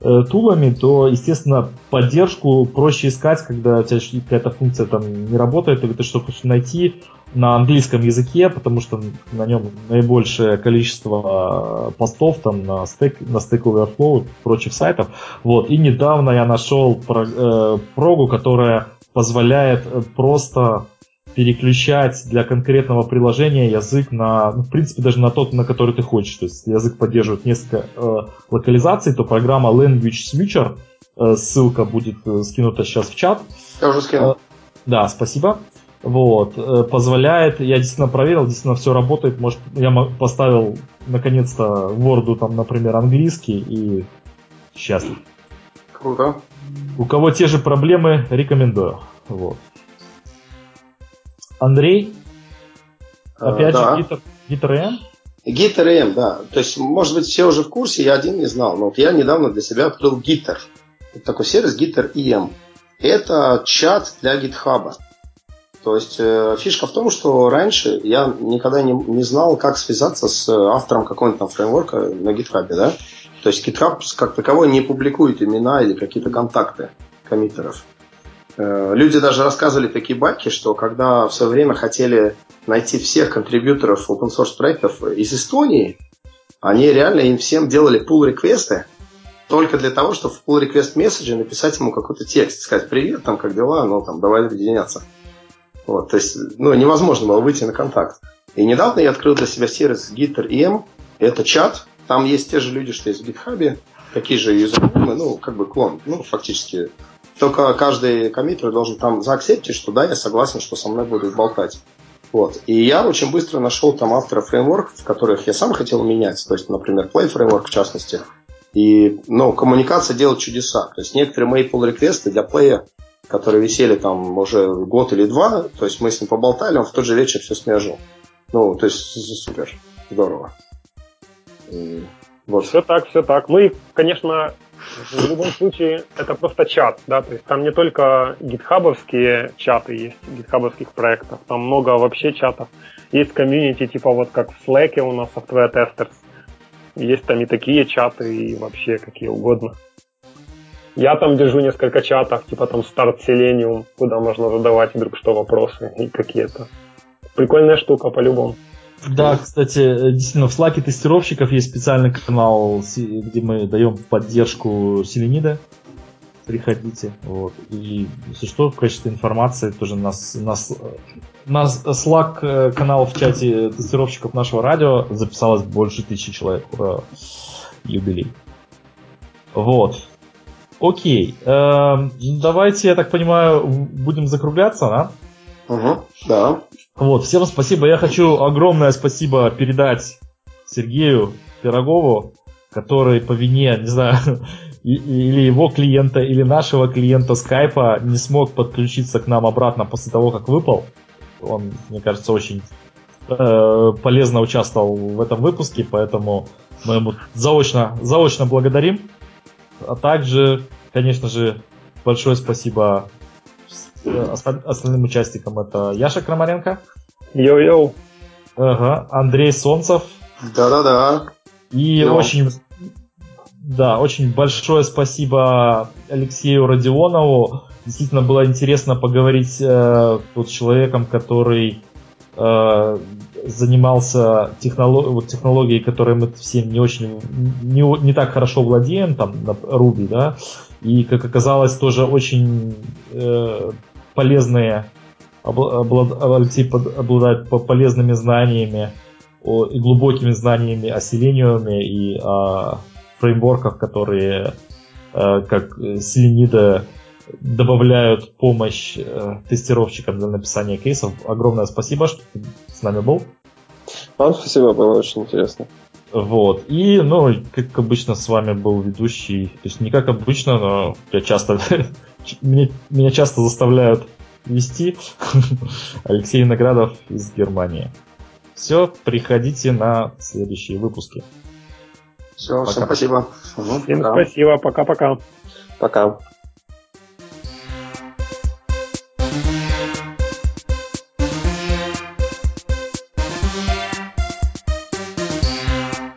э, тулами, то, естественно, поддержку проще искать, когда у тебя какая-то функция там не работает, или ты что хочешь найти на английском языке, потому что на нем наибольшее количество постов там на Stack, на Stack Overflow и прочих сайтов. Вот. И недавно я нашел прогу, которая позволяет просто переключать для конкретного приложения язык на, ну, в принципе, даже на тот, на который ты хочешь. То есть, если язык поддерживает несколько э, локализаций, то программа Language Switcher, э, ссылка будет э, скинута сейчас в чат. Я уже скинул. Э, да, спасибо. вот, э, позволяет, я действительно проверил, действительно все работает, может, я поставил наконец-то Word, там, например, английский и счастлив. Круто. У кого те же проблемы, рекомендую. Вот. Андрей, а, опять а, же, да. GitRM? GitRM, да. То есть, может быть, все уже в курсе, я один не знал, но вот я недавно для себя открыл Gitter. Это такой сервис GitRM. Это чат для GitHub. То есть э, фишка в том, что раньше я никогда не, не знал, как связаться с автором какого-нибудь там фреймворка на GitHub, да? То есть GitHub как таковой не публикует имена или какие-то контакты коммитеров. Э, люди даже рассказывали такие байки, что когда в свое время хотели найти всех контрибьюторов open source проектов из Эстонии, они реально им всем делали pull реквесты только для того, чтобы в pull request месседже написать ему какой-то текст, сказать привет, там как дела, ну там давай объединяться. Вот, то есть, ну, невозможно было выйти на контакт. И недавно я открыл для себя сервис Gitter.em. Это чат. Там есть те же люди, что есть в GitHub. Такие же юзернеймы, ну, как бы клон. Ну, фактически. Только каждый коммитер должен там заакцептить, что да, я согласен, что со мной будут болтать. Вот. И я очень быстро нашел там автора фреймворков, которых я сам хотел менять. То есть, например, Play Framework в частности. И, ну, коммуникация делает чудеса. То есть некоторые мои pull реквесты для Play которые висели там уже год или два, то есть мы с ним поболтали, он в тот же вечер все смежил. Ну, то есть супер, здорово. Вот. Все так, все так. Ну и, конечно, в любом случае это просто чат, да, то есть там не только гитхабовские чаты есть, гитхабовских проектов, там много вообще чатов. Есть комьюнити, типа вот как в Slack у нас Software Testers. Есть там и такие чаты, и вообще какие угодно. Я там держу несколько чатов, типа там старт Selenium, куда можно задавать вдруг что вопросы и какие-то. Прикольная штука по-любому. Да, кстати, действительно, в Slack тестировщиков есть специальный канал, где мы даем поддержку Селенида. Приходите. Вот. И если что, в качестве информации тоже нас, нас, нас Slack э, канал в чате тестировщиков нашего радио записалось больше тысячи человек. Ура! Юбилей. Вот. Окей. Эм, давайте, я так понимаю, будем закругляться, да? Угу, да. Вот, всем спасибо. Я хочу огромное спасибо передать Сергею Пирогову, который по вине, не знаю, (laughs) или его клиента, или нашего клиента скайпа не смог подключиться к нам обратно после того, как выпал. Он, мне кажется, очень э, полезно участвовал в этом выпуске, поэтому мы ему заочно, заочно благодарим. А также, конечно же, большое спасибо остальным участникам. Это Яша Крамаренко. Йоу-йоу. Ага, Андрей Солнцев. Да-да-да. И Йоу. очень, да, очень большое спасибо Алексею Родионову. Действительно было интересно поговорить э, с человеком, который э, занимался технолог, вот, технологией, которой мы все не очень, не, не так хорошо владеем, там, на Ruby, да, и, как оказалось, тоже очень э, полезные, облад, Алексей обладает полезными знаниями о, и глубокими знаниями о селениуме и о фреймворках, которые, э, как Селенида, добавляют помощь э, тестировщикам для написания кейсов. Огромное спасибо, что ты с нами был. Вам спасибо, было очень интересно. Вот. И, ну, как обычно, с вами был ведущий. То есть не как обычно, но я часто (laughs) меня, меня часто заставляют вести (laughs) Алексей Наградов из Германии. Все, приходите на следующие выпуски. Все, всем спасибо. Всем спасибо, пока-пока. Пока. -пока. пока.